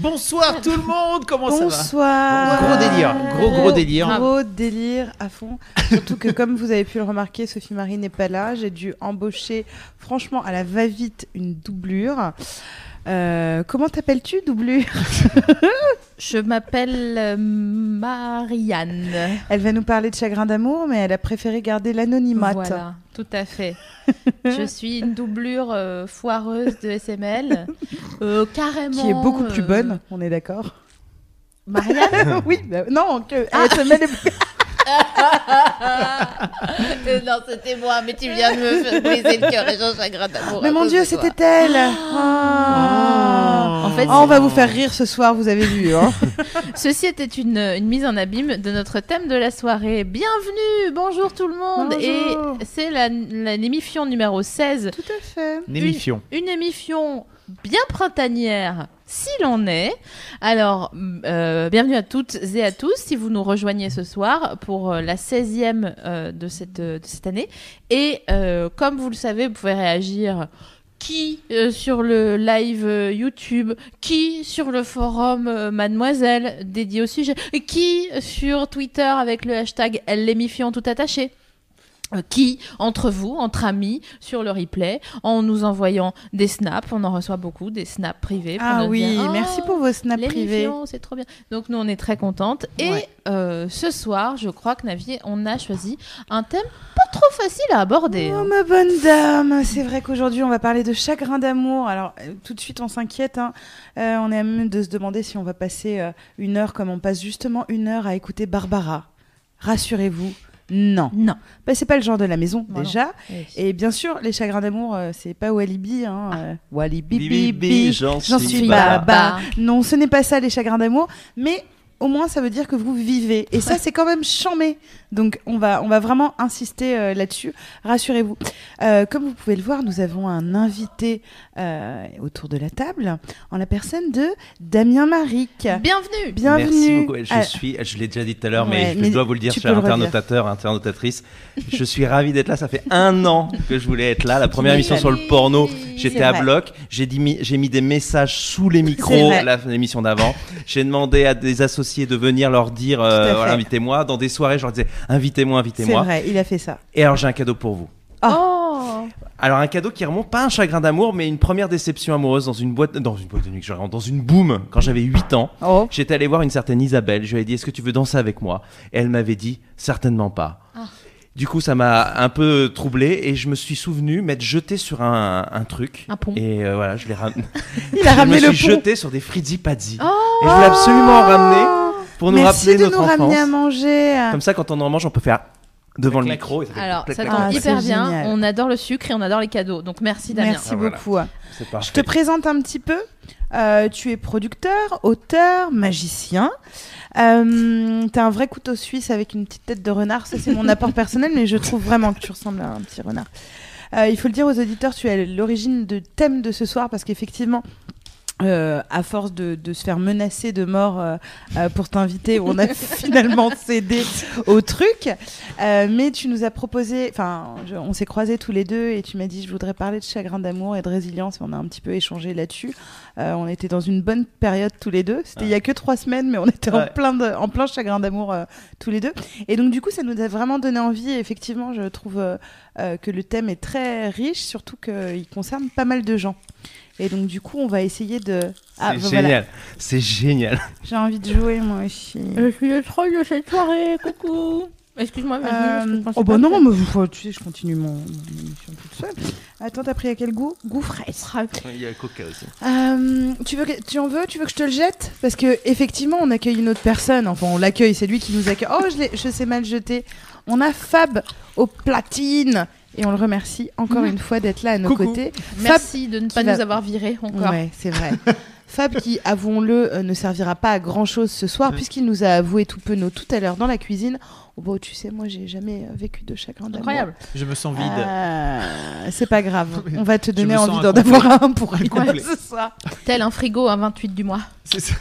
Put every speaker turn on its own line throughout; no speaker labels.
Bonsoir tout le monde, comment ça va
Bonsoir.
Gros délire, gros gros délire.
Gros délire à fond. Surtout que comme vous avez pu le remarquer, Sophie Marie n'est pas là. J'ai dû embaucher franchement à la va-vite une doublure. Euh, comment t'appelles-tu, doublure
Je m'appelle euh, Marianne.
Elle va nous parler de chagrin d'amour, mais elle a préféré garder l'anonymat.
Voilà, tout à fait. je suis une doublure euh, foireuse de SML, euh, carrément.
Qui est beaucoup plus bonne, on est d'accord
Marianne
Oui, bah, non, que
Ah.
SML est-
Euh, Non, c'était moi, mais tu viens de me faire briser le cœur et j'en chagrin d'amour.
Mais
à
mon
cause
Dieu,
de toi.
c'était elle Ah.
En fait,
Oh, on va vous faire rire ce soir, vous avez vu. Hein
Ceci était une, une mise en abîme de notre thème de la soirée. Bienvenue, bonjour tout le monde.
Bonjour.
Et c'est la, la- l'émission numéro 16
Tout à fait.
Némifion.
une émission bien printanière, s'il en est. Alors, euh, bienvenue à toutes et à tous si vous nous rejoignez ce soir pour euh, la 16e euh, de, cette, de cette année. Et comme vous le savez, vous pouvez réagir qui sur le live YouTube, qui sur le forum Mademoiselle dédié au sujet, et qui sur Twitter avec le hashtag LLémifiant tout attaché. Euh, Qui, entre vous, entre amis, sur le replay, en nous envoyant des snaps, on en reçoit beaucoup, des snaps privés. pour
Ah oui,
dire,
merci
Oh,
pour vos snaps
les
privés.
C'est trop bien. Donc nous, on est très contentes. Et
Ouais.
euh, ce soir, je crois que Navier, on a choisi un thème pas trop facile à aborder.
Oh
hein.
ma bonne dame, c'est vrai qu'aujourd'hui on va parler de chagrin d'amour. Alors euh, tout de suite on s'inquiète, hein. Euh, on est à même de se demander si on va passer euh, une heure comme on passe justement une heure à écouter Barbara. Rassurez-vous, non.
Non.
Bah, c'est pas le genre de la maison déjà.
Oui.
Et bien sûr les chagrins d'amour euh, c'est pas Walibi. Hein. euh, Walibi
Bibi,
bibi,
j'en suis
baba.
baba. Non ce n'est pas ça les chagrins d'amour, mais au moins ça veut dire que vous vivez. Et ça c'est quand même chambé. Donc on va, on va vraiment insister euh, là-dessus. Rassurez-vous. Euh, comme vous pouvez le voir, nous avons un invité euh, autour de la table en la personne de Damien Maric.
Bienvenue.
Bienvenue.
Merci beaucoup. Je suis, je l'ai déjà dit tout à l'heure,
Ouais,
mais je dois vous le dire,
tu
cher
peux le redire.
internautateur, internautatrice. Je suis ravi d'être là. Ça fait un an que je voulais être là. La première émission sur le porno, j'étais à
vrai.
bloc. J'ai dit, mi- j'ai mis des messages sous les micros l'émission d'avant. J'ai demandé à des associés de venir leur dire, euh, voilà, invitez-moi. Dans des soirées, je leur disais, invitez-moi,
C'est
invitez-moi.
vrai, il a fait ça.
Et alors, j'ai un cadeau pour vous.
Oh.
Alors un cadeau qui remonte pas un chagrin d'amour, mais une première déception amoureuse dans une boîte, dans une boîte de nuit, que je rentre, dans une boum quand j'avais 8 ans.
Oh.
J'étais allé voir une certaine Isabelle. Je lui ai dit Est-ce que tu veux danser avec moi? Et elle m'avait dit Certainement pas.
Ah.
Du coup, ça m'a un peu troublé et je me suis souvenu m'être jeté sur un, un truc.
Un pont.
Et euh, voilà, je l'ai ramené.
Il a
je
ramené
me
le
suis
pont.
jeté sur des frizzy pazzi.
Oh.
et je voulais absolument en ramener pour nous
Merci
rappeler
de
notre
nous
enfance.
ramener à manger.
Comme ça, quand on en mange, on peut faire devant le micro. et ça fait
Alors,
clac,
ça
clac,
tombe
Ah,
clac.
hyper
c'est
bien.
génial.
On adore le sucre et on adore les cadeaux. Donc merci Damien.
Merci
Ah, voilà.
beaucoup.
C'est
Je te présente un petit peu. Euh, tu es producteur, auteur, magicien. Euh, T'as un vrai couteau suisse avec une petite tête de renard. Ça, c'est mon apport personnel, mais je trouve vraiment que tu ressembles à un petit renard. Euh, il faut le dire aux auditeurs, tu es l'origine de thème de ce soir parce qu'effectivement, euh, à force de, de se faire menacer de mort euh, euh, pour t'inviter, on a finalement cédé au truc. Euh, mais tu nous as proposé, enfin, on s'est croisés tous les deux et tu m'as dit je voudrais parler de chagrin d'amour et de résilience. Et on a un petit peu échangé là-dessus. Euh, on était dans une bonne période tous les deux. C'était il y a que trois semaines, mais on était en plein de, en plein chagrin d'amour tous les deux. Et donc du coup, ça nous a vraiment donné envie. Et effectivement, je trouve que le thème est très riche, surtout qu'il concerne pas mal de gens. Et donc du coup, on va essayer de. Ah,
C'est
bah, voilà.
génial. C'est génial.
J'ai envie de jouer moi aussi.
Je suis le troll de cette soirée. Coucou. Excuse-moi,
Euh, oh bah non, mais tu sais, je continue mon, mon émission toute seule. Attends, t'as pris à quel goût? Goût fraise.
Il y a coca aussi.
Euh, tu veux, que- tu en veux? Tu veux que je te le jette? Parce que effectivement, on accueille une autre personne. Enfin, on l'accueille. C'est lui qui nous accueille. Oh, je, l'ai- je sais mal jeter. On a Fab au platine. Et on le remercie encore
Mhm.
une fois d'être là à nos
Coucou.
côtés.
Merci de ne pas
va-
nous avoir virés encore.
Ouais, c'est vrai. Fab, qui, avouons-le, euh, ne servira pas à grand chose ce soir,
Ouais.
puisqu'il nous a avoué tout penaud tout à l'heure dans la cuisine. Oh, bon, tu sais, moi, j'ai jamais euh, vécu de chagrin d'amour.
Incroyable.
Je me sens vide.
Euh, c'est pas grave. On va te donner envie d'en avoir un pour
Incomplet.
ce soir.
Tel un frigo un 28 du mois.
C'est ça.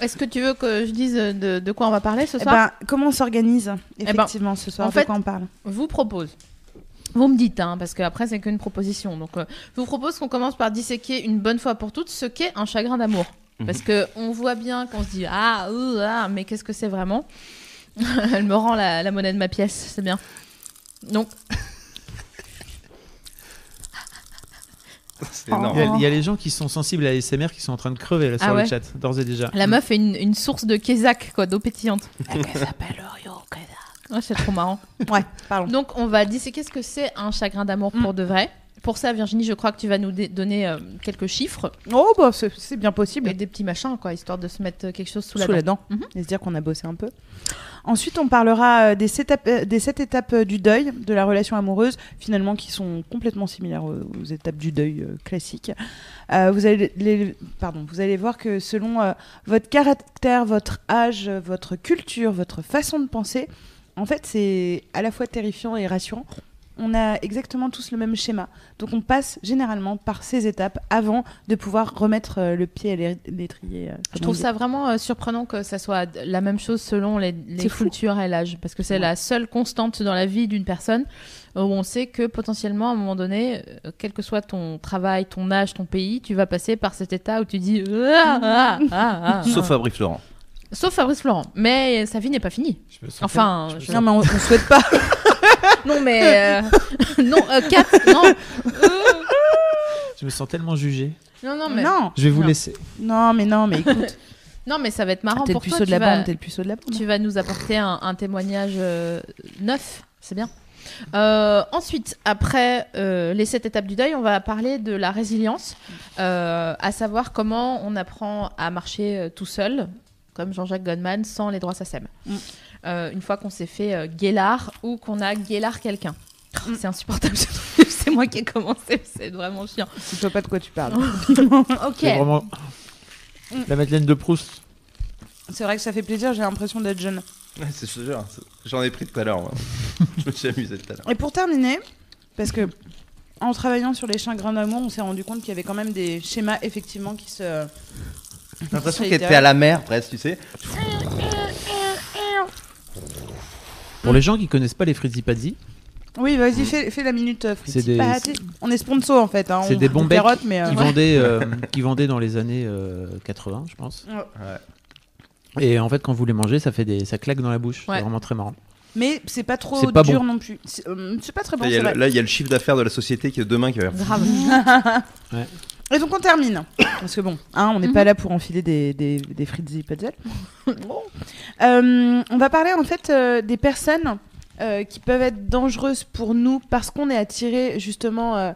Est-ce que tu veux que je dise de, de quoi on va parler ce
Eh
soir?
ben, comment on s'organise
ben,
effectivement ce soir
en
De
fait-
quoi on parle?
Je vous propose. Vous me dites, hein, parce qu'après c'est qu'une proposition. Donc, euh, je vous propose qu'on commence par disséquer une bonne fois pour toutes ce qu'est un chagrin d'amour. Parce que on voit bien qu'on se dit ah, ah mais qu'est-ce que c'est vraiment Elle me rend la, la monnaie de ma pièce, c'est bien. Donc,
C'est
Oh.
énorme.
Il y, a, il y a les gens qui sont sensibles à l'ASMR qui sont en train de crever là,
Ah
sur
ouais
le chat, d'ores et déjà.
la meuf est une, une source de kézak, quoi, d'eau pétillante. Elle s'appelle Orio Kézak. Ouais, c'est trop marrant.
Ouais, pardon.
Donc, on va disséquer ce que c'est un chagrin d'amour pour de vrai. Pour ça, Virginie, je crois que tu vas nous donner euh, quelques chiffres
Oh, bah, c'est bien possible.
et des petits machins, quoi, histoire de se mettre euh, quelque chose sous,
Sous
la
la
dent.
dent.
Mhm.
Et se dire qu'on a bossé un peu. Ensuite, on parlera euh, des sept, étapes, des sept étapes du deuil, de la relation amoureuse, finalement, qui sont complètement similaires aux, aux étapes du deuil euh, classiques. Euh, vous, allez les, pardon, vous allez voir que selon votre caractère, votre âge, votre culture, votre façon de penser, en fait, c'est à la fois terrifiant et rassurant. On a exactement tous le même schéma. Donc, on passe généralement par ces étapes avant de pouvoir remettre euh, le pied à l'é- l'étrier. euh,
Je
comme on
trouve
dit.
ça vraiment euh, surprenant que ça soit la même chose selon les, les
C'est fou.
cultures et l'âge, parce que c'est
Ouais.
la seule constante dans la vie d'une personne euh, où on sait que potentiellement à un moment donné, euh, quel que soit ton travail, ton âge, ton pays, tu vas passer par cet état où tu dis ah, ah, ah, ah.
Sauf Fabrice Florent.
Sauf Fabrice Florent, mais sa vie n'est pas finie.
Je me sens
Enfin,
je me
Non, mais on, on souhaite pas.
Non mais euh, non euh, Kat, non
je me sens tellement jugé.
non non mais
Non,
Je vais vous
Non.
laisser.
non, mais non, mais écoute,
non mais ça va être marrant
t'es le
pour toi.
puceau de
tu
la
vas-
bande, t'es le puceau de la bande.
Tu vas nous apporter un, un témoignage euh, neuf, c'est bien. Euh, ensuite, après euh, les sept étapes du deuil, on va parler de la résilience, euh, à savoir comment on apprend à marcher euh, tout seul, comme Jean-Jacques Goldman, sans les droits SACEM.
Mm.
Euh, une fois qu'on s'est fait euh, guélard ou qu'on a guélard quelqu'un.
Mm.
C'est insupportable. c'est moi qui ai commencé, c'est vraiment chiant.
Je sais pas de quoi tu parles.
Ok.
Vraiment la Madeleine de Proust.
C'est vrai que ça fait plaisir, j'ai l'impression d'être jeune.
Ouais, c'est c'est- J'en ai pris tout à l'heure. je me suis amusé tout à l'heure.
Et pour terminer, parce que en travaillant sur les chagrins d'amour, on s'est rendu compte qu'il y avait quand même des schémas effectivement qui se.
J'ai l'impression qu'elle était à la mer presque, tu sais.
Pour les gens qui connaissent pas les Frizzy Pazzi,
Oui, vas-y, fais, fais la minute euh,
des-.
On est sponsor en fait. Hein.
c'est des bons becs
mais. euh,
qui, vendaient, euh, qui vendaient dans les années euh, 80, je pense.
Ouais.
Et en fait, quand vous les mangez, ça fait des, ça claque dans la bouche.
Ouais.
C'est vraiment très marrant.
Mais c'est pas trop
C'est pas
dur
bon.
non plus. C'est euh, pas très bon,
Là, il y
c'est
a
vrai.
le- là, il y a le chiffre d'affaires de la société qui est demain qui va
Grave.
Et donc on termine. Parce que bon, hein, on n'est
Mhm.
pas là pour enfiler des, des, des frites zippetzel. Euh, on va parler en fait euh, des personnes euh, qui peuvent être dangereuses pour nous parce qu'on est attiré justement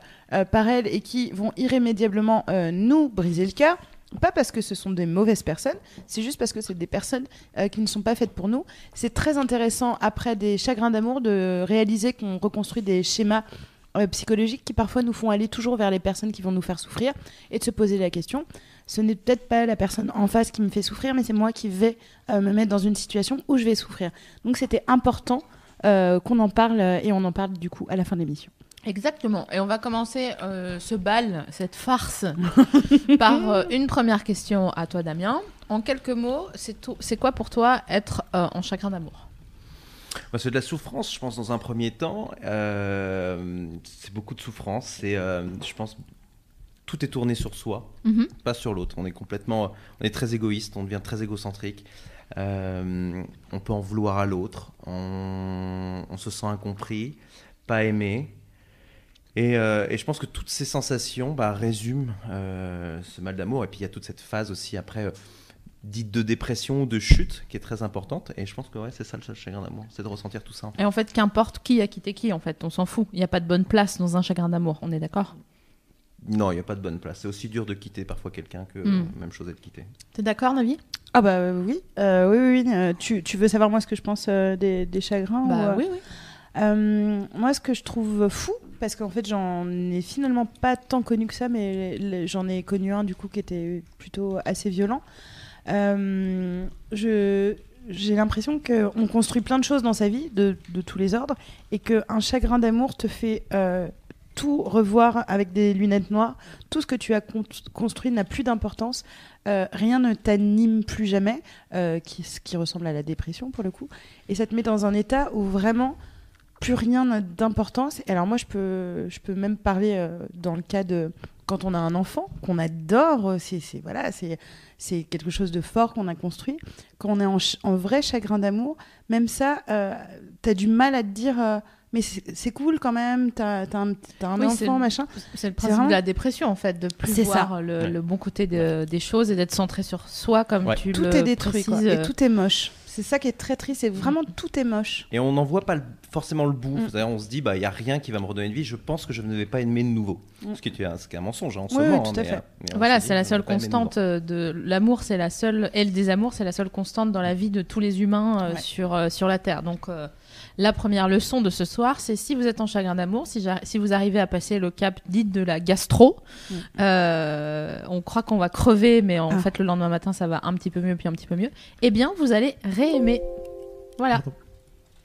par elles et qui vont irrémédiablement nous briser le cœur. Pas parce que ce sont des mauvaises personnes, c'est juste parce que c'est des personnes qui ne sont pas faites pour nous. C'est très intéressant après des chagrins d'amour de réaliser qu'on reconstruit des schémas euh, psychologiques qui parfois nous font aller toujours vers les personnes qui vont nous faire souffrir et de se poser la question ce n'est peut-être pas la personne en face qui me fait souffrir, mais c'est moi qui vais euh, me mettre dans une situation où je vais souffrir. Donc c'était important euh, qu'on en parle et on en parle du coup à la fin de l'émission.
Exactement. Et on va commencer euh, ce bal, cette farce, par une première question à toi, Damien. En quelques mots, c'est quoi pour toi être en chagrin d'amour?
C'est de la souffrance, je pense, dans un premier temps. Euh, c'est beaucoup de souffrance. C'est, euh, je pense, tout est tourné sur soi,
Mhm.
pas sur l'autre. On est complètement, on est très égoïste, on devient très égocentrique. Euh, on peut en vouloir à l'autre. On, on se sent incompris, pas aimé. Et, euh, et je pense que toutes ces sensations bah, résument euh, ce mal d'amour. Et puis il y a toute cette phase aussi après, dite de dépression ou de chute, qui est très importante. Et je pense que ouais, c'est ça le chagrin d'amour, c'est de ressentir tout ça.
Et en fait, qu'importe qui a quitté qui, en fait, on s'en fout. Il n'y a pas de bonne place dans un chagrin d'amour, on est d'accord?
Non, il n'y a pas de bonne place. C'est aussi dur de quitter parfois quelqu'un que
Mm.
même chose est de quitter.
T'es d'accord, Navi?
Ah bah euh, oui, Euh, oui, oui, oui. Euh, tu, tu veux savoir moi ce que je pense euh, des, des chagrins ou,
Bah
euh,
oui, oui.
Euh, moi, ce que je trouve fou, parce qu'en fait, j'en ai finalement pas tant connu que ça, mais j'en ai connu un du coup qui était plutôt assez violent. Euh, j'ai l'impression qu'on construit plein de choses dans sa vie, de, de tous les ordres, et qu'un chagrin d'amour te fait euh, tout revoir avec des lunettes noires. Tout ce que tu as con- construit n'a plus d'importance. Euh, rien ne t'anime plus jamais, qui, ce qui ressemble à la dépression pour le coup. Et ça te met dans un état où vraiment plus rien n'a d'importance. Alors moi, je peux, je peux même parler dans le cas de quand on a un enfant qu'on adore. C'est, c'est voilà, c'est, c'est quelque chose de fort qu'on a construit. Quand on est en, ch- en vrai chagrin d'amour, même ça, euh, t'as du mal à te dire. euh, mais c'est, cool quand même. T'as, un,
Oui,
enfant,
le-
machin.
C'est le principe
vraiment-
de la dépression en fait, de plus
C'est
voir
ça.
le,
Ouais.
le bon côté de- des choses et d'être centré sur soi comme
Ouais.
tu
Tout
le
est détruit quoi, et
euh,
tout est moche. C'est ça qui est très triste. C'est vraiment tout est moche.
Et on n'en voit pas le- forcément le bout.
Mm.
On se dit, bah, il n'y a rien qui va me redonner une vie. Je pense que je ne vais pas aimer de nouveau.
Mm.
Ce qui est un, ce qui est un mensonge hein, en ce
Oui, oui,
moment.
tout
hein,
à
mais,
fait.
euh, mais on
Voilà, c'est la seule
de
constante euh, de l'amour, c'est la seule, et le désamour, c'est la seule constante dans la vie de tous les humains euh,
Ouais.
sur, euh, sur la Terre. Donc, euh, la première leçon de ce soir, c'est si vous êtes en chagrin d'amour, si, si vous arrivez à passer le cap dit de la gastro,
Mm.
euh, on croit qu'on va crever, mais en
Ah.
fait, le lendemain matin, ça va un petit peu mieux, puis un petit peu mieux, eh bien, vous allez réaimer. Voilà.
Pardon.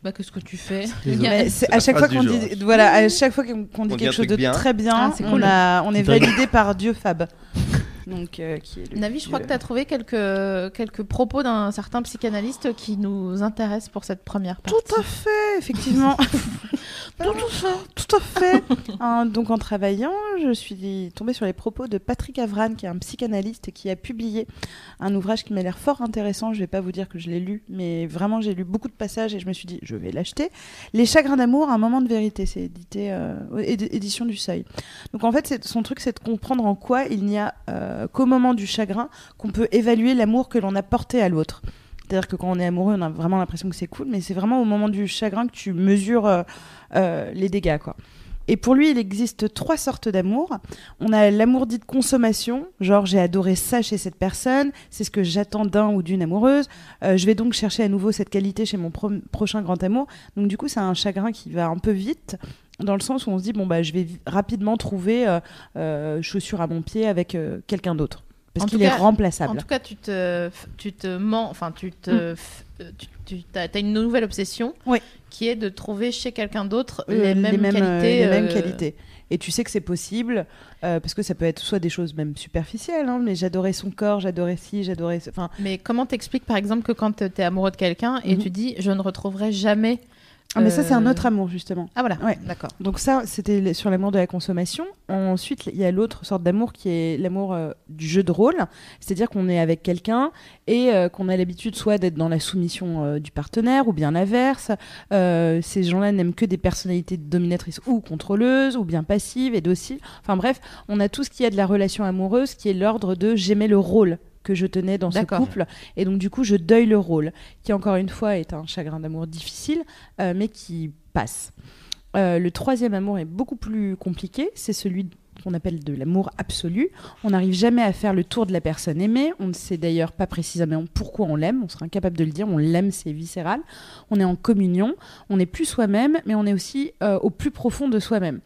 Bah, qu'est-ce que tu fais
C'est à chaque fois qu'on dit, voilà, à chaque fois qu'on dit quelque chose de
bien.
très bien,
Ah, c'est
on,
cool.
a, on est validé par Dieu Fab. Donc, euh, qui est le
Navi, je crois que tu as trouvé quelques, quelques propos d'un certain psychanalyste qui nous intéresse pour cette première partie.
Tout à fait, effectivement. tout, à fait, tout à fait. Hein, donc en travaillant, je suis tombée sur les propos de Patrick Avran, qui est un psychanalyste et qui a publié un ouvrage qui m'a l'air fort intéressant. Je vais pas vous dire que je l'ai lu, mais vraiment j'ai lu beaucoup de passages et je me suis dit je vais l'acheter. Les chagrins d'amour, un moment de vérité, c'est édité euh, édi- édition du Seuil. Donc en fait, son truc, c'est de comprendre en quoi il n'y a euh, qu'au moment du chagrin qu'on peut évaluer l'amour que l'on a porté à l'autre. C'est-à-dire que quand on est amoureux, on a vraiment l'impression que c'est cool, mais c'est vraiment au moment du chagrin que tu mesures euh, euh, les dégâts, quoi. Et pour lui, il existe trois sortes d'amour. On a l'amour dit de consommation, genre j'ai adoré ça chez cette personne, c'est ce que j'attends d'un ou d'une amoureuse. Euh, je vais donc chercher à nouveau cette qualité chez mon pro- prochain grand amour. Donc du coup, c'est un chagrin qui va un peu vite, dans le sens où on se dit bon bah je vais rapidement trouver euh, euh, chaussure à mon pied avec euh, quelqu'un d'autre, parce qu'il est remplaçable.
En tout cas, tu te, tu te mens, enfin, tu te, f- euh, tu, as, une nouvelle obsession
Mm. Oui.
qui est de trouver chez quelqu'un d'autre
Euh,
les, mêmes qualités.
les mêmes qualités. Et tu sais que c'est possible, parce que ça peut être soit des choses même superficielles, hein, mais j'adorais son corps, j'adorais ci, j'adorais... Enfin,
Mais comment t'expliques, par exemple, que quand tu es amoureux de quelqu'un et
Mhm.
tu dis je ne retrouverai jamais.
Ah, mais ça c'est un
euh,
autre amour, justement.
Ah voilà,
Ouais.
d'accord.
Donc ça, c'était sur l'amour de la consommation. Ensuite, il y a l'autre sorte d'amour qui est l'amour euh, du jeu de rôle. C'est-à-dire qu'on est avec quelqu'un et euh, qu'on a l'habitude soit d'être dans la soumission euh, du partenaire ou bien l'inverse. Ces gens-là n'aiment que des personnalités dominatrices ou contrôleuses ou bien passives et dociles. Enfin bref, on a tout ce qui est de la relation amoureuse qui est l'ordre de j'aimais le rôle que je tenais dans ce couple et donc du coup je deuille le rôle qui encore une fois est un chagrin d'amour difficile euh, mais qui passe. Euh, le troisième amour est beaucoup plus compliqué, c'est celui qu'on appelle de l'amour absolu. On n'arrive jamais à faire le tour de la personne aimée, on ne sait d'ailleurs pas précisément pourquoi on l'aime, on serait incapable de le dire, on l'aime, c'est viscéral. On est en communion, on n'est plus soi-même, mais on est aussi euh, au plus profond de soi-même.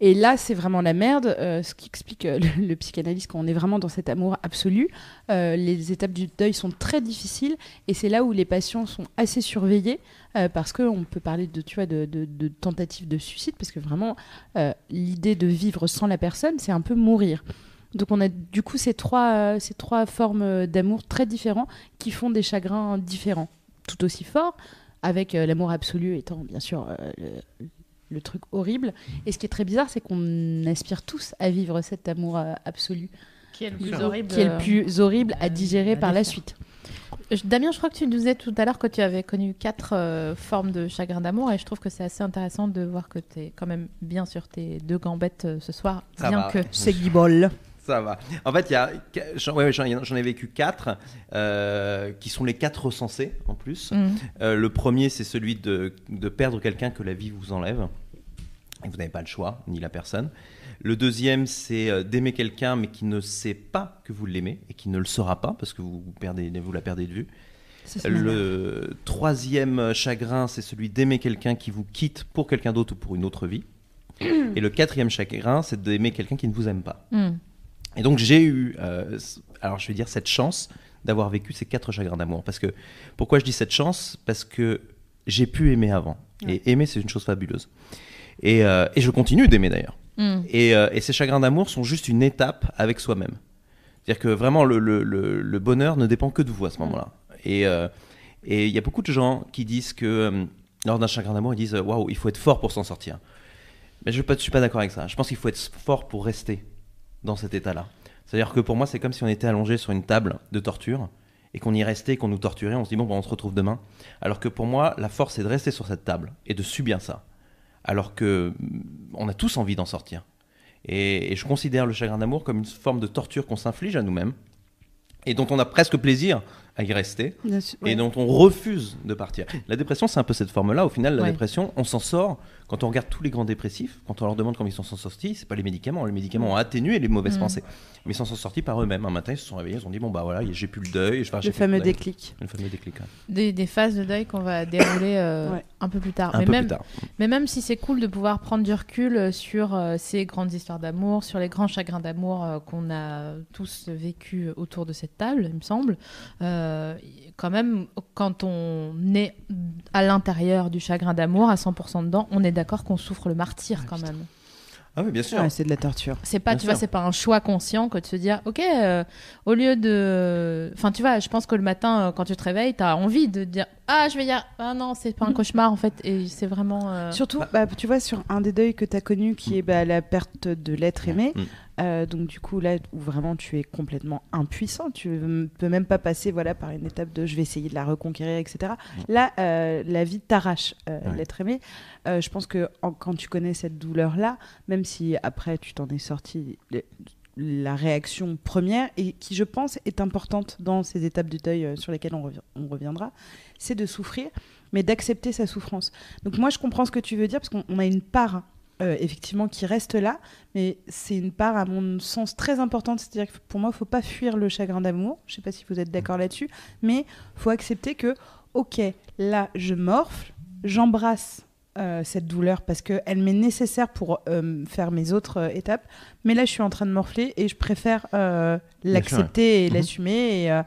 Et là, c'est vraiment la merde, euh, ce qui explique euh, le, le psychanalyste quand on est vraiment dans cet amour absolu. Les étapes du deuil sont très difficiles et c'est là où les patients sont assez surveillés euh, parce qu'on peut parler de, tu vois, de, de, de tentative de suicide parce que vraiment, euh, l'idée de vivre sans la personne, c'est un peu mourir. Donc on a du coup ces trois, euh, ces trois formes d'amour très différents qui font des chagrins différents, tout aussi forts, avec l'amour absolu étant bien sûr le, le truc horrible. Et ce qui est très bizarre, c'est qu'on aspire tous à vivre cet amour absolu,
Qui est le plus horrible
qui est le plus horrible à
euh,
digérer
à
par la suite.
Damien, je crois que tu nous disais tout à l'heure que tu avais connu quatre euh, formes de chagrin d'amour et je trouve que c'est assez intéressant de voir que tu es quand même bien sur tes deux gambettes euh, ce soir,
Ça
bien
va.
que
C'est Guibol.
Ça va. En fait, il y a, j'en ouais, ai vécu quatre, euh, qui sont les quatre recensés en plus.
Mm.
Euh, le premier, c'est celui de, de perdre quelqu'un que la vie vous enlève. Et vous n'avez pas le choix, ni la personne. Le deuxième, c'est euh, d'aimer quelqu'un, mais qui ne sait pas que vous l'aimez et qui ne le saura pas parce que vous, perdez, vous la perdez de vue. Le troisième chagrin, c'est celui d'aimer quelqu'un qui vous quitte pour quelqu'un d'autre ou pour une autre vie. Et le quatrième chagrin, c'est d'aimer quelqu'un qui ne vous aime pas.
Hmm.
Et donc j'ai eu, euh, alors je vais dire cette chance d'avoir vécu ces quatre chagrins d'amour. Parce que pourquoi je dis cette chance? Parce que j'ai pu aimer avant. Et aimer, c'est une chose fabuleuse. Et, euh, et je continue d'aimer d'ailleurs. Et, euh, et ces chagrins d'amour sont juste une étape avec soi-même. C'est-à-dire que vraiment le, le- le- le bonheur ne dépend que de vous à ce moment-là. Et euh, et il y a beaucoup de gens qui disent que euh, lors d'un chagrin d'amour, ils disent waouh, il faut être fort pour s'en sortir. Mais je ne suis pas d'accord avec ça. Je pense qu'il faut être fort pour rester dans cet état-là. C'est-à-dire que pour moi, c'est comme si on était allongé sur une table de torture et qu'on y restait, qu'on nous torturait. On se dit bon, bah, on se retrouve demain. Alors que pour moi, la force, c'est de rester sur cette table et de subir ça. Alors que mm, on a tous envie d'en sortir. Et, et je considère le chagrin d'amour comme une forme de torture qu'on s'inflige à nous-mêmes et dont on a presque plaisir à y rester et dont on refuse de partir. La dépression, c'est un peu cette forme-là. Au final, la
Ouais.
dépression, on s'en sort quand on regarde tous les grands dépressifs, quand on leur demande comment ils s'en sont sortis, c'est pas les médicaments. Les médicaments ont atténué les mauvaises
Mm.
pensées, mais ils s'en sont sortis par eux-mêmes. Un matin, ils se sont réveillés, ils se sont dit bon bah voilà, j'ai plus le deuil. Enfin,
Le
le
fameux
deuil.
déclic.
Le fameux déclic.
Des, des phases de deuil qu'on va dérouler euh,
Ouais.
un peu plus tard.
Un
mais,
peu
même,
plus tard.
mais même si c'est cool de pouvoir prendre du recul euh, sur euh, ces grandes histoires d'amour, sur les grands chagrins d'amour euh, qu'on a tous vécu autour de cette table, il me semble, euh, quand même, quand on est à l'intérieur du chagrin d'amour, à 100% dedans, on est d'accord qu'on souffre le martyr quand même.
Ah oui, bien sûr.
Ouais, c'est de la torture.
C'est pas,
Bien
tu vois, c'est pas un choix conscient que de se dire, ok, euh, au lieu de, enfin, tu vois, je pense que le matin, euh, quand tu te réveilles, t'as envie de dire, ah, je vais dire, ah non, c'est pas un cauchemar en fait, et c'est vraiment. euh,
Surtout, bah, tu vois, sur un des deuils que tu as connu, qui est bah, la perte de l'être aimé,
Mm.
Euh, donc du coup, là où vraiment tu es complètement impuissant, tu ne peux même pas passer voilà, par une étape de je vais essayer de la reconquérir, etc. Là, euh, la vie t'arrache euh,
Ouais.
l'être aimé. Euh, je pense que en- quand tu connais cette douleur-là, même si après tu t'en es sorti, la réaction première, et qui je pense est importante dans ces étapes du deuil sur lesquelles on, revi- on reviendra, c'est de souffrir, mais d'accepter sa souffrance. Donc moi, je comprends ce que tu veux dire, parce qu'on on a une part, euh, effectivement, qui reste là, mais c'est une part, à mon sens, très importante. C'est-à-dire que pour moi, il ne faut pas fuir le chagrin d'amour. Je ne sais pas si vous êtes d'accord là-dessus, mais il faut accepter que, ok, là, je morfle, j'embrasse euh, cette douleur parce qu'elle m'est nécessaire pour euh, faire mes autres étapes, mais là, je suis en train de morfler et je préfère l'accepter et
Mhm.
l'assumer et,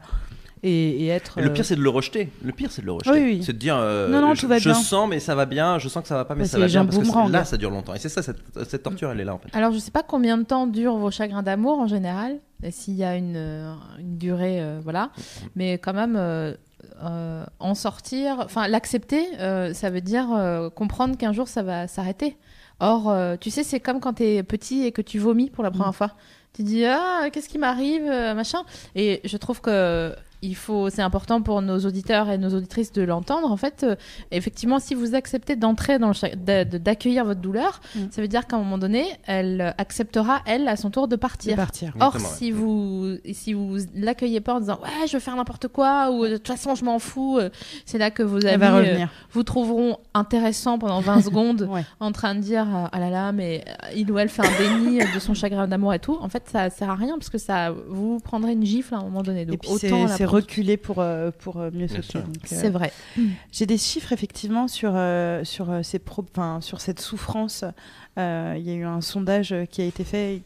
et, et être...
Et le
euh,
pire, c'est de le rejeter. Le pire, c'est de le rejeter.
Oui, oui.
C'est de dire, euh,
Non, non,
je,
tout va
je sens, mais ça va bien. Je sens que ça va pas, mais
Bah,
ça
c'est
va bien. Parce que là, ça dure longtemps. Et c'est ça, cette, cette torture, elle est là en fait.
Alors, je sais pas combien de temps durent vos chagrins d'amour en général, et s'il y a une, euh, une durée, euh, voilà. Mais quand même, euh, euh, en sortir, enfin, l'accepter, euh, ça veut dire euh, comprendre qu'un jour ça va s'arrêter. Or, euh, tu sais, c'est comme quand tu es petit et que tu vomis pour la première fois. Tu dis ah qu'est-ce qui m'arrive machin et je trouve que il faut c'est important pour nos auditeurs et nos auditrices de l'entendre en fait euh, effectivement si vous acceptez d'entrer dans le d'accueillir votre douleur
Mm.
ça veut dire qu'à un moment donné elle acceptera elle à son tour de
de
partir
partir.
Or,
Exactement, ouais.
si vous si vous l'accueillez pas en disant ouais je veux faire n'importe quoi ou de toute façon je m'en fous, euh, c'est là que vos amis
Elle va
euh,
revenir.
vous trouveront intéressant pendant 20 secondes
Ouais.
en train de dire euh, ah là là mais il ou elle fait un déni de son chagrin d'amour et tout. En fait ça sert à rien parce que ça vous prendrez une gifle à un moment donné. Donc
Et puis
autant
c'est c'est reculer pour, euh, pour euh, mieux
Bien
sauter. donc, euh,
C'est vrai.
J'ai des chiffres effectivement sur, euh, sur, ces pro- enfin, sur cette souffrance. Euh, Il y a eu un sondage qui a été fait,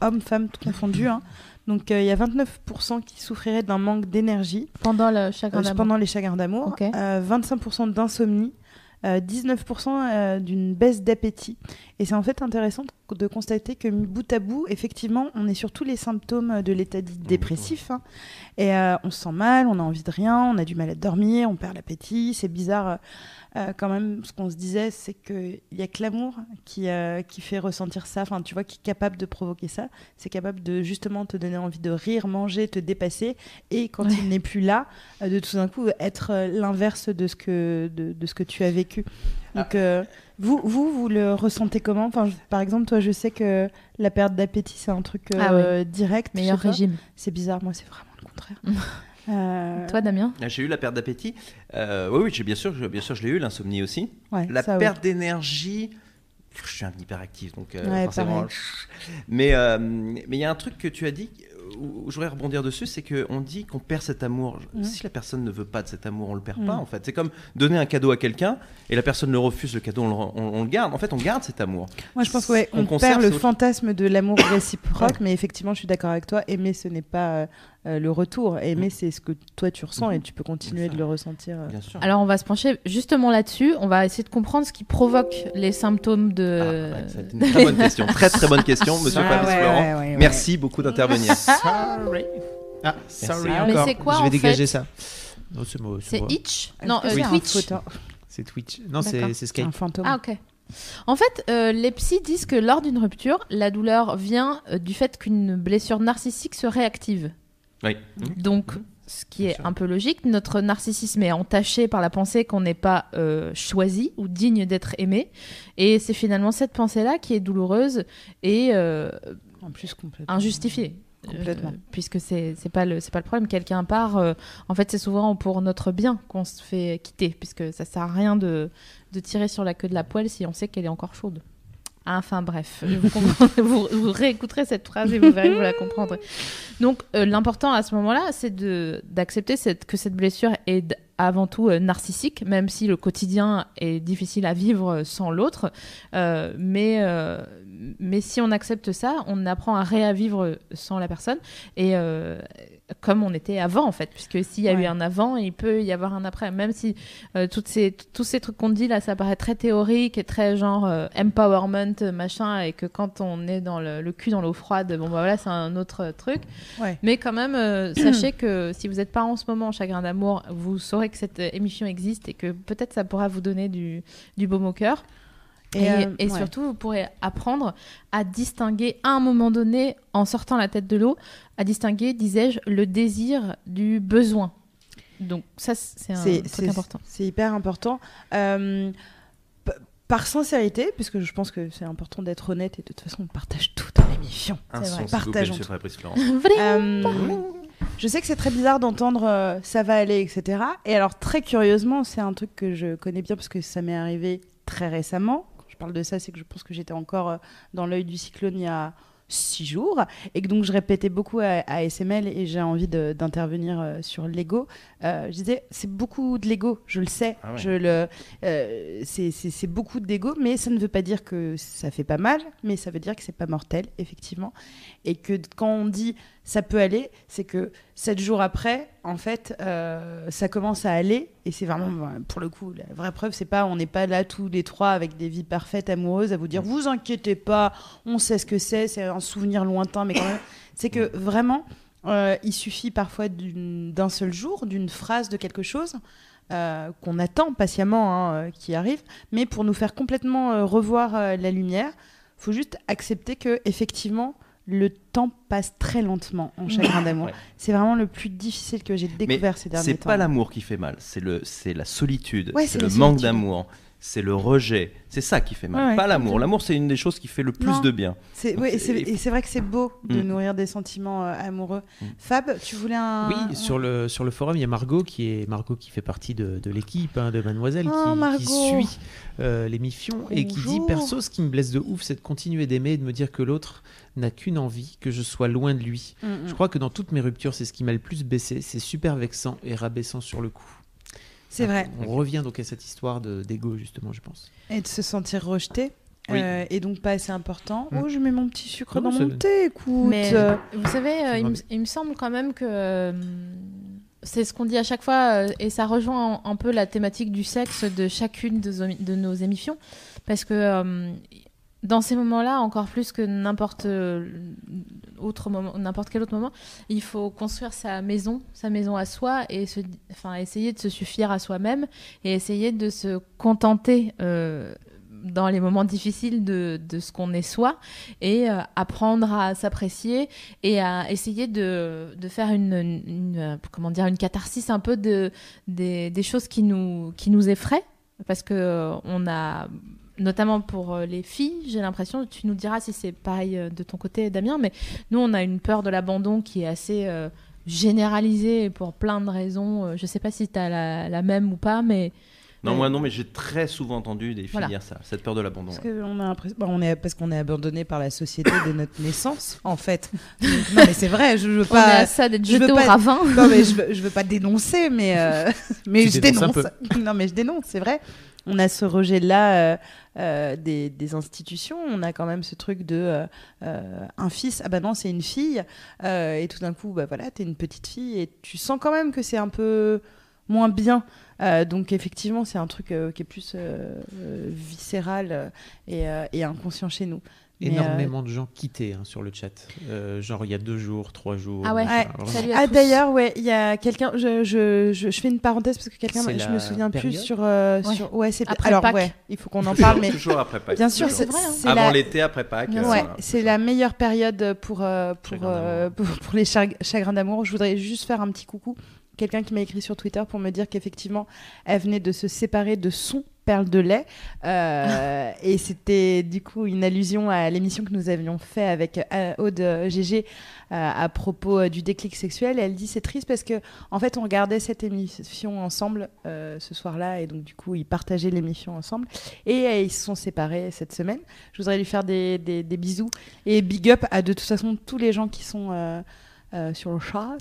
hommes, femmes confondus. hein. Donc euh, il y a 29% qui souffriraient d'un manque d'énergie
Pendant le chagrin
euh,
d'amour.
pendant les chagrins d'amour,
Ok.
euh, 25% d'insomnie, euh, 19% euh, d'une baisse d'appétit. Et c'est en fait intéressant de constater que bout à bout, effectivement, on est sur tous les symptômes de l'état dit dépressif. hein. Et euh, on se sent mal, on a envie de rien, on a du mal à dormir, on perd l'appétit. C'est bizarre. euh, euh, quand même, ce qu'on se disait, c'est qu'il n'y a que l'amour qui, euh, qui fait ressentir ça, enfin, tu vois, qui est capable de provoquer ça. C'est capable de justement te donner envie de rire, manger, te dépasser. Et quand
Ouais.
il n'est plus là, euh, de tout d'un coup être l'inverse de, ce que de, de ce que tu as vécu. Donc, euh, vous, vous, vous le ressentez comment? Enfin, je- Par exemple, toi, je sais que la perte d'appétit, c'est un truc
Ah
euh, direct.
Meilleur régime.
C'est bizarre, moi, c'est vraiment le contraire. Euh,
Toi Damien?
Ah, J'ai eu la perte d'appétit. Euh, oui, oui, j'ai bien sûr, je- bien sûr, je l'ai eu. L'insomnie aussi.
ouais,
La
ça, oui.
perte d'énergie. Je suis un hyperactif, donc euh,
Ouais,
forcément.
pareil.
Mais euh, mais il y a un truc que tu as dit où je voudrais rebondir dessus, c'est qu'on dit qu'on perd cet amour. Si la personne ne veut pas de cet amour, on le perd
Mhm.
pas en fait. C'est comme donner un cadeau à quelqu'un et la personne le refuse, le cadeau, on le, on- on le garde. En fait, on garde cet amour.
Moi, je pense qu'on
On
on
conserve,
perd le fantasme de l'amour réciproque, mais effectivement, je suis d'accord avec toi. Aimer, ce n'est pas euh, le retour. Aimer, c'est ce que toi tu ressens et tu peux continuer
Mm.
de le ressentir. euh.
Bien sûr.
Alors, on va se pencher justement là-dessus. On va essayer de comprendre ce qui provoque les symptômes de.
Ah, ouais, ça a été une très bonne question. Très très bonne question, monsieur
Ah,
Fabrice
ouais,
Florent.
ouais, ouais, ouais.
Merci beaucoup d'intervenir.
Sorry. Ah, sorry encore.
c'est quoi,
Je vais
en
dégager
fait
ça. Non, c'est moi.
C'est
moi.
Itch
Est-ce
Non,
que
euh, Twitch.
C'est Twitch. Non, c'est c'est
un
Skype.
fantôme.
Ah, ok. En fait, euh, les psys disent que lors d'une rupture, la douleur vient euh, du fait qu'une blessure narcissique se réactive.
Oui.
Donc, ce qui
Bien
est
sûr.
un peu logique, notre narcissisme est entaché par la pensée qu'on n'est pas euh, choisi ou digne d'être aimé. Et c'est finalement cette pensée-là qui est douloureuse et euh,
En plus, complètement.
injustifiée.
Complètement.
Euh, puisque c'est c'est pas le c'est pas le problème quelqu'un part euh, en fait c'est souvent pour notre bien qu'on se fait quitter puisque ça sert à rien de, de tirer sur la queue de la poêle si on sait qu'elle est encore chaude enfin bref vous, vous, réécouterez cette phrase et vous verrez vous la comprendrez. Donc euh, l'important à ce moment-là c'est d'accepter que cette blessure est avant tout euh, narcissique même si le quotidien est difficile à vivre sans l'autre. Euh, mais euh, mais si on accepte ça, on apprend à réavivre sans la personne. Et euh, comme on était avant en fait, puisque s'il y a
Ouais.
eu un avant, il peut y avoir un après. Même si euh, toutes ces, tous ces trucs qu'on dit là, ça paraît très théorique et très genre euh, empowerment machin, et que quand on est dans le, le cul dans l'eau froide, bon bah voilà, c'est un autre truc.
Ouais.
Mais quand même, euh, sachez que si vous n'êtes pas en ce moment en chagrin d'amour, vous saurez que cette euh, émission existe et que peut-être ça pourra vous donner du, du baume au cœur. Et,
euh,
et
ouais.
surtout, vous pourrez apprendre à distinguer, à un moment donné, en sortant la tête de l'eau, à distinguer, disais-je, le désir du besoin. Donc ça, c'est un truc important.
C'est hyper important. Euh, par sincérité, puisque je pense que c'est important d'être honnête et de toute façon on partage tout dans l'émission. Partageons. Euh, je sais que c'est très bizarre d'entendre euh, ça va aller, etc. Et alors très curieusement, c'est un truc que je connais bien parce que ça m'est arrivé très récemment. Quand je parle de ça, c'est que je pense que j'étais encore euh, dans l'œil du cyclone il y a six jours et que donc je répétais beaucoup à, à SML et j'ai envie d'intervenir euh, sur l'ego. Euh, je disais c'est beaucoup de l'ego, je le sais,
Ah ouais.
je le, euh, c'est- c'est c'est beaucoup d'ego, mais ça ne veut pas dire que ça fait pas mal, mais ça veut dire que c'est pas mortel effectivement et que quand on dit ça peut aller, c'est que sept jours après, en fait, euh, ça commence à aller. Et c'est vraiment, ben, pour le coup, la vraie preuve, c'est pas, on n'est pas là tous les trois avec des vies parfaites, amoureuses, à vous dire, vous inquiétez pas, on sait ce que c'est, c'est un souvenir lointain, mais quand même, c'est que vraiment, euh, il suffit parfois d'un seul jour, d'une phrase de quelque chose. euh, qu'on attend patiemment, hein, qui arrive, mais pour nous faire complètement revoir la lumière, faut juste accepter que effectivement le temps passe très lentement en chagrin d'amour.
Ouais.
C'est vraiment le plus difficile que j'ai découvert ces derniers
C'est
temps.
pas l'amour qui fait mal, c'est le, c'est la solitude,
Ouais,
c'est
c'est
le manque d'amour, c'est le rejet. C'est ça qui fait mal,
Ouais, ouais,
pas l'amour. L'amour, c'est une des choses qui fait le plus
Non.
de bien.
C'est et
c'est-
c'est et c'est vrai que c'est beau de
Mm.
nourrir des sentiments euh, amoureux.
Mm.
Fab, tu voulais un
Oui, sur le, sur le forum, il y a Margot qui, est, Margot qui fait partie de, de l'équipe hein, de Mademoiselle,
Oh,
qui- suit euh, l'émission et qui dit. Perso, ce qui me blesse de ouf, c'est de continuer d'aimer et de me dire que l'autre n'a qu'une envie, que je sois loin de lui.
Mm.
Je crois que dans toutes mes ruptures, c'est ce qui m'a le plus baissé. C'est super vexant et rabaissant sur le coup.
C'est vrai.
On revient donc à cette histoire de- d'ego, justement, je pense.
Et de se sentir rejeté.
Oui.
euh, et donc pas assez important.
Mm.
Oh, je mets mon petit sucre
Non,
dans mon thé, écoute.
Mais
Euh,
vous savez, euh, il, me,
bien.
il me semble quand même que euh, c'est ce qu'on dit à chaque fois, euh, et ça rejoint un, un peu la thématique du sexe de chacune de, de nos émissions, parce que euh, dans ces moments-là, encore plus que n'importe euh, autre moment, n'importe quel autre moment, il faut construire sa maison, sa maison à soi, et enfin essayer de se suffire à soi-même, et essayer de se contenter. euh, dans les moments difficiles de, ce qu'on est soi et euh, apprendre à s'apprécier et à essayer de, faire une, comment dire une catharsis un peu de des, des choses qui nous qui nous effraient parce que on a notamment pour euh, les filles j'ai l'impression tu nous diras si c'est pareil euh, de ton côté Damien mais nous on a une peur de l'abandon qui est assez euh, généralisée pour plein de raisons je sais pas si tu as la, la même ou pas mais
Non, moi non, mais j'ai très souvent entendu des filles
Voilà.
dire ça, cette peur de l'abandon.
Parce
ouais.
que on a l'impression- bah, on est parce qu'on est abandonné par la société dès notre naissance, en fait. Non, mais c'est vrai. Je veux
On est
pas.
à ça d'être
je veux
jeté au
pas-
ravin.
Non, mais je veux, je veux pas dénoncer, mais, euh, mais
Tu
je dénonce.
un
Non, mais je dénonce, c'est vrai. On a ce rejet-là euh, euh, des, institutions. On a quand même ce truc de euh, un fils, ah bah non, c'est une fille. Et tout d'un coup, bah voilà, t'es une petite fille et tu sens quand même que c'est un peu moins bien. Donc effectivement, c'est un truc qui est plus viscéral et inconscient chez nous. Euh,
Énormément de gens quittés hein, sur le chat. Euh, genre il y a deux jours, trois jours.
Ah ouais. Salut à
Ah
tous.
d'ailleurs ouais il y a quelqu'un je, je, je, je fais une parenthèse parce que quelqu'un je me souviens plus sur euh,
Ouais.
sur ouais c'est
Après
alors
Pâques.
ouais il faut qu'on en parle mais
Toujours après Pâques.
bien sûr c'est
vrai, hein.
Avant
la
l'été, après Pâques. euh,
ouais
voilà.
c'est la meilleure période pour euh, pour, euh, pour pour les chag- chagrins d'amour je voudrais juste faire un petit coucou quelqu'un qui m'a écrit sur Twitter pour me dire qu'effectivement elle venait de se séparer de son perle de lait Euh, et c'était du coup une allusion à l'émission que nous avions fait avec euh, Aude euh, GG euh, à propos du déclic sexuel. Et elle dit c'est triste parce que en fait on regardait cette émission ensemble ce soir-là et donc du coup ils partageaient l'émission ensemble et ils se sont séparés cette semaine. Je voudrais lui faire des, des- des bisous et big up à de toute façon tous les gens qui sont sur le chat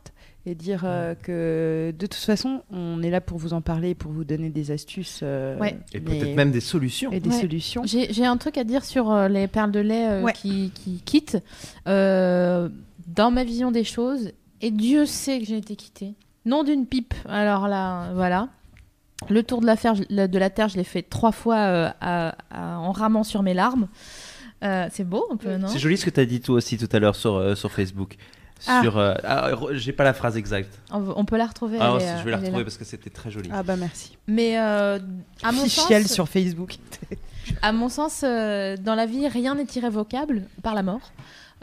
et dire euh, que de toute façon on est là pour vous en parler pour vous donner des astuces euh,
Ouais.
Et
mais-
peut-être même des solutions.
et des
Ouais.
solutions.
J'ai un truc à dire sur euh, les perles de lait euh,
Ouais.
qui, qui quittent. Euh, dans ma vision des choses, et Dieu sait que j'ai été quittée. Non d'une pipe. Alors là, voilà. Le tour de la, fer- la- de la Terre, je l'ai fait trois fois euh, à- à- en ramant sur mes larmes. Euh, c'est beau un peu, non?
C'est joli ce que tu as dit toi aussi tout à l'heure sur, euh, sur Facebook.
Ah.
Sur, euh, ah, j'ai pas la phrase exacte.
on, on peut la retrouver.
Ah,
elle est,
je vais la retrouver parce que c'était très joli.
Ah bah merci.
Mais euh, à mon sens,
Officiel sur Facebook.
À mon sens, euh, dans la vie, rien n'est irrévocable par la mort.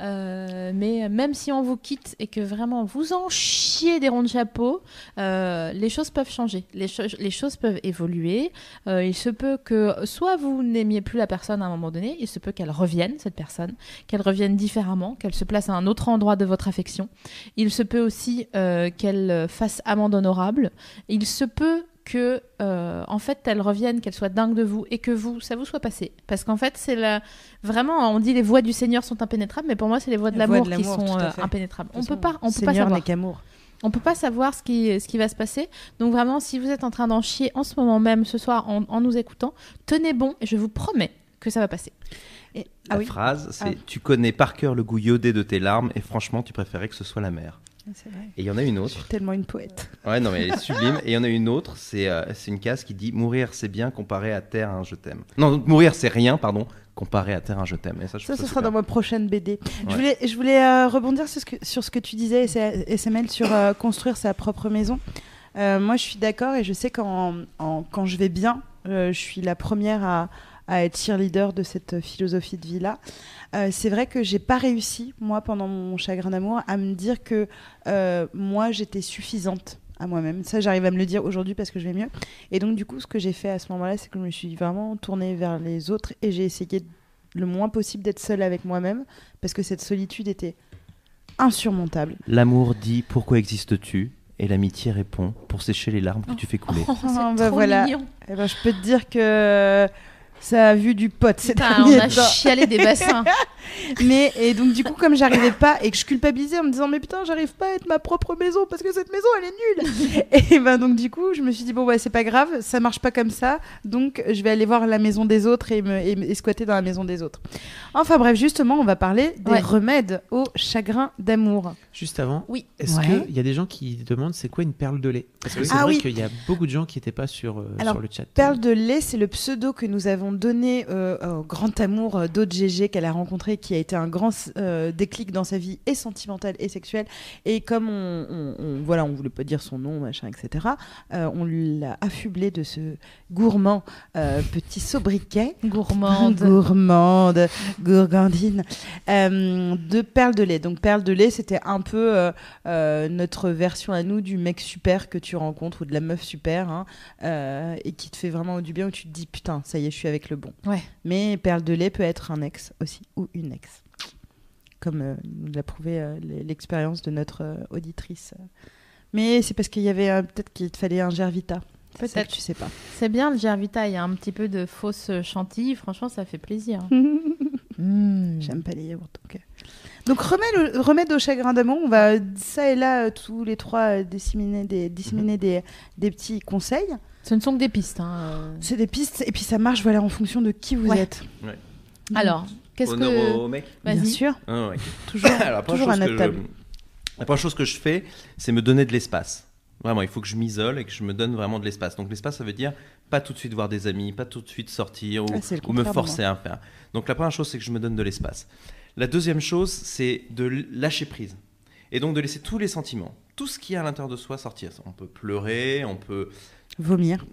Euh, mais même si on vous quitte et que vraiment vous en chiez des ronds de chapeau, euh, les choses peuvent changer, les, les choses peuvent évoluer. Euh, il se peut que soit vous n'aimiez plus la personne à un moment donné, il se peut qu'elle revienne, cette personne, qu'elle revienne différemment, qu'elle se place à un autre endroit de votre affection. Il se peut aussi qu'elle fasse amende honorable. Il se peut que, euh, en fait, elle revienne, qu'elle soit dingue de vous et que vous, ça vous soit passé. Parce qu'en fait, c'est la... vraiment, on dit les voies du Seigneur sont impénétrables, mais pour moi, c'est les voies de l'amour qui sont euh, impénétrables. On peut pas, on peut pas
Seigneur
savoir.
n'est qu'amour.
On peut pas savoir ce qui, ce qui va se passer. Donc vraiment, si vous êtes en train d'en chier en ce moment même, ce soir, en, en nous écoutant, tenez bon et je vous promets que ça va passer.
Et-
La
Ah oui.
phrase, c'est
Ah.
Tu connais par cœur le goût iodé de tes larmes et franchement, tu préférais que ce soit la mer.
Vrai.
Et il y en a une
Je
autre.
suis tellement une poète.
Ouais, non, mais elle est sublime. Et il y en a une autre, c'est euh, une case qui dit Mourir, c'est bien comparé à terre je t'aime. Non, donc, mourir, c'est rien, pardon, comparé à terre je t'aime. Ça, je
Ça, sera dans ma prochaine BD. Je voulais, je voulais euh, rebondir sur ce, que, sur ce que tu disais, SML, sur euh, construire sa propre maison. Euh, moi, je suis d'accord et je sais qu'en en- quand je vais bien, je suis la première à, à être cheerleader de cette philosophie de vie-là. Euh, c'est vrai que j'ai pas réussi, moi, pendant mon chagrin d'amour, à me dire que euh, moi, j'étais suffisante à moi-même. Ça, j'arrive à me le dire aujourd'hui parce que je vais mieux. Et donc, du coup, ce que j'ai fait à ce moment-là, c'est que je me suis vraiment tournée vers les autres et j'ai essayé le moins possible d'être seule avec moi-même parce que cette solitude était insurmontable.
L'amour dit Pourquoi existes-tu? Et l'amitié répond Pour sécher les larmes que tu fais couler.
Oh, c'est
Ah, bah
trop
voilà.
mignon.
Eh ben, je peux te dire que ça a vu du pote ces
Putain,
derniers
on a
temps.
chialé des bassins.
Mais et donc du coup comme j'arrivais pas et que je culpabilisais en me disant mais putain j'arrive pas à être ma propre maison parce que cette maison elle est nulle et ben donc du coup je me suis dit bon ouais c'est pas grave ça marche pas comme ça donc je vais aller voir la maison des autres et me et, squatter dans la maison des autres enfin bref justement on va parler des
Ouais.
remèdes au chagrin d'amour
Juste avant,
Oui.
est-ce
Ouais.
qu'il y a des gens qui demandent c'est quoi une perle de lait? Parce que c'est
Ah
vrai
oui.
qu'il y a beaucoup de gens qui n'étaient pas sur, euh,
Alors,
sur le chat.
Perle de lait, c'est le pseudo que nous avons donné euh, au grand amour euh, d'Aude GG qu'elle a rencontré, qui a été un grand euh, déclic dans sa vie et sentimentale et sexuelle. Et comme on, on- on- voilà, on voulait pas dire son nom, machin, etc. euh, on l'a affublé de ce gourmand petit sobriquet.
Gourmande.
gourmande, gourgandine, de perles de lait. Donc perles de lait, c'était un peu notre version à nous du mec super que tu rencontres ou de la meuf super hein, et qui te fait vraiment du bien où tu te dis putain, ça y est, je suis avec le bon.
Ouais.
Mais perle de lait peut être un ex aussi ou une ex, comme euh, nous l'a prouvé euh, l'expérience de notre euh, auditrice. Mais c'est parce qu'il y avait peut-être qu'il te fallait un Gervita.
Peut-être.
tu sais pas.
C'est bien le Gervita, il y a un petit peu de fausse chantilly, franchement ça fait plaisir. Mm.
J'aime pas les yaourts. Donc, donc remède, au- remède au chagrin d'amour, on va ça et là, tous les trois, disséminer des, disséminer des, des petits conseils.
Ce ne sont que des pistes. hein, euh.
C'est des pistes, et puis ça marche voilà, en fonction de qui vous
Ouais.
êtes.
Alors, qu'est-ce
Honneur
que...
au mec.
Bien
Vas-y.
sûr,
Ah ouais.
toujours,
Alors,
à
chose
notre
que
table.
je- La première chose que je fais, c'est me donner de l'espace. Vraiment, il faut que je m'isole et que je me donne vraiment de l'espace. Donc l'espace, ça veut dire pas tout de suite voir des amis, pas tout de suite sortir ou,
Ah,
ou me forcer à faire. Donc la première chose, c'est que je me donne de l'espace. La deuxième chose, c'est de lâcher prise. Et donc de laisser tous les sentiments, tout ce qui est à l'intérieur de soi sortir. On peut pleurer, on peut
Vomir.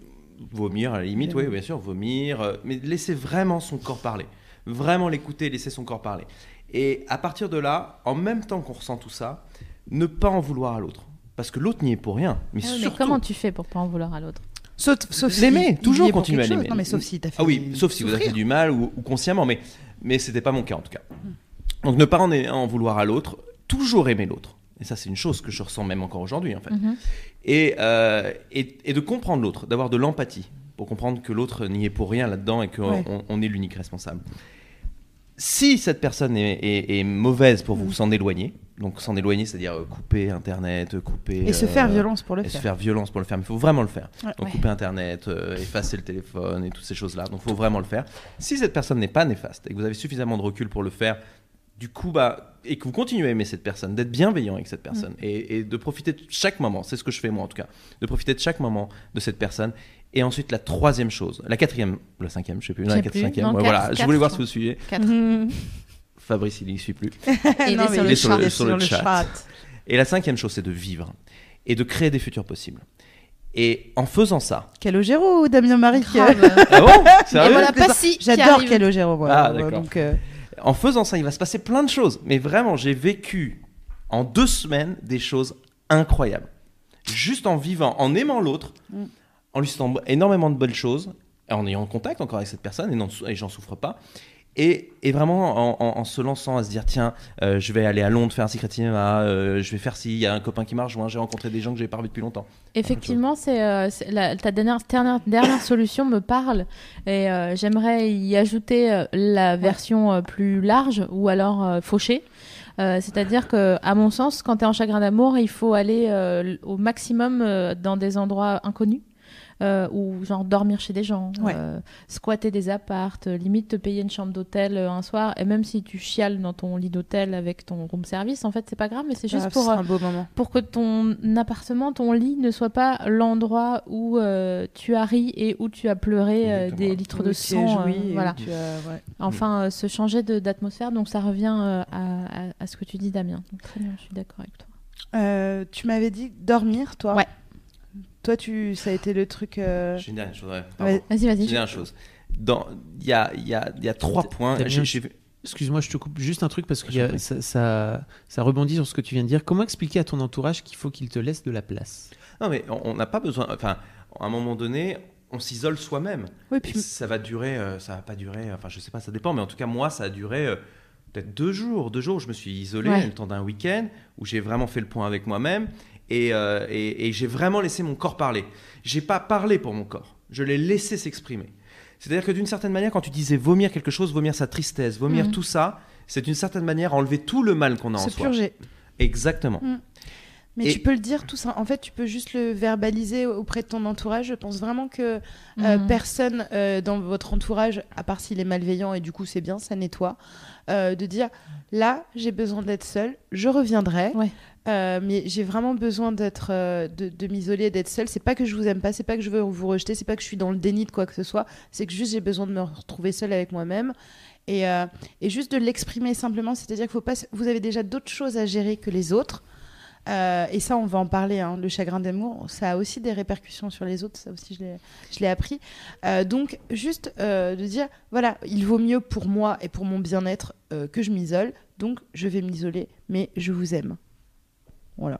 vomir à la limite, oui, bien sûr, vomir, euh, mais laisser vraiment son corps parler. Vraiment l'écouter, laisser son corps parler. Et à partir de là, en même temps qu'on ressent tout ça, ne pas en vouloir à l'autre. Parce que l'autre n'y est pour rien. Mais
Ah oui, mais
surtout.
comment tu fais pour pas en vouloir à l'autre?
Sauf, sauf si
L'aimer,
il
toujours continuer à l'aimer.
Non, mais sauf si t'as fait.
Ah oui, sauf si vous avez fait du mal ou, ou consciemment, mais, mais c'était pas mon cas en tout cas. Donc ne pas en, en vouloir à l'autre, toujours aimer l'autre. Et ça, c'est une chose que je ressens même encore aujourd'hui en fait.
Mhm.
et, euh, et, et de comprendre l'autre, d'avoir de l'empathie pour comprendre que l'autre n'y est pour rien là-dedans et qu'on
Ouais.
on- est l'unique responsable. Si cette personne est, est- est mauvaise pour vous,
Mm.
s'en éloigner. Donc s'en éloigner, c'est-à-dire euh, couper Internet, couper...
Et se
euh,
faire violence pour le
et se
faire.
faire violence pour le faire. Mais il faut vraiment le faire.
Ouais.
Donc
Ouais.
couper Internet, euh, effacer le téléphone et toutes ces choses-là. Donc il faut vraiment le faire. Si cette personne n'est pas néfaste et que vous avez suffisamment de recul pour le faire, du coup, bah, et que vous continuez à aimer cette personne, d'être bienveillant avec cette personne et, et de profiter de chaque moment, c'est ce que je fais moi en tout cas, de profiter de chaque moment de cette personne. Et ensuite, la troisième chose, la quatrième, ou la cinquième, je sais plus, non, la quatre-
plus.
cinquième,
Non,
ouais,
quatre,
voilà, je
quatre,
voulais voir si vous suivez.
Quatre.
Fabrice, il y suit plus.
Non,
il est sur
il
le
est sur le- chat.
chat.
Et la cinquième chose, c'est de vivre et de créer des futurs possibles. Et en faisant ça,
Calogero ou Damien Marie
ah bon?
J'adore. Calogero. moi.
Ah, d'accord.
Donc, euh,
En faisant ça, il va se passer plein de choses. Mais vraiment, j'ai vécu en deux semaines des choses incroyables. Juste en vivant, en aimant l'autre,
Mm.
en lui souhaitant énormément de bonnes choses, en ayant contact encore avec cette personne, et, non- et j'en souffre pas. Et, et vraiment en, en- en se lançant à se dire tiens, euh, je vais aller à Londres faire un secret cinéma, euh, je vais faire si il y a un copain qui m'a rejoint, j'ai rencontré des gens que j'ai pas revu depuis longtemps.
Effectivement, c'est euh, ta dernière, dernière, dernière solution me parle et j'aimerais y ajouter la version plus large ou alors fauchée. Euh, C'est-à-dire que, à mon sens, quand tu es en chagrin d'amour, il faut aller euh, au maximum euh, dans des endroits inconnus. Euh, ou genre dormir chez des gens,
Ouais.
euh, squatter des appartes, euh, limite te payer une chambre d'hôtel un soir, et même si tu chiales dans ton lit d'hôtel avec ton room service, en fait c'est pas grave, mais c'est juste
ah,
pour
ce sera un beau moment.
pour que ton appartement, ton lit ne soit pas l'endroit où euh, tu as ri et où tu as pleuré euh, des litres de
Où
sang.
joui
euh,
et où
voilà.
tu as- ouais.
Enfin, euh, se changer d'atmosphère. Donc ça revient euh, à, à- à ce que tu dis, Damien. Donc, très bien, je suis d'accord avec toi.
Euh, tu m'avais dit dormir, toi?
Ouais.
Toi, tu, ça a été le truc. euh,
J'ai une dernière chose. ouais.
Vas-y,
J'ai
vas-y.
une dernière chose. Dans- Il y a, il y, a, il y a trois points.
Excuse-moi, je te coupe juste un truc parce que
prie.
ça, ça, ça rebondit sur ce que tu viens de dire. Comment expliquer à ton entourage qu'il faut qu'il te laisse de la place?
Non, mais on n'a pas besoin. Enfin, à un moment donné, on s'isole soi-même.
Oui, puis
ça va durer, euh, ça va pas durer, enfin je sais pas, ça dépend, mais en tout cas moi ça a duré euh, peut-être deux jours, deux jours où je me suis isolé
Ouais.
le temps d'un week-end, où j'ai vraiment fait le point avec moi-même et, euh, et- et j'ai vraiment laissé mon corps parler. J'ai pas parlé pour mon corps, je l'ai laissé s'exprimer. C'est-à-dire que d'une certaine manière, quand tu disais vomir quelque chose, vomir sa tristesse, vomir
Mhm.
tout ça, c'est d'une certaine manière enlever tout le mal qu'on a en
se
soi.
purger.
Exactement.
Mais
Et-
tu peux le dire tout ça. En fait, tu peux juste le verbaliser auprès de ton entourage. Je pense vraiment que euh,
Mhm.
personne euh, dans votre entourage, à part s'il est malveillant et du coup c'est bien, ça nettoie, euh, de dire là j'ai besoin d'être seule, je reviendrai.
Ouais.
Euh, mais j'ai vraiment besoin d'être, euh, de, m'isoler, d'être seule. C'est pas que je vous aime pas, c'est pas que je veux vous rejeter, c'est pas que je suis dans le déni de quoi que ce soit. C'est que juste j'ai besoin de me retrouver seule avec moi-même et, euh, juste de l'exprimer simplement. C'est-à-dire qu'il faut pas, vous avez déjà d'autres choses à gérer que les autres. Et ça, on va en parler. hein. Le chagrin d'amour, ça a aussi des répercussions sur les autres. Ça aussi, je l'ai, appris. Donc, juste de dire, voilà, il vaut mieux pour moi et pour mon bien-être que je m'isole. Donc, je vais m'isoler, mais je vous aime. Voilà.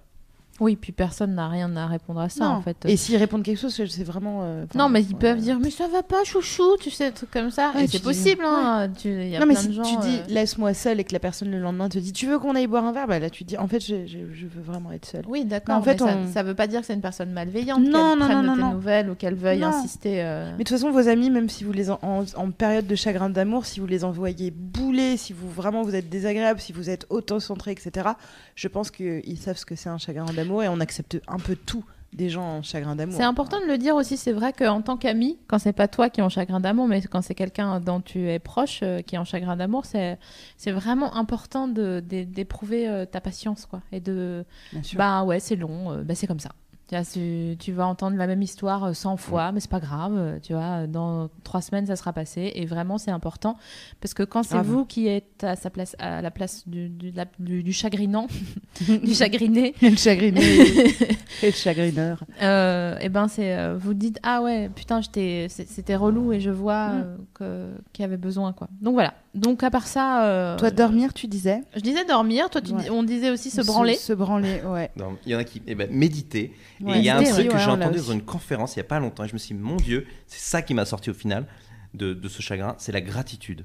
Oui, puis personne n'a rien à répondre à ça
Non.
en fait.
Et s'ils répondent quelque chose, c'est vraiment. euh,
non, mais ils
ouais.
peuvent dire mais ça va pas, chouchou, tu sais, des trucs comme ça.
Ouais,
et
tu
c'est
dis-
possible, hein. tu- Il y a
non, mais si
de gens.
tu dis
euh,
laisse-moi seul et que la personne le lendemain te dit tu veux qu'on aille boire un verre, bah là tu dis en fait je, je, je veux vraiment être seule.
Oui, d'accord.
en fait,
mais ça,
on-
ça veut pas dire que c'est une personne malveillante,
Non, non,
prenne
non,
de
non,
tes
non.
nouvelles ou qu'elle veuille
Non.
insister. euh,
Mais de toute façon, vos amis, même si vous les en, en, en période de chagrin d'amour, si vous les envoyez bouler, si vous vraiment vous êtes désagréable, si vous êtes auto-centré, etc., je pense qu'ils savent ce que c'est un chagrin d'amour et on accepte un peu tout des gens en chagrin d'amour.
C'est important de le dire aussi. C'est vrai qu'en tant qu'ami, quand c'est pas toi qui es en chagrin d'amour, mais quand c'est quelqu'un dont tu es proche euh, qui est en chagrin d'amour, c'est c'est vraiment important de- d'éprouver euh, ta patience, quoi, et de
Bien sûr.
bah ouais, c'est long, euh, bah c'est comme ça. Tu, vas entendre la même histoire euh, 100 fois, mais c'est pas grave. euh, Tu vois, dans trois semaines, ça sera passé. Et vraiment, c'est important parce que quand c'est vous qui êtes à sa place, à la place du, du, la- du- du chagrinant, du chagriné,
le chagriné et le chagrineur.
euh, et ben c'est euh, vous dites ah ouais putain j'étais c'était relou et je vois
Mm.
euh, que qu'il y avait besoin quoi donc voilà donc à part ça euh,
Toi, dormir, tu disais
je disais dormir toi tu
Ouais.
dis- on disait aussi se branler
Se, branler, ouais.
Non, Il y en a qui. Eh ben, méditer.
Ouais,
et il y a un truc
oui,
que j'ai
l'a
entendu dans une conférence il n'y a pas longtemps et je me suis dit, mon Dieu, c'est ça qui m'a sorti au final de, de ce chagrin, c'est la gratitude.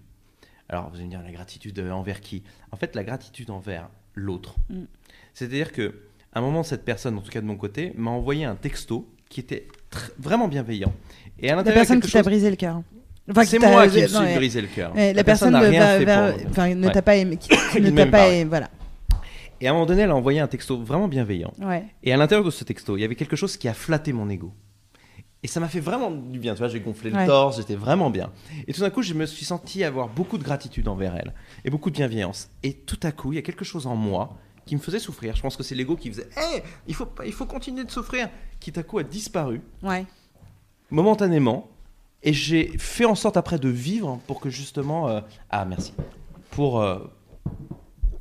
Alors, vous allez me dire, la gratitude euh, envers qui? En fait, la gratitude envers l'autre.
Mm.
C'est-à-dire que à un moment, cette personne, en tout cas de mon côté, m'a envoyé un texto qui était vraiment bienveillant. Et à
La
l'intérieur,
personne
quelque
qui t'a brisé le cœur. Enfin,
c'est moi qui me suis brisé le cœur.
la, personne,
n'a
ne
rien fait
vers-
pour-
enfin, ne
Ouais.
t'a pas aimé, qui, qui ne t'a pas
pas.
aimé, voilà.
Et à un moment donné, elle a envoyé un texto vraiment bienveillant.
Ouais.
Et à l'intérieur de ce texto, il y avait quelque chose qui a flatté mon ego. Et ça m'a fait vraiment du bien. Tu vois, j'ai gonflé
Ouais.
le torse, j'étais vraiment bien. Et tout d'un coup, je me suis senti avoir beaucoup de gratitude envers elle et beaucoup de bienveillance. Et tout à coup, il y a quelque chose en moi qui me faisait souffrir. Je pense que c'est l'ego qui faisait Hé, il, faut, il faut continuer de souffrir. Qui tout à coup a disparu
Ouais.
momentanément. Et j'ai fait en sorte après de vivre pour que justement. euh, ah, merci. Pour. euh,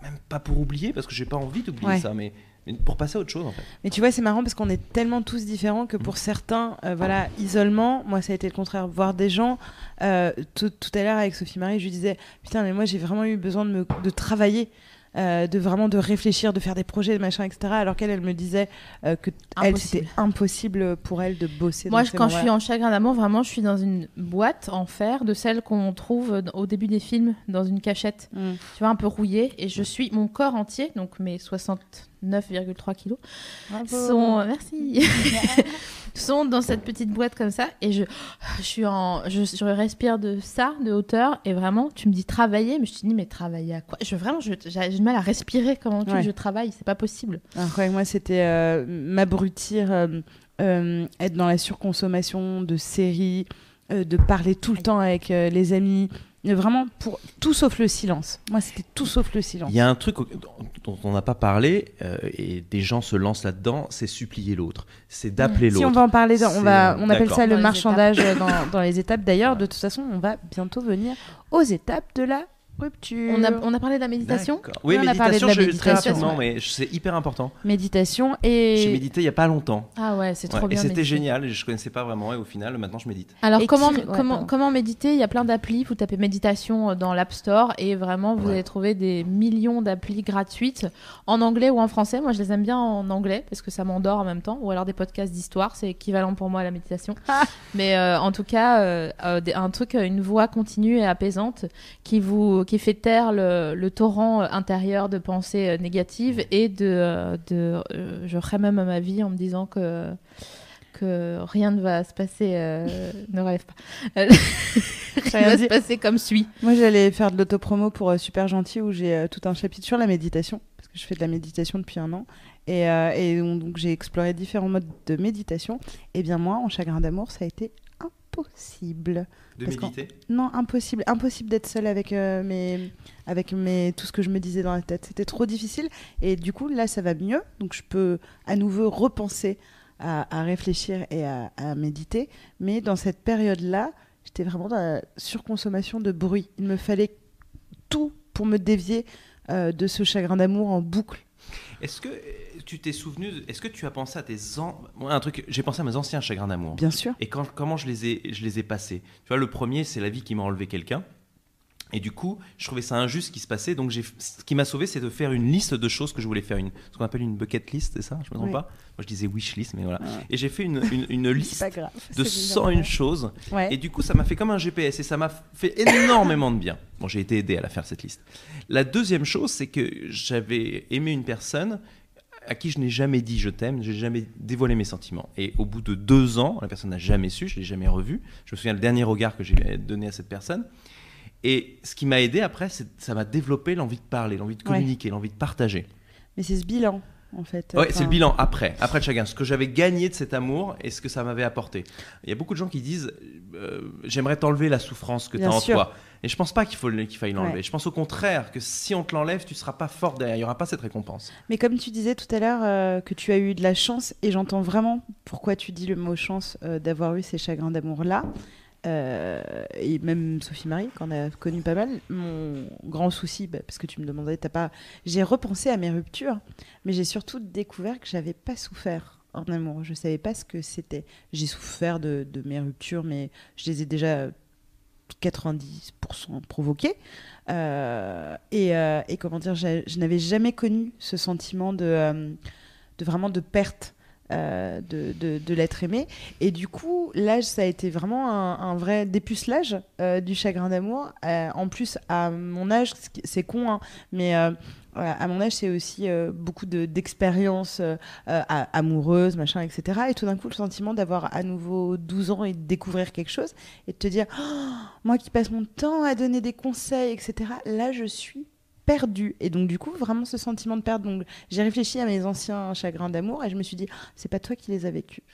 même pas pour oublier, parce que j'ai pas envie d'oublier
Ouais.
ça, mais, mais pour passer à autre chose en fait.
Mais tu vois, c'est marrant parce qu'on est tellement tous différents que pour certains, euh, voilà, isolement, moi ça a été le contraire. Voir des gens, euh, tout, tout à l'heure avec Sophie Marie, je lui disais, putain, mais moi j'ai vraiment eu besoin de, me, de travailler. Euh, de vraiment de réfléchir, de faire des projets, de machin, etc. Alors qu'elle, elle me disait euh, que elle
Impossible.
c'était impossible pour elle de bosser.
moi
dans
je-
ces
quand je suis en chagrin d'amour vraiment je suis dans une boîte en fer de celle qu'on trouve au début des films dans une cachette
Mm.
tu vois un peu rouillée et je suis mon corps entier donc mes 69,3 kilos sont merci sont dans cette petite boîte comme ça et je je suis en je, je respire de ça de hauteur et vraiment tu me dis travailler mais je te dis mais travailler à quoi? Je vraiment j'ai du mal à respirer comment tu
Ouais.
je travaille c'est pas possible
Alors moi, c'était euh, m'abrutir, euh, euh, être dans la surconsommation de séries, euh, de parler tout le temps avec les amis. Mais Vraiment, pour tout sauf le silence. Moi, c'était tout sauf le silence.
Il y a un truc dont on n'a pas parlé euh, et des gens se lancent là-dedans, c'est supplier l'autre, c'est d'appeler
Si on
l'autre.
va en parler, dans- on, va,
C'est-
on appelle ça
Dans
le marchandage euh, dans, dans les étapes. D'ailleurs, de toute façon, on va bientôt venir aux étapes de la rupture.
on a, on a parlé de la méditation.
Oui,
Oui, on a parlé de
méditation,
la
je- très
méditation,
rapidement,
ouais.
mais c'est hyper important.
Méditation
J'ai
et...
médité il y a pas longtemps.
ah ouais c'est
Ouais,
trop
et
bien
c'était
méditer.
génial, et je connaissais pas vraiment, et au final, maintenant je médite.
Alors
Et
comment,
qui- ouais,
comment,
pardon.
comment méditer? Il y a plein d'applis. Vous tapez méditation euh, dans l'App Store et vraiment vous
Ouais.
allez trouver des millions d'applis gratuites en anglais ou en français. Moi je les aime bien en anglais parce que ça m'endort en même temps. Ou alors des podcasts d'histoire, c'est équivalent pour moi à la méditation. Mais euh, en tout cas, euh, euh, un truc, une voix continue et apaisante qui vous qui fait taire le, le torrent intérieur de pensées euh, négatives et de, euh, de euh, je ferai même à ma vie en me disant que que rien ne va se passer. euh, ne rêve pas. Rien va se passer comme suit.
Moi, j'allais faire de l'autopromo pour euh, Super Gentil où j'ai euh, tout un chapitre sur la méditation, parce que je fais de la méditation depuis un an. Et, euh, et donc, j'ai exploré différents modes de méditation. Et bien, moi, en chagrin d'amour, ça a été impossible.
De
Parce
méditer
Non, impossible. Impossible d'être seule avec, euh, mes, avec mes, tout ce que je me disais dans la tête. C'était trop difficile. Et du coup, là, ça va mieux. Donc, je peux à nouveau repenser à, à réfléchir et à, à méditer. Mais dans cette période-là, j'étais vraiment dans la surconsommation de bruit. Il me fallait tout pour me dévier euh, de ce chagrin d'amour en boucle.
Est-ce que tu t'es souvenu, est-ce que tu as pensé à tes. an- un truc, j'ai pensé à mes anciens chagrins d'amour.
Bien sûr.
Et quand, comment je les ai, je les ai passés? Tu vois, le premier, c'est la vie qui m'a enlevé quelqu'un. Et du coup, je trouvais ça injuste ce qui se passait. Donc, ce qui m'a sauvé, c'est de faire une liste de choses que je voulais faire. Une, ce qu'on appelle une bucket list, c'est ça? Je me trompe
Oui.
pas? Moi, je disais wish list, mais voilà.
Ouais.
Et j'ai fait une, une, liste
grave.
de
c'est déjà
101
pas
choses.
Ouais.
Et du coup, ça m'a fait comme un GPS et ça m'a fait énormément de bien. Bon, j'ai été aidé à la faire cette liste. La deuxième chose, c'est que j'avais aimé une personne à qui je n'ai jamais dit je t'aime, j'ai jamais dévoilé mes sentiments. Et au bout de deux ans, la personne n'a jamais su, je l'ai jamais revu. Je me souviens le dernier regard que j'ai donné à cette personne. Et ce qui m'a aidé après, c'est ça m'a développé l'envie de parler, l'envie de
Ouais.
communiquer, l'envie de partager.
Mais c'est ce bilan, en fait.
Ouais,
Enfin,
c'est le bilan après, après le chagrin, ce que j'avais gagné de cet amour et ce que ça m'avait apporté. Il y a beaucoup de gens qui disent euh, j'aimerais t'enlever la souffrance que tu as en
sûr.
toi. Et je pense pas qu'il faut qu'il faille l'enlever.
Ouais.
Je pense au contraire que si on te l'enlève, tu seras pas fort derrière, il y aura pas cette récompense.
Mais comme tu disais tout à l'heure euh, que tu as eu de la chance, et j'entends vraiment pourquoi tu dis le mot chance euh, d'avoir eu ces chagrins d'amour-là, euh, et même Sophie Marie, qu'on a connu pas mal, mon grand souci, bah, parce que tu me demandais, t'as pas. J'ai repensé à mes ruptures, mais j'ai surtout découvert que j'avais pas souffert en amour. Je savais pas ce que c'était. J'ai souffert de, de mes ruptures, mais je les ai déjà 90% provoquées. Euh, et, euh, et comment dire, je n'avais jamais connu ce sentiment de, euh, vraiment de perte euh, de, de, l'être aimé. Et du coup, l'âge, ça a été vraiment un, un vrai dépucelage du chagrin d'amour. En plus, à mon âge, c'est con, hein, mais à mon âge, c'est aussi euh, beaucoup de- d'expériences euh, euh, a- amoureuses, machin, etc. Et tout d'un coup, le sentiment d'avoir à nouveau 12 ans et de découvrir quelque chose et de te dire, Oh, moi qui passe mon temps à donner des conseils, etc. Là, je suis perdue. Et donc, du coup, vraiment ce sentiment de perte. Donc, j'ai réfléchi à mes anciens chagrins d'amour et je me suis dit, Oh, c'est pas toi qui les as vécus.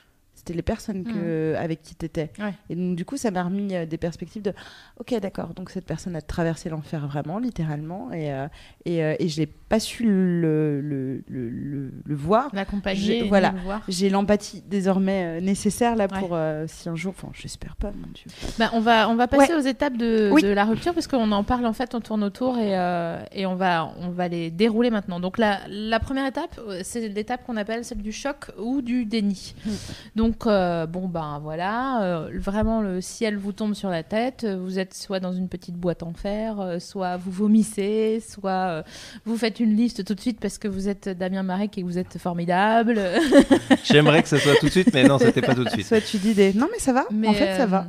C'était les personnes que, avec qui tu étais.
Ouais.
Et donc, du coup, ça m'a remis euh, des perspectives de Ok, d'accord, donc cette personne a traversé l'enfer vraiment, littéralement, et, euh, et, euh, et je n'ai pas su le, le, le, le- le voir.
L'accompagner,
voilà. J'ai l'empathie désormais euh, nécessaire là
Ouais.
pour euh, si un jour, enfin, j'espère pas, mon Dieu.
Bah, on va on va passer
Ouais.
aux étapes de,
Oui.
de la rupture parce qu'on en parle en fait, on tourne autour et, euh, et on va on va les dérouler maintenant. Donc la, la première étape, euh, c'est l'étape qu'on appelle celle du choc ou du déni.
Mm.
Donc euh, bon ben voilà, euh, vraiment le ciel vous tombe sur la tête. Vous êtes soit dans une petite boîte en fer, euh, soit vous vomissez, soit euh, vous faites une liste tout de suite parce que vous êtes Damien Marek et que vous êtes formidable.
J'aimerais que ce soit tout de suite, mais non, c'était pas tout de suite.
Soit tu dis des non mais ça va,
Mais,
en fait ça va.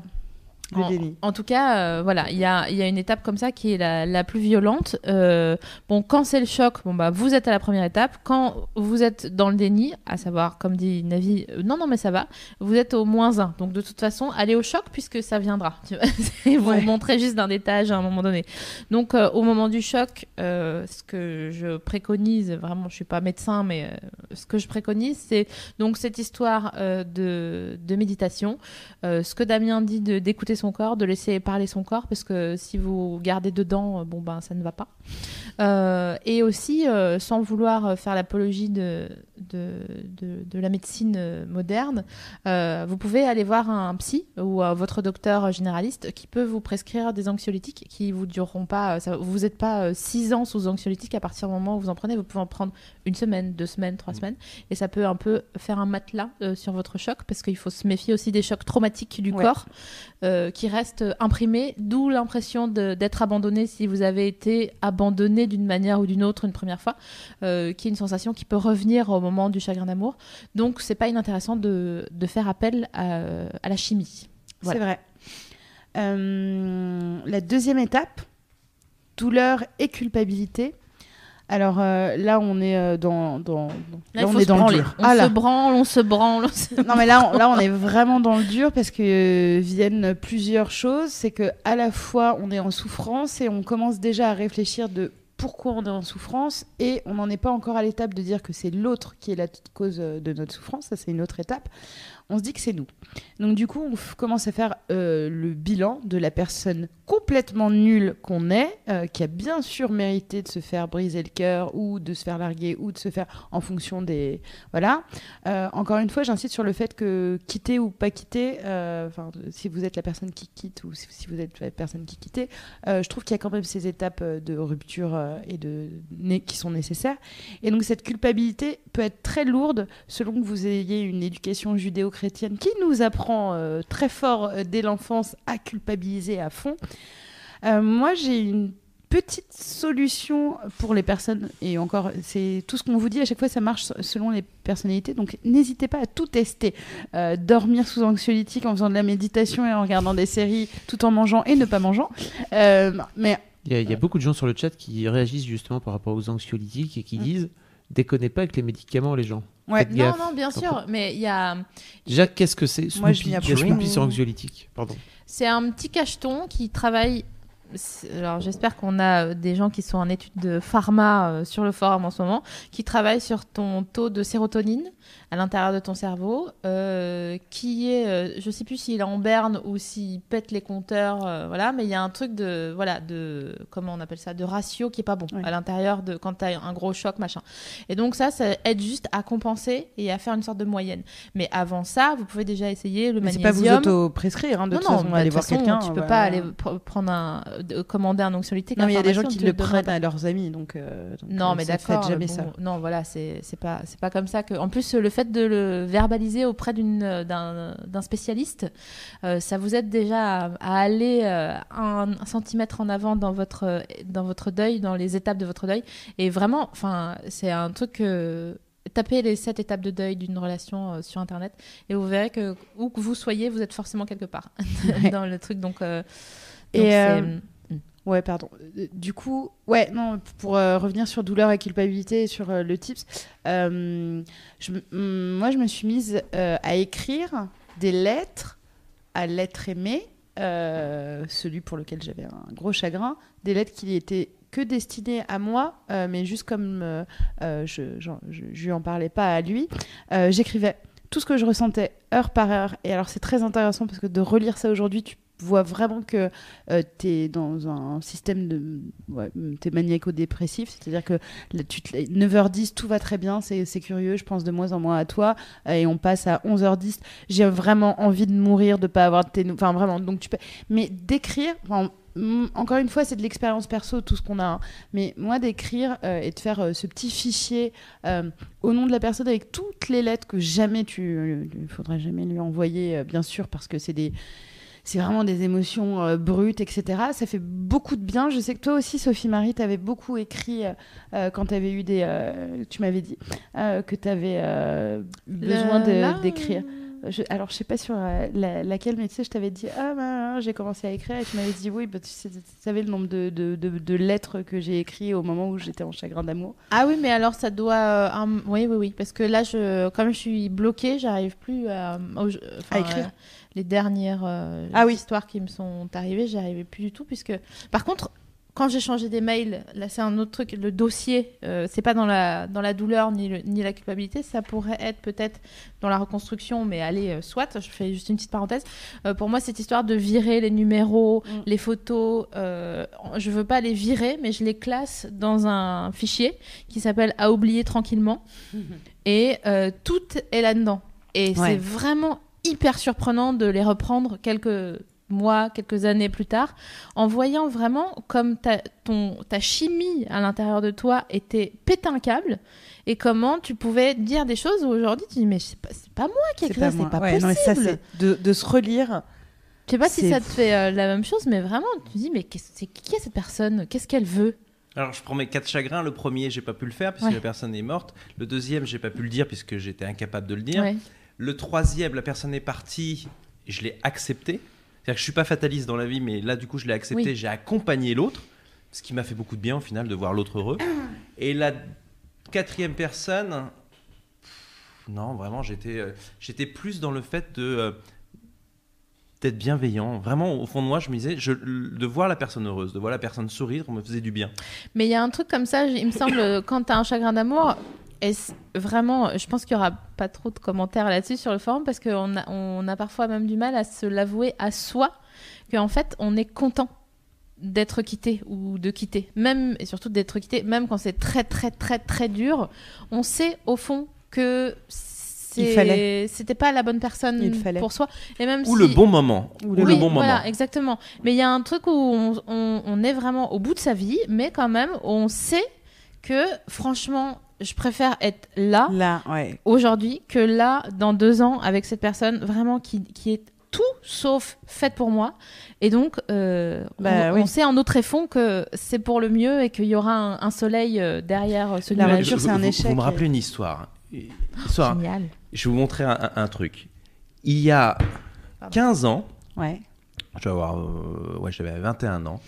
Le
En,
déni.
en tout cas, euh, voilà, il y a, il y a une étape comme ça qui est la, la plus violente. Euh, bon, quand c'est le choc, bon bah vous êtes à la première étape. Quand vous êtes dans le déni, à savoir, comme dit Navi, euh, non non mais ça va, vous êtes au moins 1. Donc de toute façon, allez au choc puisque ça viendra. Tu vois vous
Ouais.
montrer juste d'un étage à un moment donné. Donc au moment du choc, ce que je préconise, vraiment, je suis pas médecin, mais ce que je préconise, c'est donc cette histoire de, de méditation. Ce que Damien dit de d'écouter son corps, de laisser parler son corps, parce que si vous gardez dedans, euh, bon ben ça ne va pas. Euh, et aussi, euh, sans vouloir faire l'apologie de, de, de, de la médecine moderne, euh, vous pouvez aller voir un psy ou euh, votre docteur généraliste qui peut vous prescrire des anxiolytiques qui vous dureront pas. Ça, vous n'êtes pas euh, six ans sous anxiolytiques à partir du moment où vous en prenez. Vous pouvez en prendre une semaine, deux semaines, trois semaines, et ça peut un peu faire un matelas euh, sur votre choc parce qu'il faut se méfier aussi des chocs traumatiques du
Ouais.
corps euh, qui restent imprimés, d'où l'impression d'être abandonné si vous avez été abandonné d'une manière ou d'une autre une première fois, euh, qui est une sensation qui peut revenir au moment du chagrin d'amour. Donc c'est pas inintéressant de, de faire appel à, à la chimie. Voilà.
C'est vrai. Euh, la deuxième étape, douleur et culpabilité. Alors euh, là, on est euh, dans,
Là,
on est dans le dur.
On
Ah
se branle, on se branle. on se-
Non mais là, on, là, on est vraiment dans le dur parce que euh, viennent plusieurs choses. C'est que à la fois, on est en souffrance et on commence déjà à réfléchir de pourquoi on est en souffrance et on n'en est pas encore à l'étape de dire que c'est l'autre qui est la cause de notre souffrance. Ça, c'est une autre étape. On se dit que c'est nous. Donc du coup, on commence à faire euh, le bilan de la personne complètement nulle qu'on est, euh, qui a bien sûr mérité de se faire briser le cœur ou de se faire larguer ou de se faire en fonction des voilà. Euh, encore une fois, j'insiste sur le fait que quitter ou pas quitter, enfin, si vous êtes la personne qui quitte ou si, vous êtes la personne qui quittez, je trouve qu'il y a quand même ces étapes de rupture et de qui sont nécessaires. Et donc cette culpabilité peut être très lourde selon que vous ayez une éducation judéo-chrétienne qui nous apprend euh, très fort euh, dès l'enfance à culpabiliser à fond. Euh, moi, j'ai une petite solution pour les personnes, et encore, c'est tout ce qu'on vous dit, à chaque fois, ça marche selon les personnalités, donc n'hésitez pas à tout tester. Euh, dormir sous anxiolytique en faisant de la méditation et en regardant des séries tout en mangeant et ne pas mangeant. Euh, mais
Il y, a, il y a beaucoup de gens sur le chat qui réagissent justement par rapport aux anxiolytiques et qui
Mm.
disent déconnez pas avec les médicaments, les gens.
Ouais.
Non,
gaffe.
non, bien sûr, mais il y a.
Déjà, qu'est-ce que c'est
Moi,
Snoopy
je
a
approche
Snoopy sur anxiolytique. Pardon.
C'est un petit cacheton qui travaille. Alors j'espère qu'on a euh, des gens qui sont en études de pharma euh, sur le forum en ce moment, qui travaillent sur ton taux de sérotonine à l'intérieur de ton cerveau, euh, qui est, je sais plus s'il est en berne ou s'il pète les compteurs, euh, voilà, mais il y a un truc de, voilà, de, comment on appelle ça, de ratio qui est pas bon à l'intérieur de quand tu as un gros choc, machin. Et donc ça, ça aide juste à compenser et à faire une sorte de moyenne. Mais avant ça, vous pouvez déjà essayer le
mais c'est pas vous
magnésium.
auto-prescrire, hein, de toute
non,
façon,
bah,
aller
de
voir quelqu'un.
Tu peux
bah,
pas aller pr- prendre un, de- commander un anxiolytique.
Non, mais il y a des gens qui le prennent à leurs amis, donc. euh, donc,
non,
euh,
mais d'accord.
Jamais
bon,
ça.
Non, voilà, c'est pas c'est pas comme ça que. En plus, le fait de le verbaliser auprès d'une d'un spécialiste, euh, ça vous aide déjà à, à aller euh, un, un centimètre en avant dans votre dans votre deuil, dans les étapes de votre deuil. Et vraiment, enfin, c'est un truc. tapez les sept étapes de deuil d'une relation euh, sur internet et vous verrez que où que vous soyez, vous êtes forcément quelque part dans le truc. Donc, euh,
Et,
donc
euh, Ouais, pardon. Euh, Du coup, ouais, non, pour euh, revenir sur douleur et culpabilité, sur euh, le tips, mm, moi, je me suis mise à écrire des lettres à l'être aimé, celui pour lequel j'avais un gros chagrin, des lettres qui étaient que destinées à moi, mais juste comme je, je lui en parlais pas à lui, j'écrivais tout ce que je ressentais heure par heure. Et alors, c'est très intéressant parce que de relire ça aujourd'hui, tu vois vraiment que euh, tu es dans un système de. Tu es maniaco-dépressif, c'est-à-dire que là, tu te- 9h10, tout va très bien, c'est curieux, je pense de moins en moins à toi, et on passe à 11h10, j'ai vraiment envie de mourir, de pas avoir de tes. Enfin, vraiment, donc tu peux. Mais d'écrire. encore une fois, c'est de l'expérience perso, tout ce qu'on a. hein. Mais moi, d'écrire euh, et de faire euh, ce petit fichier au nom de la personne avec toutes les lettres que jamais tu. Il faudrait jamais lui envoyer, bien sûr, parce que c'est des c'est vraiment des émotions euh, brutes, etc. Ça fait beaucoup de bien. Je sais que toi aussi, Sophie Marie, tu avais beaucoup écrit euh, euh, quand tu avais eu des. euh, tu m'avais dit que tu avais besoin d'écrire. Je- alors, je sais pas sur la- laquelle, mais tu sais, je t'avais dit Ah, bah, j'ai commencé à écrire et tu m'avais dit Oui, bah, tu, sais- tu savais le nombre de, de, de- de lettres que j'ai écrites au moment où j'étais en chagrin d'amour.
Ah oui, mais alors ça doit. euh, un- Oui, oui, oui. Parce que là, je... comme je suis bloquée, j'arrive plus à, au- enfin,
À écrire.
euh, les dernières euh,
Ah oui.
histoires qui me sont arrivées, j'y arrivais plus du tout. Puisque... Par contre, quand j'ai changé des mails, là, c'est un autre truc. Le dossier, euh, c'est pas dans la, dans la douleur ni, le- ni la culpabilité. Ça pourrait être peut-être dans la reconstruction, mais allez, euh, soit. Je fais juste une petite parenthèse. Euh, pour moi, cette histoire de virer les numéros,
Mm.
les photos, je veux pas les virer, mais je les classe dans un fichier qui s'appelle à oublier tranquillement. Et tout est là-dedans. Et
Ouais.
c'est vraiment hyper surprenant de les reprendre quelques mois, quelques années plus tard, en voyant vraiment comme ta, ton, ta chimie à l'intérieur de toi était câble et comment tu pouvais dire des choses où aujourd'hui tu dis mais c'est pas, moi qui ai écrit ça, c'est pas
Ouais, non, mais
possible.
ça, de, de se relire.
Je sais pas si ça te fait euh, la même chose, mais vraiment, tu te dis, mais qui est cette personne? Qu'est-ce qu'elle veut?
Alors, je prends mes quatre chagrins. Le premier, j'ai pas pu le faire puisque
Ouais.
la personne est morte. Le deuxième, j'ai pas pu le dire puisque j'étais incapable de le dire.
Ouais.
Le troisième, la personne est partie, je l'ai accepté. C'est-à-dire que je suis pas fataliste dans la vie, mais là, du coup, je l'ai accepté.
Oui.
J'ai accompagné l'autre, ce qui m'a fait beaucoup de bien au final de voir l'autre heureux. Et la quatrième personne, non, vraiment, j'étais, euh, j'étais plus dans le fait de euh, d'être bienveillant. Vraiment, au fond de moi, je me disais, je, de voir la personne heureuse, de voir la personne sourire, me faisait du bien.
Mais il y a un truc comme ça, il me semble, quand tu as un chagrin d'amour, est-ce vraiment, je pense qu'il y aura pas trop de commentaires là-dessus sur le forum parce qu'on a, on a parfois même du mal à se l'avouer à soi qu'en fait on est content d'être quitté ou de quitter, même et surtout d'être quitté, même quand c'est très très très très dur, on sait au fond que c'était pas la bonne personne
Il fallait.
pour soi et même
Ou
si-
le bon moment.
Ou le
le
oui,
bon moment.
voilà, exactement. Mais il y a un truc où on, on- on est vraiment au bout de sa vie, mais quand même, on sait que, franchement, je préfère être là,
Là, ouais.
aujourd'hui, que là, dans deux ans, avec cette personne vraiment qui, qui est tout sauf faite pour moi. Et donc, euh,
Bah
on,
oui.
on sait en eau tréfond que c'est pour le mieux et qu'il y aura un, un soleil euh, derrière ce
La
nuage.
nature, c'est un
vous-
échec.
Vous me rappelez une histoire. Histoire.
Génial.
Je vais vous montrer un, truc. Il y a 15 ans,
Ouais.
je vais avoir, euh, ouais, j'avais 21 ans.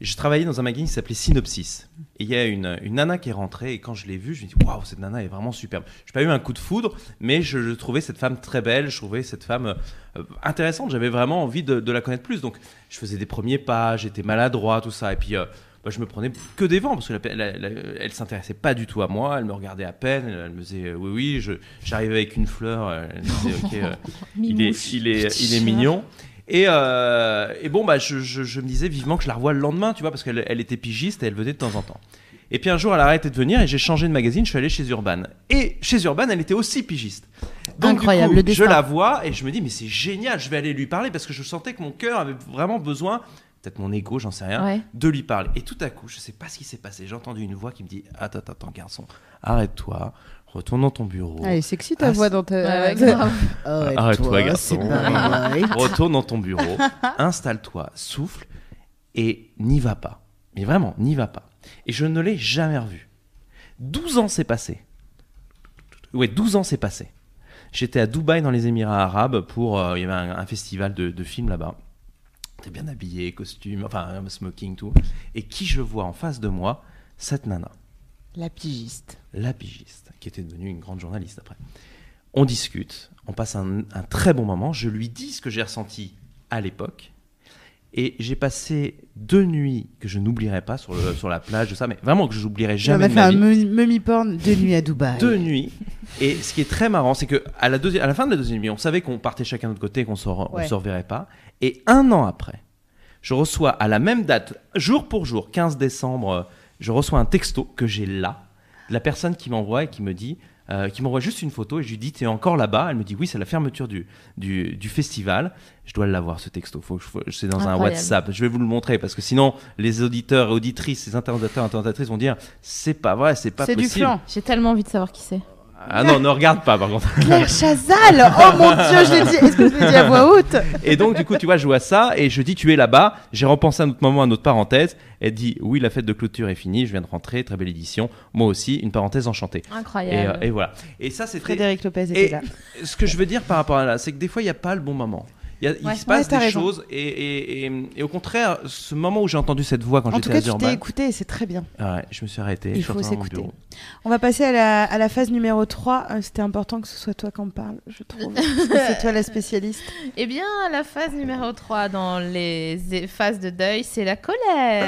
Je travaillais dans un magazine qui s'appelait Synopsis. Et il y a une, une nana qui est rentrée, et quand je l'ai vue, je me suis dit, waouh, cette nana est vraiment superbe. Je n'ai pas eu un coup de foudre, mais je, je trouvais cette femme très belle, je trouvais cette femme euh, intéressante. J'avais vraiment envie de, de la connaître plus. Donc, je faisais des premiers pas, j'étais maladroit, tout ça. Et puis, euh, bah, je me prenais que des vents, parce qu'elle la, la- elle s'intéressait pas du tout à moi, elle me regardait à peine, elle, elle me disait, euh, oui, oui, j'arrivais avec une fleur, euh, elle me disait, ok, euh, il est, il est, il est mignon. Et, euh, et bon, bah, je, je- je me disais vivement que je la revoie le lendemain, tu vois, parce qu'elle elle était pigiste et elle venait de temps en temps. Et puis un jour, elle a arrêté de venir et j'ai changé de magazine, je suis allé chez Urban. Et chez Urban, elle était aussi pigiste. Donc,
Incroyable,
du
le
coup, je la vois et je me dis, mais c'est génial, je vais aller lui parler parce que je sentais que mon cœur avait vraiment besoin, peut-être mon ego, j'en sais rien,
Ouais.
de lui parler. Et tout à coup, je sais pas ce qui s'est passé, j'ai entendu une voix qui me dit, attends, attends, garçon, arrête-toi, retourne dans ton bureau.
Ah, elle est sexy ta
Ah,
voix dans ta.
Arrête-toi, garçon. Retourne dans ton bureau, installe-toi, souffle et n'y va pas. Mais vraiment, n'y va pas. Et je ne l'ai jamais revu. 12 ans s'est passé. Ouais, 12 ans s'est passé. J'étais à Dubaï dans les Émirats Arabes pour. euh, il y avait un, un festival de, de films là-bas. J'étais bien habillé, costume, enfin, un smoking, tout. Et qui je vois en face de moi Cette nana
La pigiste.
la pigiste, qui était devenue une grande journaliste après. On discute, on passe un, un très bon moment. Je lui dis ce que j'ai ressenti à l'époque. Et j'ai passé deux nuits que je n'oublierai pas sur, le- sur la plage, de ça, mais vraiment que je n'oublierai
On
jamais
a
de
fait
ma
un mummy porn de nuit à Dubaï.
Deux nuits. Et ce qui est très marrant, c'est que à la, deuxi- à la fin de la deuxième nuit, on savait qu'on partait chacun de notre côté et qu'on on
Ouais.
se reverrait pas. Et un an après, je reçois à la même date, jour pour jour, 15 décembre, euh, je reçois un texto que j'ai là, de la personne qui m'envoie et qui me dit, euh, qui m'envoie juste une photo et je lui dis, t'es encore là-bas? Elle me dit, oui, c'est la fermeture du, du, du festival. Je dois l'avoir, ce texto. Faut, faut- c'est dans un. WhatsApp. Je vais vous le montrer parce que sinon, les auditeurs et auditrices, les internauteurs et internautatrices vont dire, c'est pas vrai, c'est pas
C'est du
possible.
flan.
J'ai tellement envie de savoir qui c'est.
Ah non, ne regarde pas par contre.
Claire Chazal Oh mon dieu, je l'ai dit. Est-ce que je l'ai dit à voix haute?
Et donc, du coup, tu vois, je vois ça et je dis, tu es là-bas. J'ai repensé à un autre moment, à notre parenthèse. Elle dit, oui, la fête de clôture est finie, je viens de rentrer, très belle édition. Moi aussi, une parenthèse enchantée. Et,
Incroyable.
euh, et voilà. Et ça, c'était.
Frédéric Lopez était
Et
là.
ce que je veux dire par rapport à là, c'est que des fois, il n'y a pas le bon moment. Il, y a- il
Ouais.
se passe
Ouais,
des
raison.
choses et, et, et, et au contraire, ce moment où j'ai entendu cette voix quand
En tout
j'étais
cas,
à
tu t'es écouté et c'est très bien.
ah ouais, je me suis arrêté.
Il faut s'écouter. On va passer à la, à la phase numéro 3. Euh, C'était important que ce soit toi qui en parle, je trouve. C'est toi la spécialiste.
Eh bien, la phase numéro 3 dans les phases de deuil, c'est la colère.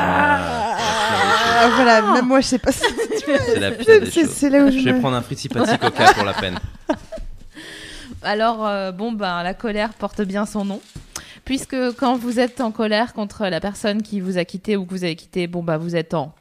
Ah, voilà, même moi, je sais pas si
C'est la pire des choses.
c'est là où je,
Je vais
me-
prendre un fritzi pati coca pour la peine.
Alors, euh, bon, ben, la colère porte bien son nom. Puisque quand vous êtes en colère contre la personne qui vous a quitté ou que vous avez quitté, bon, bah, vous êtes en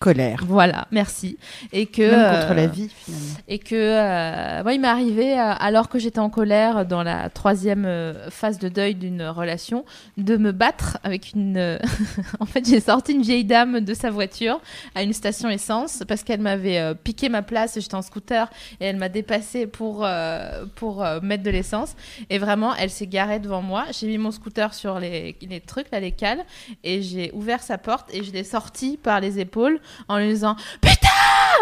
colère.
voilà, merci. Et que
Même contre
euh,
la vie, finalement.
Et que euh, moi, il m'est arrivé, euh, alors que j'étais en colère dans la troisième euh, phase de deuil d'une relation, de me battre avec une. en fait, j'ai sorti une vieille dame de sa voiture à une station essence parce qu'elle m'avait piqué ma place. J'étais en scooter et elle m'a dépassé pour, euh, pour mettre de l'essence. Et vraiment, elle s'est garée devant moi. J'ai mis mon scooter sur les, les trucs, là, les cales, et j'ai ouvert sa porte et je l'ai sortie par les épaules en lui disant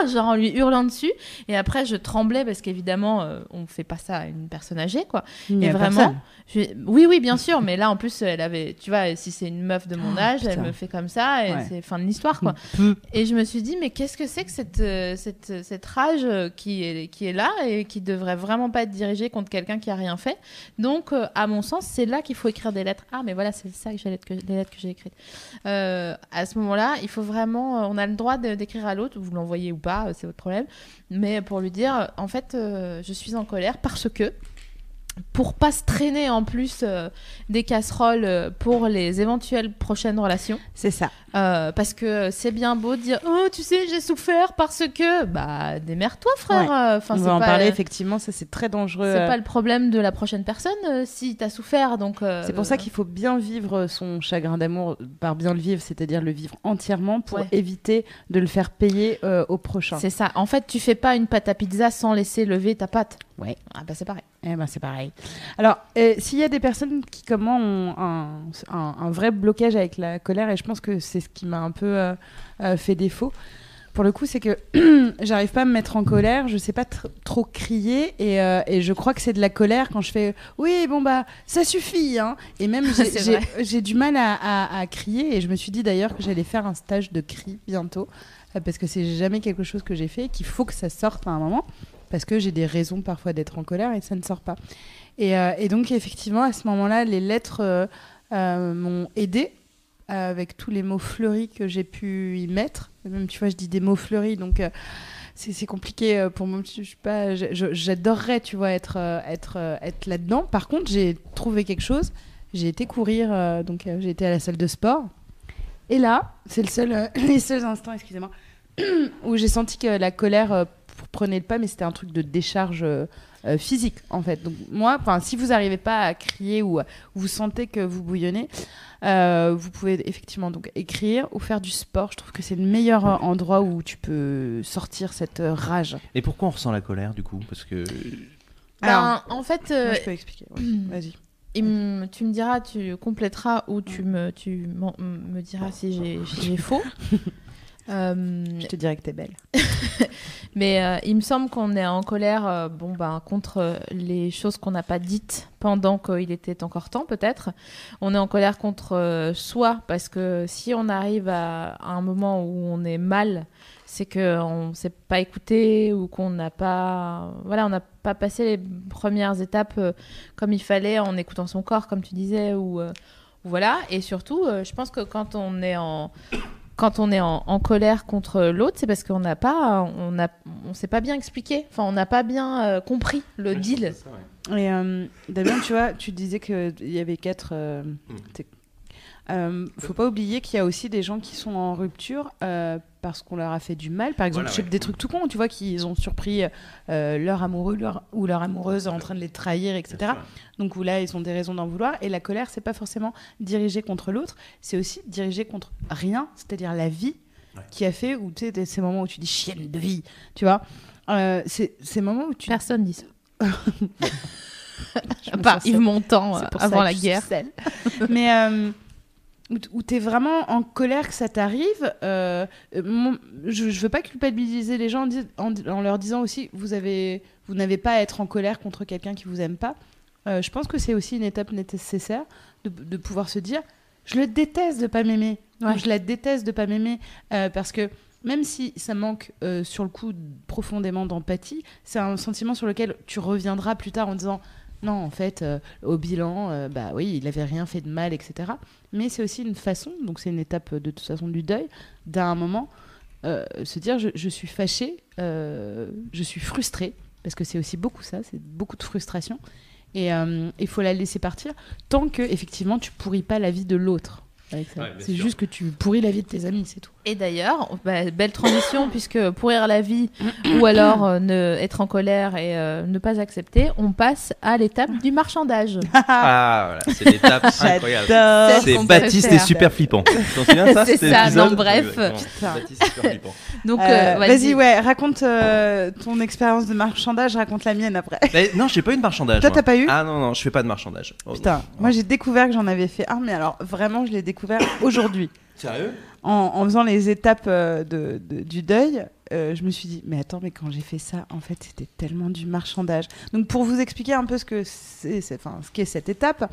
Genre en lui hurlant dessus. Et après, je tremblais parce qu'évidemment, euh, on fait pas ça à une personne âgée, quoi.
Il
Et
a
vraiment, je- oui, oui, bien sûr, mais là, en plus, elle avait, tu vois, si c'est une meuf de mon
Oh,
âge, elle me fait comme ça, et
Ouais.
c'est fin de l'histoire, quoi. Et je me suis dit, mais qu'est-ce que c'est que cette, euh, cette, cette rage euh, qui est, qui est là et qui devrait vraiment pas être dirigée contre quelqu'un qui a rien fait? Donc, euh, à mon sens, c'est là qu'il faut écrire des lettres. Ah, mais voilà, c'est ça que que, les lettres que j'ai écrites. Euh, à ce moment-là, il faut vraiment, on a le droit d'écrire à l'autre, vous l'envoyez ou pas, euh, c'est votre problème, mais pour lui dire, en fait, euh, je suis en colère parce que pour pas se traîner en plus euh, des casseroles euh, pour les éventuelles prochaines relations.
C'est ça.
Euh, parce que c'est bien beau de dire oh tu sais j'ai souffert parce que bah démerde-toi frère
Ouais.
Enfin
On va en
pas
parler, effectivement, ça c'est très dangereux.
c'est pas le problème de la prochaine personne si t'as souffert donc
C'est pour ça qu'il faut bien vivre son chagrin d'amour par bien le vivre, c'est-à-dire le vivre entièrement pour
Ouais.
éviter de le faire payer au prochain.
c'est ça en fait tu fais pas une pâte à pizza sans laisser lever ta pâte
Ouais.
ah bah c'est pareil
Eh ben, c'est pareil. Alors, euh, s'il y a des personnes qui, comme moi, ont un, un- un vrai blocage avec la colère, et je pense que c'est ce qui m'a un peu euh, euh, fait défaut, pour le coup, c'est que j'arrive pas à me mettre en colère, je sais pas tr- trop crier, et, et je crois que c'est de la colère quand je fais oui, bon bah, ça suffit, hein. Et même, j'ai- du mal à, à- à crier, et je me suis dit d'ailleurs que j'allais faire un stage de cri bientôt, parce que c'est jamais quelque chose que j'ai fait, et qu'il faut que ça sorte à un moment parce que j'ai des raisons parfois d'être en colère et ça ne sort pas. Et, euh, donc effectivement, à ce moment-là, les lettres euh, euh, m'ont aidé avec tous les mots fleuris que j'ai pu y mettre. Et même, tu vois, je dis des mots fleuris, donc c'est compliqué pour moi. Je suis pas, j'adorerais, tu vois, être être être là-dedans. Par contre, j'ai trouvé quelque chose. J'ai été courir, donc j'ai été à la salle de sport. Et là, c'est le seul, les seuls instants, excusez-moi, où j'ai senti que la colère prenait le pas, mais c'était un truc de décharge euh, euh, physique, en fait. Donc moi, enfin, si vous n'arrivez pas à crier ou, vous sentez que vous bouillonnez, euh, vous pouvez effectivement donc écrire ou faire du sport. Je trouve que c'est le meilleur endroit où tu peux sortir cette rage.
Et pourquoi on ressent la colère du coup? Parce que
Ben, en fait, euh,
Moi, je peux expliquer. ouais. Vas-y.
me- tu me diras, tu compléteras ou tu me, tu me diras si j'ai faux. Euh,
Je te dirais que t'es belle.
Mais euh, il me semble qu'on est en colère euh, bon, ben, contre les choses qu'on n'a pas dites pendant qu'il était encore temps, peut-être. On est en colère contre soi, parce que si on arrive à, à un moment où on est mal, c'est qu'on ne s'est pas écouté ou qu'on n'a pas, voilà, on n'a pas passé les premières étapes comme il fallait en écoutant son corps, comme tu disais, ou ou voilà. Et surtout, je pense que quand on est en quand on est en, en colère contre l'autre, c'est parce qu'on n'a pas, on a, on s'est pas bien expliqué. Enfin, on n'a pas bien euh, compris le deal.
Et euh, Damien, tu vois, tu disais qu'il y avait quatre. euh, t'es- euh, faut pas oublier qu'il y a aussi des gens qui sont en rupture euh, parce qu'on leur a fait du mal. Par exemple,
Voilà,
je sais
ouais.
des trucs tout cons, tu vois, qu'ils ont surpris euh, leur amoureux leur- ou leur amoureuse en train de les trahir, etc. Donc où là, ils ont des raisons d'en vouloir. Et la colère, c'est pas forcément dirigé contre l'autre, c'est aussi dirigé contre rien, c'est-à-dire la vie
Ouais.
qui a fait, ou tu sais, ces moments où tu dis chienne de vie, tu vois. Euh, c'est ces moments où tu
Personne dit ça.
Sens
Yves. Montand euh,
C'est pour ça
avant
que
la
je suis
guerre.
Mais euh, où, tu es vraiment en colère que ça t'arrive, euh, euh, je, je veux pas culpabiliser les gens en, dis- en- en leur disant aussi vous avez vous n'avez pas à être en colère contre quelqu'un qui vous aime pas. Euh, je pense que c'est aussi une étape nécessaire de, de pouvoir se dire je le déteste de pas m'aimer.
Ouais.
Je la déteste de pas m'aimer euh, parce que même si ça manque sur le coup profondément d'empathie, c'est un sentiment sur lequel tu reviendras plus tard en disant non, en fait, au bilan, bah oui, il avait rien fait de mal, etc. Mais c'est aussi une façon, donc c'est une étape euh, de toute façon du deuil, d'un moment euh, se dire je, suis fâchée, euh, je suis frustrée, parce que c'est aussi beaucoup ça, c'est beaucoup de frustration. Et euh, il faut la laisser partir tant que effectivement tu pourris pas la vie de l'autre. Avec ça.
Ouais, bien
c'est
sûr.
juste que tu pourris la vie de tes amis, c'est tout.
Et d'ailleurs, bah, belle transition, puisque pourrir la vie ou alors euh, ne, être en colère et euh, ne pas accepter, on passe à l'étape du marchandage.
Ah, voilà, c'est l'étape incroyable.
C'est
Baptiste est super flippant. Tu t'en souviens de ça
C'est ça, non, bref.
Baptiste est super flippant.
Donc,
Euh,
euh,
Vas-y, ouais, raconte euh, ton expérience de marchandage, raconte la mienne après.
Mais non, j'ai pas eu de marchandage.
Toi,
moi.
t'as pas eu?
Ah non, non, je fais pas de marchandage. Oh,
Putain,
non.
moi j'ai découvert que j'en avais fait un, mais alors vraiment, je l'ai découvert aujourd'hui.
Sérieux?
En, en faisant les étapes euh, de, de- du deuil, euh, je me suis dit, mais attends, mais quand j'ai fait ça, en fait, c'était tellement du marchandage. Donc, pour vous expliquer un peu ce que c'est, c'est- enfin, ce qu'est cette étape,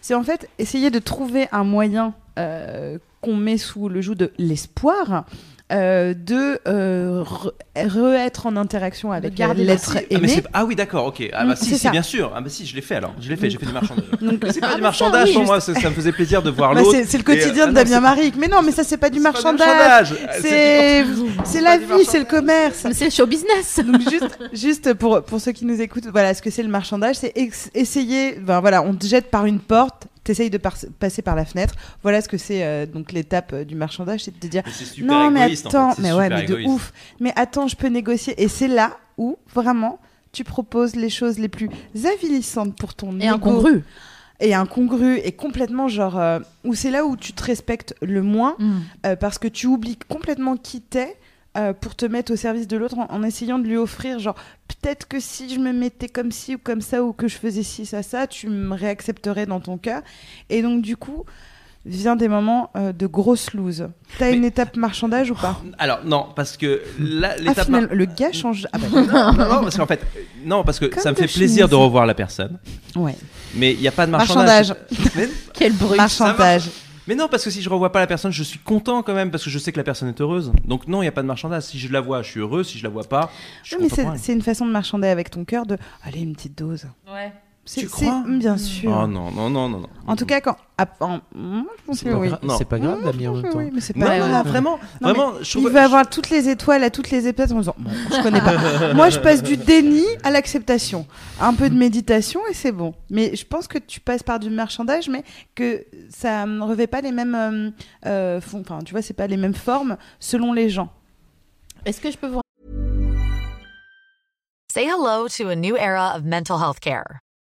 c'est en fait essayer de trouver un moyen euh, qu'on met sous le joug de l'espoir. Euh, de euh, re- re-être en interaction avec
garder
l'être
Ah,
aimé.
ah oui, d'accord, ok. Ah bah
Mm,
si,
c'est
si, bien sûr. Ah bah si, je l'ai fait alors. Je l'ai fait, j'ai fait du marchandage. C'est pas
Ah,
du marchandage
oui,
pour
juste-
moi, ça, ça me faisait plaisir de voir
bah,
l'autre.
c'est, c'est le quotidien
Et,
de
ah
Damien Maric. Mais non, mais ça, c'est pas du marchandage.
C'est
C'est, la vie, c'est le commerce.
c'est le show business.
Donc juste, juste pour, pour ceux qui nous écoutent, voilà ce que c'est le marchandage, c'est essayer, ben voilà, on te jette par une porte, t'essayes de par- passer par la fenêtre. Voilà ce que c'est euh, donc l'étape euh, du marchandage, c'est de te dire
super
non mais
égoïste, en
attends,
fait,
mais ouais mais de ouf, mais attends je peux négocier et c'est là où vraiment tu proposes les choses les plus avilissantes pour ton
Et incongru.
et incongru et complètement genre euh, où c'est là où tu te respectes le moins
Mm.
euh, parce que tu oublies complètement qui t'es euh, pour te mettre au service de l'autre en, en essayant de lui offrir, genre, peut-être que si je me mettais comme ci ou comme ça, ou que je faisais ci, ça, ça, tu me réaccepterais dans ton cœur. Et donc, du coup, vient des moments euh, de grosse loose. T'as
Mais-
une étape marchandage ou pas?
Alors non, parce que là,
Ah,
l'étape.
final, le gars change. Ah bah,
Non, non, parce qu'en fait, non, parce que
Comme
ça me fait plaisir de revoir la personne,
ouais.
mais il n'y a pas de marchandage.
Marchandage.
Mais,
Quel bruit.
Marchandage.
Mais non, parce que si je revois pas la personne, je suis content quand même, parce que je sais que la personne est heureuse. Donc non, il n'y a pas de marchandage. Si je la vois, je suis heureux. Si je la vois pas, je suis
Oui, mais c'est une façon de marchander avec ton cœur de. Allez, une petite dose.
Ouais.
C'est-
Tu crois?
Bien sûr.
Oh non, non, non, non, non.
En tout cas, quand. ah, en- je pense
C'est
que
pas,
oui.
Non.
c'est pas grave d'ami en
Oui,
même temps.
oui, mais c'est
Non,
pas
non, non,
grave.
vraiment,
mais
vraiment, je
Il veut avoir toutes les étoiles à toutes les épaves en disant Bon, je connais pas. Moi, je passe du déni à l'acceptation. Un peu de méditation et c'est bon. Mais je pense que tu passes par du marchandage, mais que ça ne revêt pas les mêmes. euh, euh, fon- Enfin, tu vois, c'est pas les mêmes formes selon les gens.
Est-ce que je peux vous
Say hello to a new era of mental health care.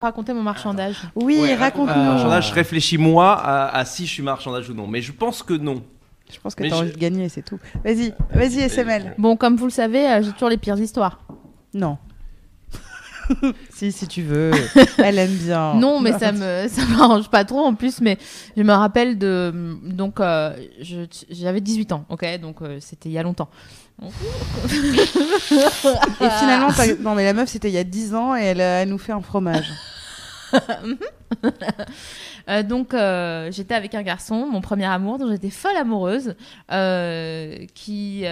Raconter mon marchandage
Oui,
Ouais,
raconte-nous.
euh,
Marchandage, je réfléchis moi à, à si je suis marchandage ou non, mais je pense que non.
Je pense que t'as
je-
envie de gagner, c'est tout. Vas-y, vas-y, SML.
Bon, comme vous le savez, euh, j'ai toujours les pires histoires.
Non. si, si tu veux. Elle aime bien.
Non, mais ça me ça m'arrange pas trop en plus. Mais je me rappelle de donc euh, j'avais 18 ans, ok, donc euh, c'était il y a longtemps.
Et finalement, non, mais la meuf, c'était il y a 10 ans et elle, elle nous fait un fromage.
Euh, donc euh, j'étais avec un garçon, mon premier amour, dont j'étais folle amoureuse, euh, qui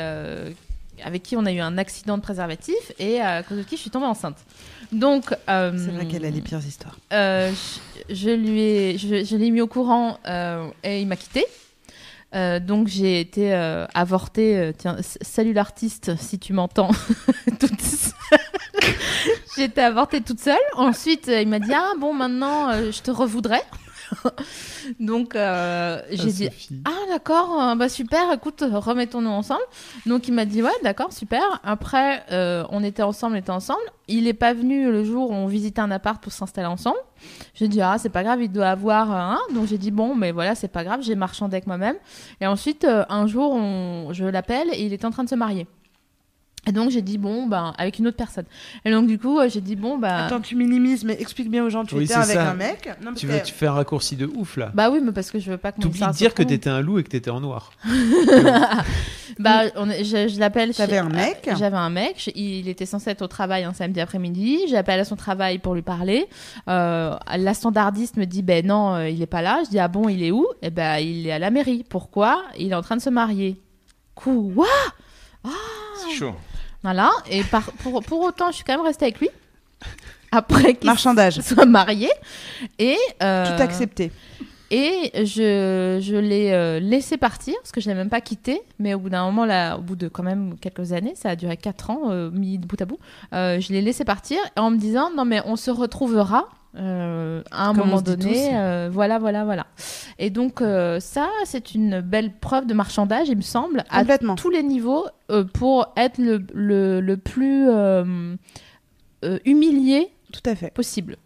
avec qui on a eu un accident de préservatif et à cause de qui je suis tombée enceinte. Donc euh,
C'est vrai qu'elle a les pires histoires.
Euh, je, je lui ai, je, je l'ai mis au courant euh, et il m'a quitté. Donc j'ai été avortée. tiens, salut l'artiste, si tu m'entends. toute été avortée toute seule. Ensuite, il m'a dit ah bon maintenant je te revoudrais. donc euh, j'ai dit
Sophie.
ah d'accord, euh, bah super, écoute, remettons-nous ensemble. Donc il m'a dit ouais d'accord, super. Après euh, on était ensemble, on était ensemble. Il est pas venu le jour où on visitait un appart pour s'installer ensemble. J'ai dit ah c'est pas grave, il doit avoir un. Donc j'ai dit bon mais voilà c'est pas grave, j'ai marchandé avec moi-même. Et ensuite un jour on... je l'appelle et il était en train de se marier. Et donc j'ai dit bon ben avec une autre personne. Et donc du coup euh, j'ai dit bon bah
Attends, tu minimises, mais explique bien aux gens, tu
Oui,
étais avec
ça.
un mec. Non,
Tu, veux, tu fais un raccourci de ouf là.
bah oui mais parce que je veux pas que
T'oublies de dire que t'étais un loup et que t'étais en noir.
Bah, on est- je, je l'appelle.
T'avais
chez-
un mec
euh, J'avais un mec. je- il était censé être au travail un samedi après-midi. J'appelle à son travail pour lui parler. Euh, la standardiste me dit ben non, euh, il est pas là. Je dis ah bon, il est où? Eh ben il est à la mairie. Pourquoi? Il est en train de se marier. Quoi?
C'est chaud.
Voilà. Et par, pour, pour autant, je suis quand même restée avec lui. Après qu'il
Marchandage.
soit marié. Et euh,
Tout accepté.
Et je, je l'ai euh, laissé partir, parce que je l'ai même pas quitté, mais au bout d'un moment, là, au bout de quand même quelques années, ça a duré 4 ans, euh, mis de bout à bout, euh, je l'ai laissé partir en me disant, non mais on se retrouvera euh, à un
Comme
moment donné, euh, voilà, voilà, voilà. Et donc euh, ça, c'est une belle preuve de marchandage, il me semble, à tous les niveaux, pour être le, le, le plus humilié
Tout à fait.
possible.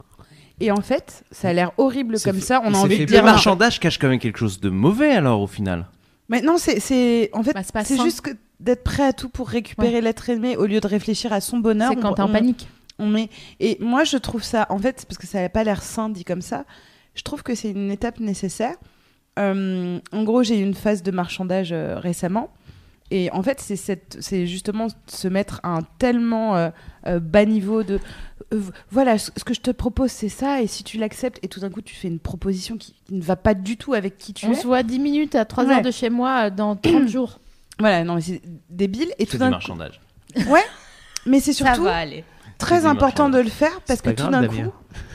Et en fait, ça a l'air horrible comme
fait-
ça. On a envie de
Le
dire.
marchandage cache quand même quelque chose de mauvais alors au final.
Mais non, c'est, c'est, en fait,
Bah, c'est
juste que d'être prêt à tout pour récupérer l'être aimé au lieu de réfléchir à son bonheur.
C'est quand
on-
t'es en panique.
on met... Et moi, je trouve ça, en fait, parce que ça n'a pas l'air sain dit comme ça, je trouve que c'est une étape nécessaire. Euh, en gros, j'ai eu une phase de marchandage euh, récemment et en fait, c'est cette, c'est justement se mettre à un tellement euh, euh, bas niveau de, euh, voilà, ce, ce que je te propose, c'est ça, et si tu l'acceptes, et tout d'un coup, tu fais une proposition qui, qui ne va pas du tout avec qui tu
On
es.
se voit 10 minutes à 3
Ouais.
heures de chez moi dans 30 jours.
Voilà, non, mais c'est débile, et tout
C'est du
d'un coup,
marchandage.
ouais. Mais c'est surtout
aller.
très important de le faire parce que tout d'un coup,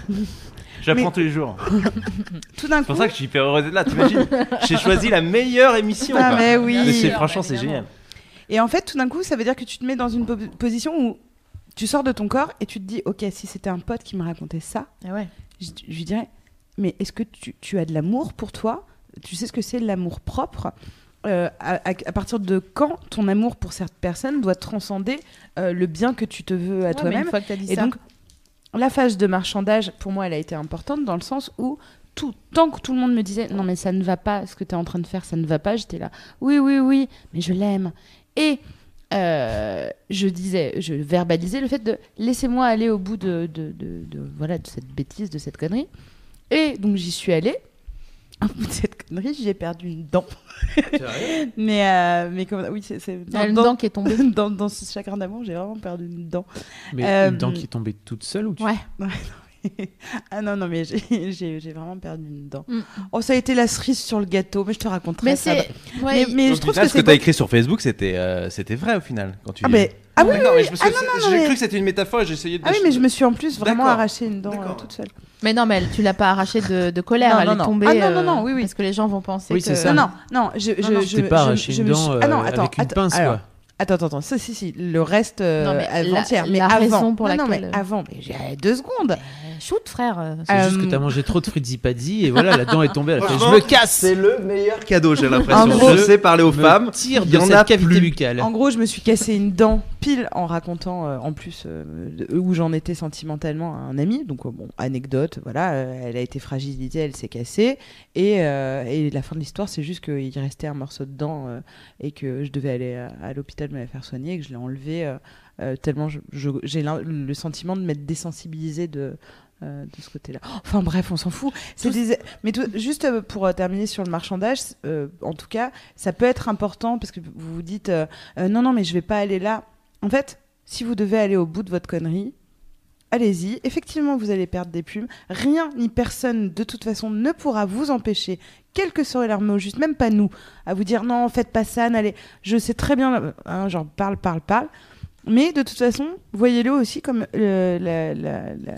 J'apprends
Mais-
tous les jours.
tout d'un
C'est pour ça que je suis hyper heureux d'être là, t'imagines? J'ai choisi la meilleure émission.
Ah,
quoi.
mais oui.
Mais c'est-
Bien
franchement, c'est génial.
Et en fait, tout d'un coup, ça veut dire que tu te mets dans une po- position où tu sors de ton corps et tu te dis, ok, si c'était un pote qui me racontait ça,
Ah ouais.
je, je lui dirais, mais est-ce que tu, tu as de l'amour pour toi? Tu sais ce que c'est l'amour propre? Euh, à, à- à partir de quand ton amour pour cette personne doit transcender euh, le bien que tu te veux à
Ouais,
toi-même
une fois que t'as dit
Et
ça.
donc, la phase de marchandage, pour moi, elle a été importante dans le sens où tout, tant que tout le monde me disait non mais ça ne va pas, ce que tu es en train de faire, ça ne va pas, j'étais là oui oui oui, mais je l'aime. Et euh, je disais, je verbalisais le fait de laissez-moi aller au bout de, de, voilà de cette bêtise, de cette connerie. Et donc j'y suis allée. Cette connerie, j'ai perdu une dent. mais euh, mais comme oui c'est
une
dans-
dent qui est tombée.
dans, dans ce chagrin d'amour, j'ai vraiment perdu une dent.
Mais
Euh,
une dent qui est tombée toute seule ou tu...
Ouais.
ah non, non, mais j'ai- vraiment perdu une dent.
Mm.
Oh, ça a été la cerise sur le gâteau, mais je te raconterai
Mais
ça.
c'est.
Mais,
Ouais,
mais je trouve que
ce que tu as écrit sur Facebook, c'était euh, c'était vrai au final. Quand tu...
Ah, mais... ah oui,
D'accord, mais
oui.
je me
Ah
suis-
non, non,
j'ai
non,
cru
mais-
que c'était une métaphore et j'ai essayé de.
Ah oui, mais je me suis en plus vraiment
D'accord.
arraché une dent euh,
D'accord.
toute seule.
Mais non, mais elle- tu l'as pas arrachée de, de colère,
Non,
elle
non,
est
non.
tombée.
Ah non, non,
euh,
non, oui, oui.
Parce que les gens vont penser
Oui,
que.
c'est ça.
Non, non, non, je, je,
non,
je,
T'es pas
je-
arraché
je
une
me
dent
suis- Ah non,
euh,
attends,
avec une
attends,
pince,
alors,
quoi.
Attends, attends, attends, ça, si, si, le reste euh,
Non, mais la-
avant-hier, mais
la
avant.
raison pour
non, non,
laquelle-
mais avant, mais j'ai deux secondes.
Shoot, frère. euh,
C'est juste que
Euh,
t'as mangé trop de frizzy-paddy et voilà, la dent est tombée. Elle a fait, je me casse
C'est le meilleur cadeau, j'ai l'impression. Je sais parler aux
me
femmes.
tire de cette
a
cavité buccale.
En gros, je me suis cassé une dent pile en racontant, euh, en plus, euh, de- où j'en étais sentimentalement à un ami. Donc, euh, bon, anecdote, voilà, euh, elle a été fragilisée, elle s'est cassée. Et, euh, et la fin de l'histoire, c'est juste qu'il restait un morceau de dent euh, et que je devais aller à, à l'hôpital me la faire soigner et que je l'ai enlevé euh, euh, tellement j'ai le sentiment de m'être désensibilisée de. Euh, de ce côté-là. Enfin bref, on s'en fout. Des- Mais tout- juste euh, pour euh, terminer sur le marchandage, euh, en tout cas, ça peut être important parce que vous vous dites euh, non, non, mais je vais pas aller là. En fait, si vous devez aller au bout de votre connerie, allez-y. Effectivement, vous allez perdre des plumes. Rien ni personne, de toute façon, ne pourra vous empêcher, quel que soit leur mot, juste même pas nous, à vous dire non, faites pas ça, n'allez. Je sais très bien, hein, genre parle, parle, parle. Mais de toute façon, voyez-le aussi comme euh, la, la, la,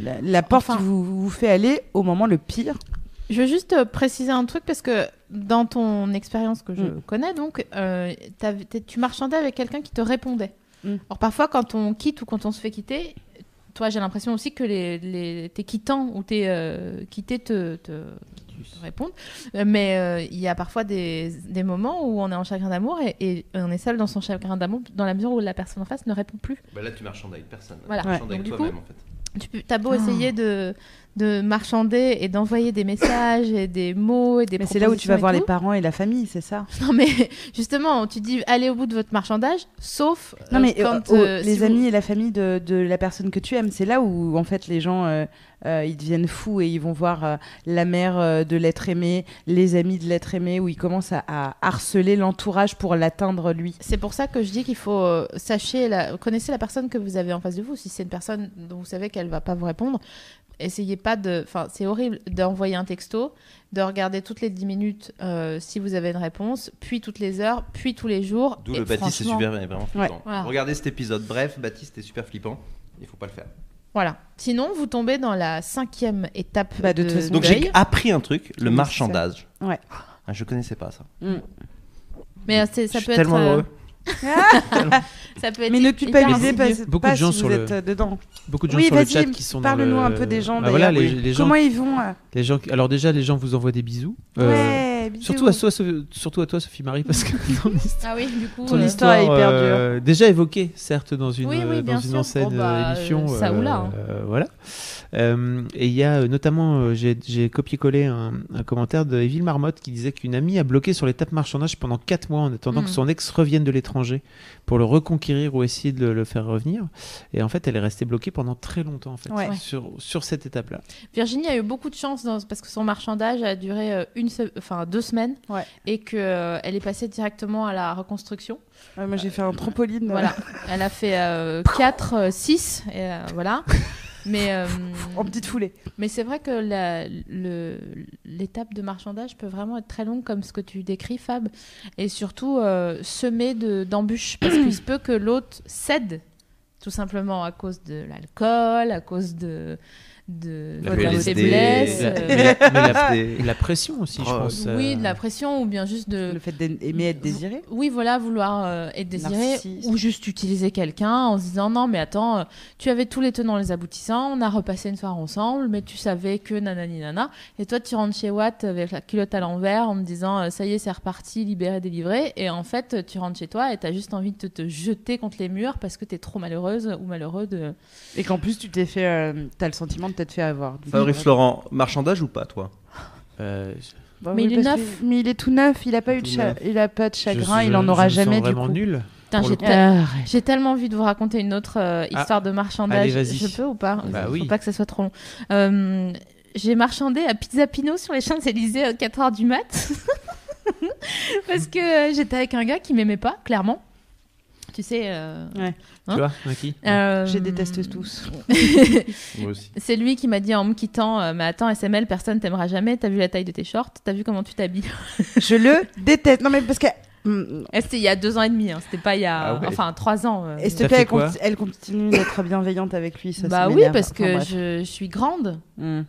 la- la porte
Enfin.
qui vous, vous fait aller au moment le pire.
Je veux juste euh, préciser un truc parce que dans ton expérience que je
Mm.
connais, donc, euh, tu marchandais avec quelqu'un qui te répondait.
Mm.
Alors parfois, quand on quitte ou quand on se fait quitter, toi, j'ai l'impression aussi que les, les, tes quittants ou tes euh, quittés te, te, Euh, Mais euh, il y a parfois des, des moments où on est en chagrin d'amour et, et on est seul dans son chagrin d'amour dans la mesure où la personne en face ne répond plus.
Bah là, tu marchandes avec personne.
Voilà.
Tu marchandes
Ouais.
avec toi-même, en fait.
Tu peux- as beau essayer de, de marchander et d'envoyer des messages et des mots et des
Mais c'est là où tu vas voir les parents et la famille, c'est ça
Non mais justement, tu dis allez au bout de votre marchandage, sauf
Non
euh,
mais
quand
euh,
euh,
oh,
si
les
vous-
amis et la famille de, de la personne que tu aimes, c'est là où en fait les gens euh, euh, ils deviennent fous et ils vont voir euh, la mère euh, de l'être aimé, les amis de l'être aimé, où ils commencent à, à harceler l'entourage pour l'atteindre lui.
C'est pour ça que je dis qu'il faut euh, sachez la, connaissez la personne que vous avez en face de vous. Si c'est une personne dont vous savez qu'elle va pas vous répondre, essayez pas de. Enfin, c'est horrible d'envoyer un texto, de regarder toutes les 10 minutes euh, si vous avez une réponse, puis toutes les heures, puis tous les jours.
D'où le Baptiste, c'est
franchement,
super, vraiment
Ouais.
flippant.
Voilà.
Regardez cet épisode. Bref, Baptiste est super flippant. Il faut pas le faire.
Voilà. Sinon, vous tombez dans la cinquième étape
Bah, de
de,
toute.
Donc j'ai appris un truc, le marchandage.
Ouais.
Ah, je connaissais pas ça.
Mais euh, c'est- ça peut être.
tellement
euh,
heureux.
ça peut être
Mais ne culpabilisez pas,
Beaucoup
pas
de gens
si
sur
vous
le-
êtes euh, dedans.
Beaucoup de gens
Oui,
sur le
vas-y,
chat qui sont dans
parle-nous
le-
un peu des gens,
Bah voilà,
d'ailleurs,
les,
oui.
les gens,
Comment ils vont euh
les gens. Alors déjà, les gens vous envoient des bisous. Euh,
Ouais, bisous.
Surtout à, toi, Sophie- surtout à toi, Sophie Marie, parce que ton, hist-
Ah oui, du coup.
ton
euh,
histoire est hyper
euh, déjà évoquée, certes, dans une,
Oui,
dans une ancienne
Bon, bah,
émission.
euh, ça ou là, hein.
euh, voilà. Euh, et il y a euh, notamment, euh, j'ai copié-collé un, un commentaire de Evil Marmotte qui disait qu'une amie a bloqué sur l'étape marchandage pendant 4 mois en attendant
Mm.
que son ex revienne de l'étranger pour le reconquérir ou essayer de le, le faire revenir. Et en fait, elle est restée bloquée pendant très longtemps en fait,
Ouais.
sur, sur cette étape-là.
Virginie a eu beaucoup de chance dans- parce que son marchandage a duré une se- enfin, deux semaines
Ouais.
et qu'elle est passée directement à la reconstruction.
Ouais, moi j'ai fait un trampoline.
Voilà. Elle a fait 4, 6, et euh, voilà. Mais, euh,
En petite foulée.
mais c'est vrai que l'étape de marchandage peut vraiment être très longue, comme ce que tu décris, Fab, et surtout euh, semée de- d'embûches, parce qu'il se peut que l'autre cède, tout simplement à cause de l'alcool, à cause de, de,
La
de la
PLSD,
faiblesse.
La-
euh,
mais la- mais la-
Des-
et la pression aussi, je
Oh,
pense.
oui,
euh,
de la pression, ou bien juste de,
Le fait d'aimer être désiré.
oui, voilà, vouloir euh, être désiré
Narcissiste.
ou juste utiliser quelqu'un en se disant non, mais attends, tu avais tous les tenants, les aboutissants, on a repassé une soirée ensemble, mais tu savais que nanani nana. Et toi, tu rentres chez Watt avec la culotte à l'envers en me disant ça y est, c'est reparti, libéré, délivré. Et en fait, tu rentres chez toi et tu as juste envie de te jeter contre les murs parce que tu es trop malheureuse ou malheureux de.
Et qu'en plus tu t'es fait. euh, T'as le sentiment de t'être fait avoir.
Fabrice Florent, marchandage ou pas, toi
euh,
Bah
Mais
oui,
il est neuf.
que- Mais il est tout neuf. Il a pas eu de
Tout
cha-
neuf.
il a pas de chagrin.
je-
il en aura
je me
jamais
sens
du
vraiment
coup.
nul. Pour
j'ai
le coup.
tel- j'ai tellement envie de vous raconter une autre euh,
Ah.
histoire de marchandage.
Allez, vas-y.
Je peux ou pas?
Bah
Faut
oui.
pas que ça soit trop long. Euh, j'ai marchandé à Pizza Pino sur les Champs-Élysées à 4h du mat. Parce que j'étais avec un gars qui m'aimait pas, clairement. Tu sais. euh,
Ouais.
Tu
Hein
vois, Maki
euh,
Je les déteste tous.
Moi aussi.
C'est lui qui m'a dit en me quittant euh, Mais attends, SML, personne t'aimera jamais. T'as vu la taille de tes shorts? T'as vu comment tu t'habilles?
Je le déteste. Non mais parce que. hum,
Et C'était il y a deux ans et demi. hein, C'était pas il y a.
Ah ouais.
Enfin, trois ans. euh.
Et s'il te plaît, elle, continue d'être bienveillante avec lui. Ça,
bah oui, parce
Enfin,
que je, je suis grande.
Hum.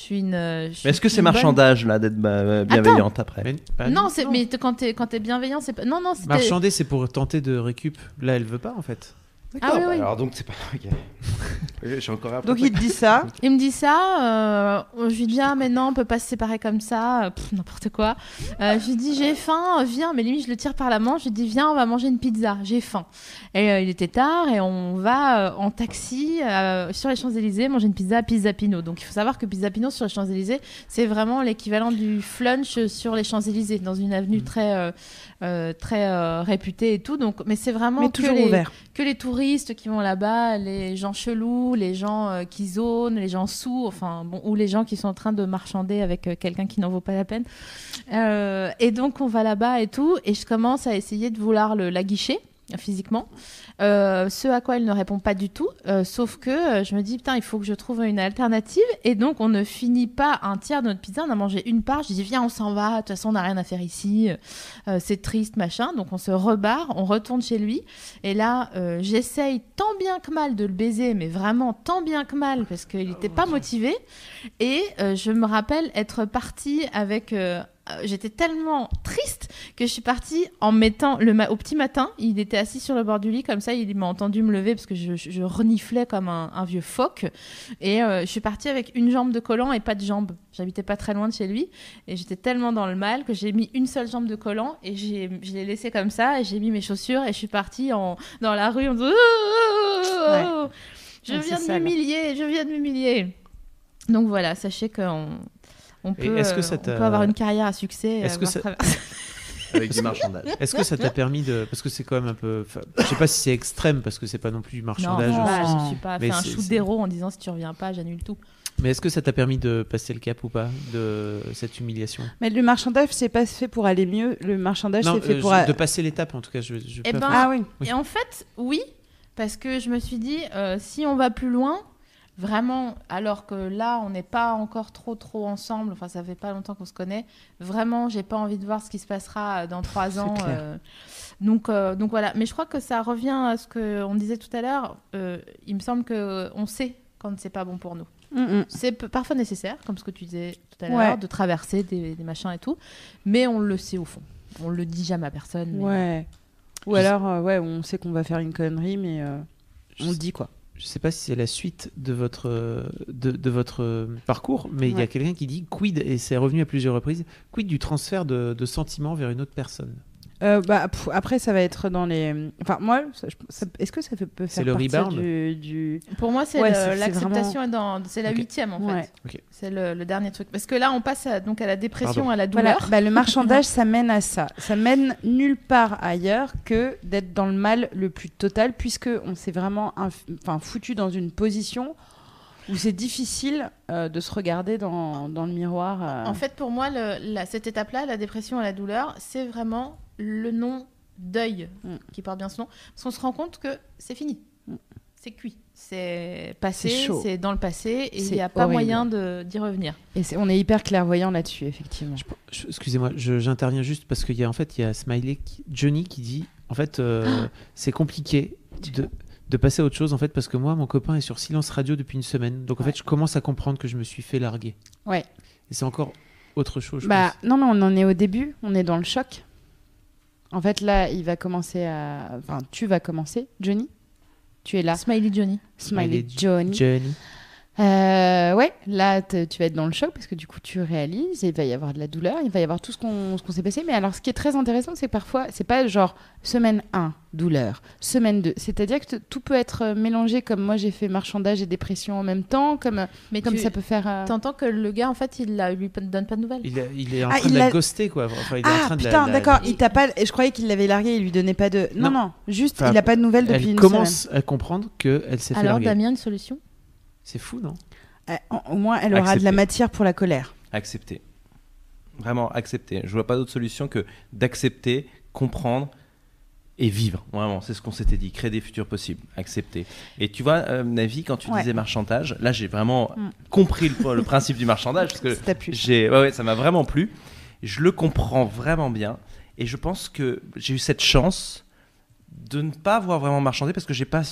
Je suis une. euh, je suis
Mais est-ce que c'est
bonne-
marchandage, là, d'être bienveillante après
Mais- bah,
Non, c'est mais quand t'es quand t'es bienveillant, c'est pas. Non, non.
Marchander, c'est pour tenter de récup. Là, elle veut pas en fait.
Ah oui, oui.
Alors donc c'est pas. Ok. Je suis encore après.
Donc il te dit ça.
Il me dit ça, euh, je lui dis ah mais non on peut pas se séparer comme ça, n'importe quoi. Euh, je lui dis j'ai faim, viens, mais limite je le tire par la manche, je lui dis viens on va manger une pizza, j'ai faim. Et euh, il était tard et on va euh, en taxi euh, sur les Champs Élysées manger une pizza à Pizza Pino. Donc il faut savoir que Pizza Pino sur les Champs Élysées c'est vraiment l'équivalent du flunch sur les Champs Élysées dans une avenue très euh, euh, très euh, réputée et tout. Donc mais c'est vraiment
Mais
que
toujours
les-
ouvert.
que les touristes qui vont là-bas, les gens chelous, les gens euh, qui zonent, les gens sous, enfin bon, ou les gens qui sont en train de marchander avec euh, quelqu'un qui n'en vaut pas la peine. Euh, et donc on va là-bas et tout, et je commence à essayer de vouloir la guicher physiquement. Euh, ce à quoi il ne répond pas du tout, euh, sauf que euh, je me dis putain il faut que je trouve une alternative. Et donc on ne finit pas un tiers de notre pizza, on a mangé une part, je dis viens on s'en va, de toute façon on n'a rien à faire ici, c'est triste machin, donc on se rebarre, on retourne chez lui. Et là j'essaye tant bien que mal de le baiser, mais vraiment tant bien que mal parce qu'il n'était pas motivé. Et je me rappelle être partie avec J'étais tellement triste que je suis partie en mettant le ma- au petit matin. Il était assis sur le bord du lit comme ça. Il m'a entendu me lever parce que je, reniflais comme un, un vieux phoque. Et euh, je suis partie avec une jambe de collant et pas de jambe. J'habitais pas très loin de chez lui et j'étais tellement dans le mal que j'ai mis une seule jambe de collant et je l'ai laissé comme ça et j'ai mis mes chaussures et je suis partie en, dans la rue en disant Je viens de m'humilier, je viens de m'humilier. Donc voilà, sachez qu'on on
Et
peut,
est-ce que
euh,
ça
on peut avoir une carrière à succès. et
Est-ce que
avoir
ça-
traversé-
Avec du marchandage.
Est-ce que ça t'a permis de. Parce que c'est quand même un peu. enfin, Je sais pas si c'est extrême parce que c'est pas non plus du
Non,
marchandage.
non,
aussi.
je ne suis pas
Mais
fait un shoot d'héros en disant si tu reviens pas, j'annule tout.
Mais est-ce que ça t'a permis de passer le cap ou pas de cette humiliation?
Mais le marchandage, c'est pas fait pour aller mieux. Le marchandage,
Non,
c'est fait
euh,
pour.
je- de passer l'étape en tout cas. Je, je
Eh ben,
Ah oui.
Oui.
Et en fait, oui, parce que je me suis dit, euh, si on va plus loin, vraiment, alors que là, on n'est pas encore trop, trop ensemble, enfin, ça fait pas longtemps qu'on se connaît, vraiment, j'ai pas envie de voir ce qui se passera euh, dans trois ans. euh, donc, euh, donc voilà. Mais je crois que ça revient à ce qu'on disait tout à l'heure. il me semble qu'on sait quand c'est pas bon pour nous.
Mm, mm.
C'est parfois nécessaire, comme ce que tu disais tout à l'heure,
Ouais.
de traverser des, des machins et tout, mais on le sait au fond. On le dit jamais à personne. mais-
Ouais. Ou alors, euh, ouais, on sait qu'on va faire une connerie, mais euh, on le dit quoi.
Je sais pas si c'est la suite de votre, de, de votre parcours, mais il y a quelqu'un qui dit quid, et c'est revenu à plusieurs reprises, quid du transfert de, de sentiments vers une autre personne?
Euh, bah, pff, après, ça va être dans les. Enfin, moi, ça- je- ça- est-ce que ça fait, peut
C'est
faire
le
partie
rebound
du, du-
Pour moi, c'est
Ouais,
le-
c'est- c'est
l'acceptation est dans, c'est la
Ok.
huitième en
Ouais.
fait.
Ok.
C'est le, le dernier truc. Parce que là, on passe à, donc à la dépression,
Pardon.
à la
Voilà,
douleur.
bah, le marchandage, ça mène à ça. Ça mène nulle part ailleurs que d'être dans le mal le plus total, puisque on s'est vraiment inf- enfin, foutu dans une position où c'est difficile euh, de se regarder dans, dans le miroir. euh.
En fait, pour moi, le- la- cette étape-là, la dépression à la douleur, c'est vraiment le non deuil
Mm.
qui porte bien ce nom. Parce qu'on se rend compte que c'est fini.
Mm.
C'est cuit. C'est passé,
C'est
dans le passé et il n'y a pas
horrible.
moyen d'y revenir.
Et on est hyper clairvoyant là-dessus, effectivement.
Excusez-moi, j'interviens juste parce qu'il y a en fait il y a Smiley, qui- Johnny qui dit en fait euh, c'est compliqué de, de passer à autre chose en fait parce que moi mon copain est sur silence radio depuis une semaine donc en
Ouais.
fait je commence à comprendre que je me suis fait larguer
Ouais.
et c'est encore autre chose. Je
Bah
pense.
non, non, on en est au début, on est dans le choc. En fait, là, il va commencer à. Enfin, tu vas commencer, Johnny. Tu es là.
Smiley Johnny.
Smiley
Smiley
Johnny.
Johnny.
Euh, ouais, là, tu vas être dans le choc parce que du coup, tu réalises, il va y avoir de la douleur, il va y avoir tout ce qu'on ce qu'on s'est passé. Mais alors, ce qui est très intéressant, c'est que parfois, c'est pas genre semaine 1, douleur, semaine 2. C'est-à-dire que tout peut être euh, mélangé, comme moi, j'ai fait marchandage et dépression en même temps, comme,
Mais
comme
tu
ça peut faire. euh,
entends que le gars, en fait, il ne lui donne pas de nouvelles.
Il, a- il est en
Ah,
train
il
de l'a- ghoster quoi. Enfin, il est en
Ah
train de la-
putain, d'accord,
la-
il t'a pas. Je croyais qu'il l'avait largué, il lui donnait pas de. Non, non,
Non.
juste,
Enfin,
il a pas de nouvelles depuis
Elle
une
commence à comprendre que elle s'est fait
Alors,
larguer.
Damien, une solution?
C'est fou non?
Euh, au moins, elle aura de la matière pour la colère.
Accepter. Vraiment accepter. Je vois pas d'autre solution que d'accepter, comprendre et vivre. Vraiment, c'est ce qu'on s'était dit. Créer des futurs possibles. Accepter. Et tu vois, euh, Navi, quand tu
Ouais.
disais marchandage, là j'ai vraiment
Mm.
compris le, le principe du marchandage parce que
Ça t'a plu.
j'ai, ouais, ouais, ça m'a vraiment plu. Je le comprends vraiment bien et je pense que j'ai eu cette chance de ne pas avoir vraiment marchandé parce que j'ai pas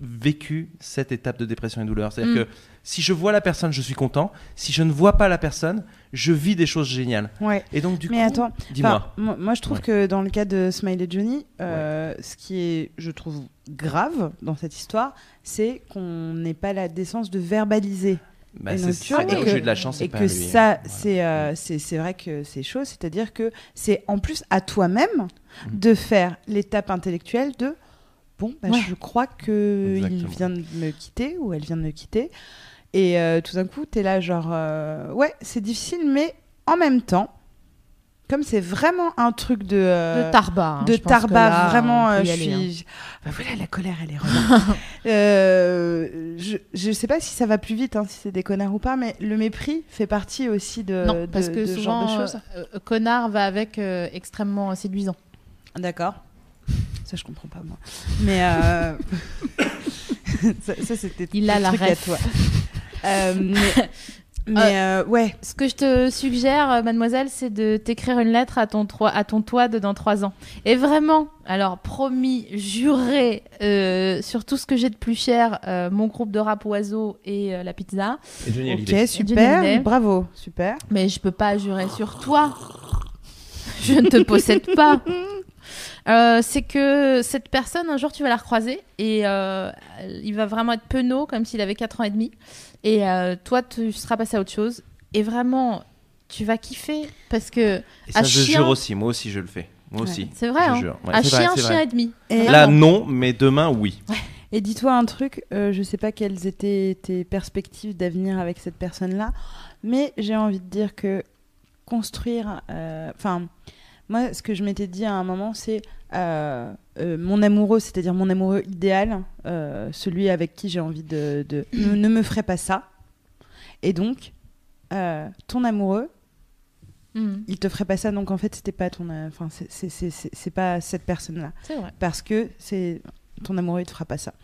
vécu cette étape de dépression et douleur. C'est-à-dire
Mm.
que si je vois la personne, je suis content. Si je ne vois pas la personne, je vis des choses géniales.
Ouais.
Et donc du
Mais
coup,
attends,
dis-moi.
Moi, moi, je trouve
Ouais.
que dans le cas de Smiley Johnny, euh, ce qui est, je trouve, grave dans cette histoire, c'est qu'on n'ait pas la décence de verbaliser.
Bah,
et nocturne, que-
j'ai eu de la chance.
et
c'est pas
que
lui.
ça,
Voilà.
c'est euh, c'est c'est vrai que c'est chaud. C'est-à-dire que c'est en plus à toi-même
Mhm.
de faire l'étape intellectuelle de bon, bah,
Ouais.
je crois que il
Exactement.
vient de me quitter ou elle vient de me quitter. Et euh, tout d'un coup, tu es là, genre, euh, ouais, c'est difficile, mais en même temps, comme c'est vraiment un truc de. euh,
De Tarba. hein,
de Tarba,
là,
vraiment, euh, je
aller, hein.
suis. Bah voilà, la colère, elle est. Euh, je, je sais pas si ça va plus vite, hein, si c'est des connards ou pas, mais le mépris fait partie aussi de,
non,
de-
parce que
de ce
souvent,
genre de choses.
euh, connard va avec extrêmement séduisant.
D'accord. Ça, je comprends pas, moi. Mais. ça, ça, c'était.
Il a la
à
ref.
toi. Mais. Mais, euh, ouais.
Ce que je te suggère, euh, mademoiselle, c'est de t'écrire une lettre à ton, à ton toit de dans trois ans. Et vraiment, alors promis, juré, euh, sur tout ce que j'ai de plus cher, euh, mon groupe de rap oiseau et euh, la pizza.
Et Johnny
Ok,
Hallyday.
super. Bravo, super.
Mais je peux pas jurer sur toi. Je ne te possède pas. Euh, c'est que cette personne, un jour, tu vas la recroiser et euh, il va vraiment être penaud, comme s'il avait 4 ans et demi. Et euh, toi, tu seras passé à autre chose. Et vraiment, tu vas kiffer parce que
Et ça,
à
je
chien-
jure aussi. Moi aussi, je le fais. Moi
Ouais.
aussi.
c'est vrai,
Je
hein.
jure. Ouais,
un
c'est vrai,
chien, chien et demi.
Et-
Là, non, mais demain, oui.
Et dis-toi un truc, euh, je sais pas quelles étaient tes perspectives d'avenir avec cette personne-là, mais j'ai envie de dire que construire. euh, Enfin, moi, ce que je m'étais dit à un moment, c'est euh, euh, mon amoureux, c'est-à-dire mon amoureux idéal, euh, celui avec qui j'ai envie de. de- ne, ne me ferait pas ça. Et donc, ton amoureux,
Mhm.
il te ferait pas ça, donc en fait, c'était pas ton. Enfin, c'est- pas cette personne-là
C'est vrai.
parce que c'est ton amoureux il te fera pas ça.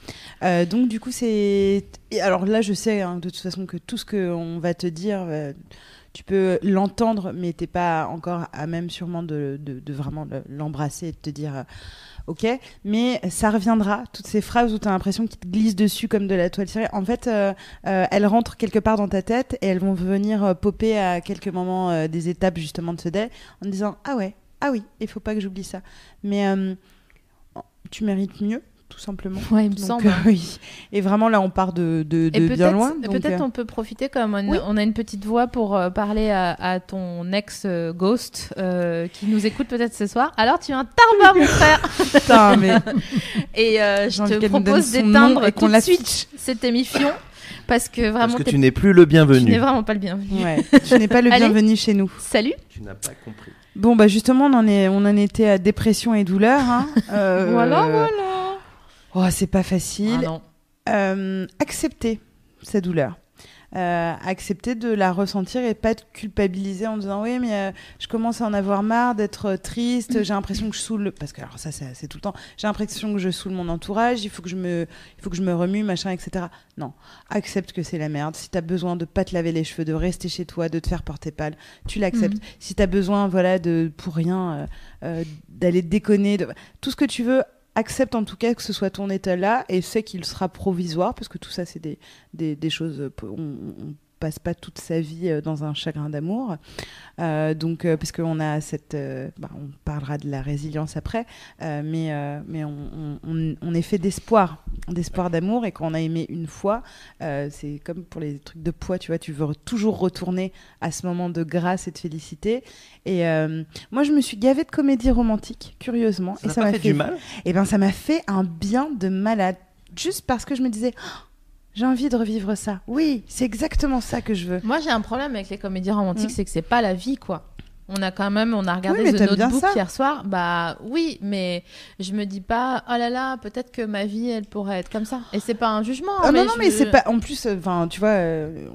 Donc du coup c'est alors là je sais hein, de toute façon que tout ce que on va te dire tu peux l'entendre mais t'es pas encore à même sûrement de, vraiment le- l'embrasser et de te dire euh, ok. Mais ça reviendra toutes ces phrases où tu as l'impression qu'ils te glissent dessus comme de la toile cirée. En fait euh, euh, elles rentrent quelque part dans ta tête et elles vont venir popper à quelques moments des étapes justement de ce day en disant ah ouais ah oui il faut pas que j'oublie ça. Mais tu mérites mieux tout simplement.
Ouais, il me
Donc,
semble.
euh, oui. Et vraiment, là, on part de, de, de
Et
bien loin.
peut-être
euh,
on peut profiter comme on,
Oui.
on a une petite voix pour euh, parler à, à ton ex euh, Ghost euh, qui nous écoute peut-être ce soir. Alors tu es un tarba mon frère
Putain, mais
et euh, je te propose d'éteindre tout de suite cette émission parce que
Parce
vraiment
que
t'es-
tu n'es plus le
tu
bienvenu.
n'es vraiment pas le bienvenu.
ouais, tu n'es pas le
Allez.
bienvenu chez nous.
Salut.
Tu n'as pas compris.
Bon, bah justement, on en, est, on en était à dépression et douleur. Hein. Euh,
Voilà voilà.
Oh, c'est pas facile.
Ah non.
Euh, accepter sa douleur. Euh, accepter de la ressentir et pas être culpabiliser en disant oui mais euh, je commence à en avoir marre d'être triste j'ai l'impression que je saoule parce que alors ça c'est c'est tout le temps j'ai l'impression que je saoule mon entourage il faut que je me il faut que je me remue machin etc non accepte que c'est la merde si t'as besoin de pas te laver les cheveux de rester chez toi de te faire porter pâle tu l'acceptes
Mhm.
si t'as besoin voilà de pour rien euh, d'aller déconner de... tout ce que tu veux accepte en tout cas que ce soit ton état là et sais qu'il sera provisoire parce que tout ça c'est des, choses passe pas toute sa vie euh, dans un chagrin d'amour. Euh, donc euh, parce qu'on a cette euh, bah, on parlera de la résilience après euh, mais mais on, on- on- on est fait d'espoir d'espoir d'amour et quand on a aimé une fois c'est comme pour les trucs de poids tu vois tu veux toujours retourner à ce moment de grâce et de félicité. Et moi je me suis gavée de comédies romantiques curieusement
Ça
et ça m'a
fait
fait
du mal?
Et ben ça m'a fait un bien de malade juste parce que je me disais Oh, j'ai envie de revivre ça oui c'est exactement ça que je veux
Moi j'ai un problème avec les comédies romantiques
Mm.
c'est que c'est pas la vie quoi. On a quand même, on a regardé
Oui,
The Notebook hier soir. Bah oui, mais je me dis pas, oh là là, peut-être que ma vie, elle pourrait être comme ça. Et c'est pas un jugement.
Ah non, non,
je-
mais c'est pas. En plus, enfin, tu vois, euh,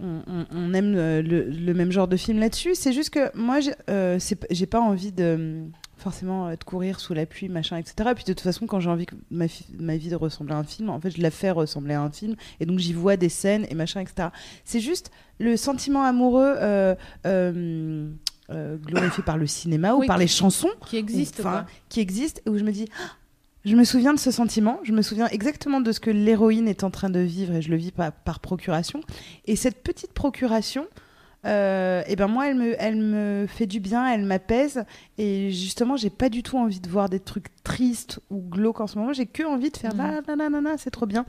on, aime euh, le, le même genre de film là-dessus. C'est juste que moi, j'ai euh, j'ai pas envie de euh, forcément euh, de courir sous la pluie, machin, etc. Et puis de toute façon, quand j'ai envie que ma, ma vie de ressembler à un film, en fait, je la fais ressembler à un film, et donc j'y vois des scènes et machin, etc. C'est juste le sentiment amoureux euh, euh, euh, glorifié par le cinéma ou par
qui-
les chansons
qui existe.
enfin, qui existe et où je me dis Ah, je me souviens de ce sentiment je me souviens exactement de ce que l'héroïne est en train de vivre et je le vis par, par procuration et cette petite procuration euh, et ben moi elle me elle me fait du bien elle m'apaise. Et justement j'ai pas du tout envie de voir des trucs tristes ou glauques en ce moment j'ai que envie de faire la la la la la, c'est trop bien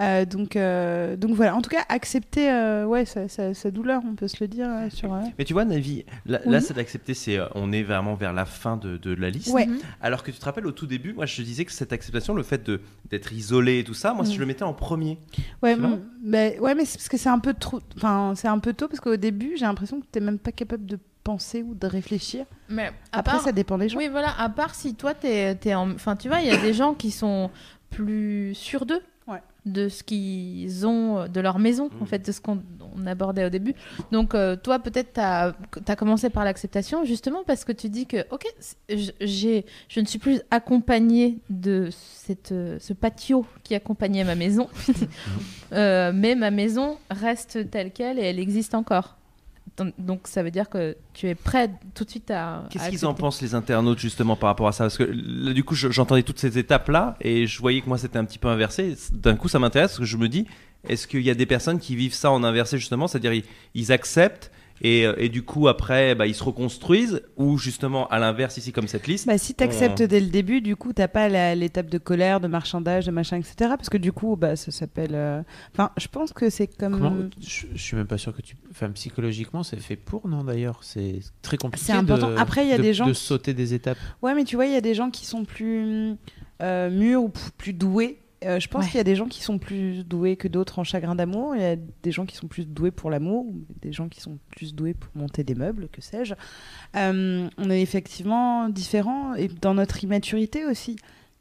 Euh, donc euh, donc voilà en tout cas accepter euh, ouais sa, sa- sa douleur on peut se le dire sur
Mais tu vois, Navi, là,
Oui.
là, c'est d'accepter, c'est, on est vraiment vers la fin de, de la liste.
ouais
Mhm.
Alors que tu te rappelles au tout début, moi je disais que cette acceptation, le fait d'être isolé et tout ça, moi
Mm.
je le mettais en premier.
Ouais,
Tu vois
mm, mais, ouais, mais c'est parce que c'est un peu trop. Enfin, c'est un peu tôt parce qu'au début, j'ai l'impression que t'es même pas capable de penser ou de réfléchir.
Mais à
Après,
part-
ça dépend des gens.
Oui, voilà, à part si toi, t'es es en... Enfin, tu vois, il y a des gens qui sont plus sûrs d'eux,
Ouais.
de ce qu'ils ont, de leur maison, en
Mhm.
fait, de ce qu'on on abordait au début. Donc, euh, toi, peut-être, tu as, commencé par l'acceptation, justement, parce que tu dis que, OK, j'ai, je ne suis plus accompagnée de cette, euh, ce patio qui accompagnait ma maison, Euh, mais ma maison reste telle qu'elle et elle existe encore. Donc- ça veut dire que tu es prêt tout de suite à.
Qu'est-ce qu'ils en pensent les internautes justement par rapport à ça? Parce que là, du coup, je- j'entendais toutes ces étapes-là et je voyais que moi c'était un petit peu inversé. D'un coup, ça m'intéresse parce que je me dis, est-ce qu'il y a des personnes qui vivent ça en inversé justement? C'est-à-dire ils, ils acceptent et, euh, et du coup après, bah, ils se reconstruisent ou justement à l'inverse ici comme cette liste
Bah, si t'acceptes
on-
dès le début, du coup, t'as pas l'étape de colère, de marchandage, de machin, etc. Parce que du coup, bah, ça s'appelle. euh, Enfin, je pense que c'est comme.
Comment je, je suis même pas sûr que tu. Enfin, psychologiquement, c'est fait pour, non D'ailleurs, c'est très compliqué.
C'est important.
de-
Après, il y a
de-
des gens
de
qui-
sauter des étapes.
Ouais, mais tu vois, il y a des gens qui sont plus euh, mûrs ou plus doués. Euh, je pense
Ouais.
qu'il y a des gens qui sont plus doués que d'autres en chagrin d'amour. Il y a des gens qui sont plus doués pour l'amour, ou des gens qui sont plus doués pour monter des meubles, que sais-je. Euh, on est effectivement différents et dans notre immaturité aussi.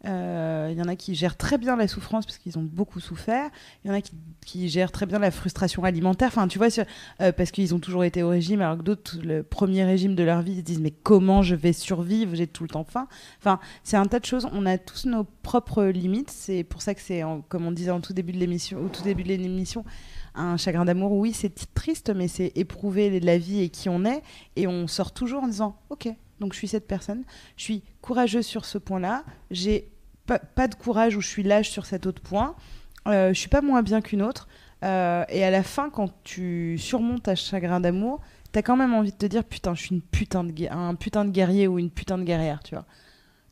Euh, Il y en a qui gèrent très bien la souffrance parce qu'ils ont beaucoup souffert. Il y en a qui, gèrent très bien la frustration alimentaire. Enfin, tu vois, euh, parce qu'ils ont toujours été au régime, alors que d'autres, le premier régime de leur vie, ils se disent mais comment je vais survivre? J'ai tout le temps faim. Enfin, c'est un tas de choses. On a tous nos propres limites. C'est pour ça que c'est, comme on disait tout début de l'émission, au tout début de l'émission, un chagrin d'amour. Oui, c'est triste, mais c'est éprouver la vie et qui on est. Et on sort toujours en disant, ok, donc je suis cette personne. Je suis courageuse sur ce point-là. J'ai pas, pas de courage ou je suis lâche sur cet autre point. Euh, je suis pas moins bien qu'une autre. Euh, et à la fin, quand tu surmontes ta chagrin d'amour, t'as quand même envie de te dire putain, je suis une putain de un putain de guerrier ou une putain de guerrière, tu vois.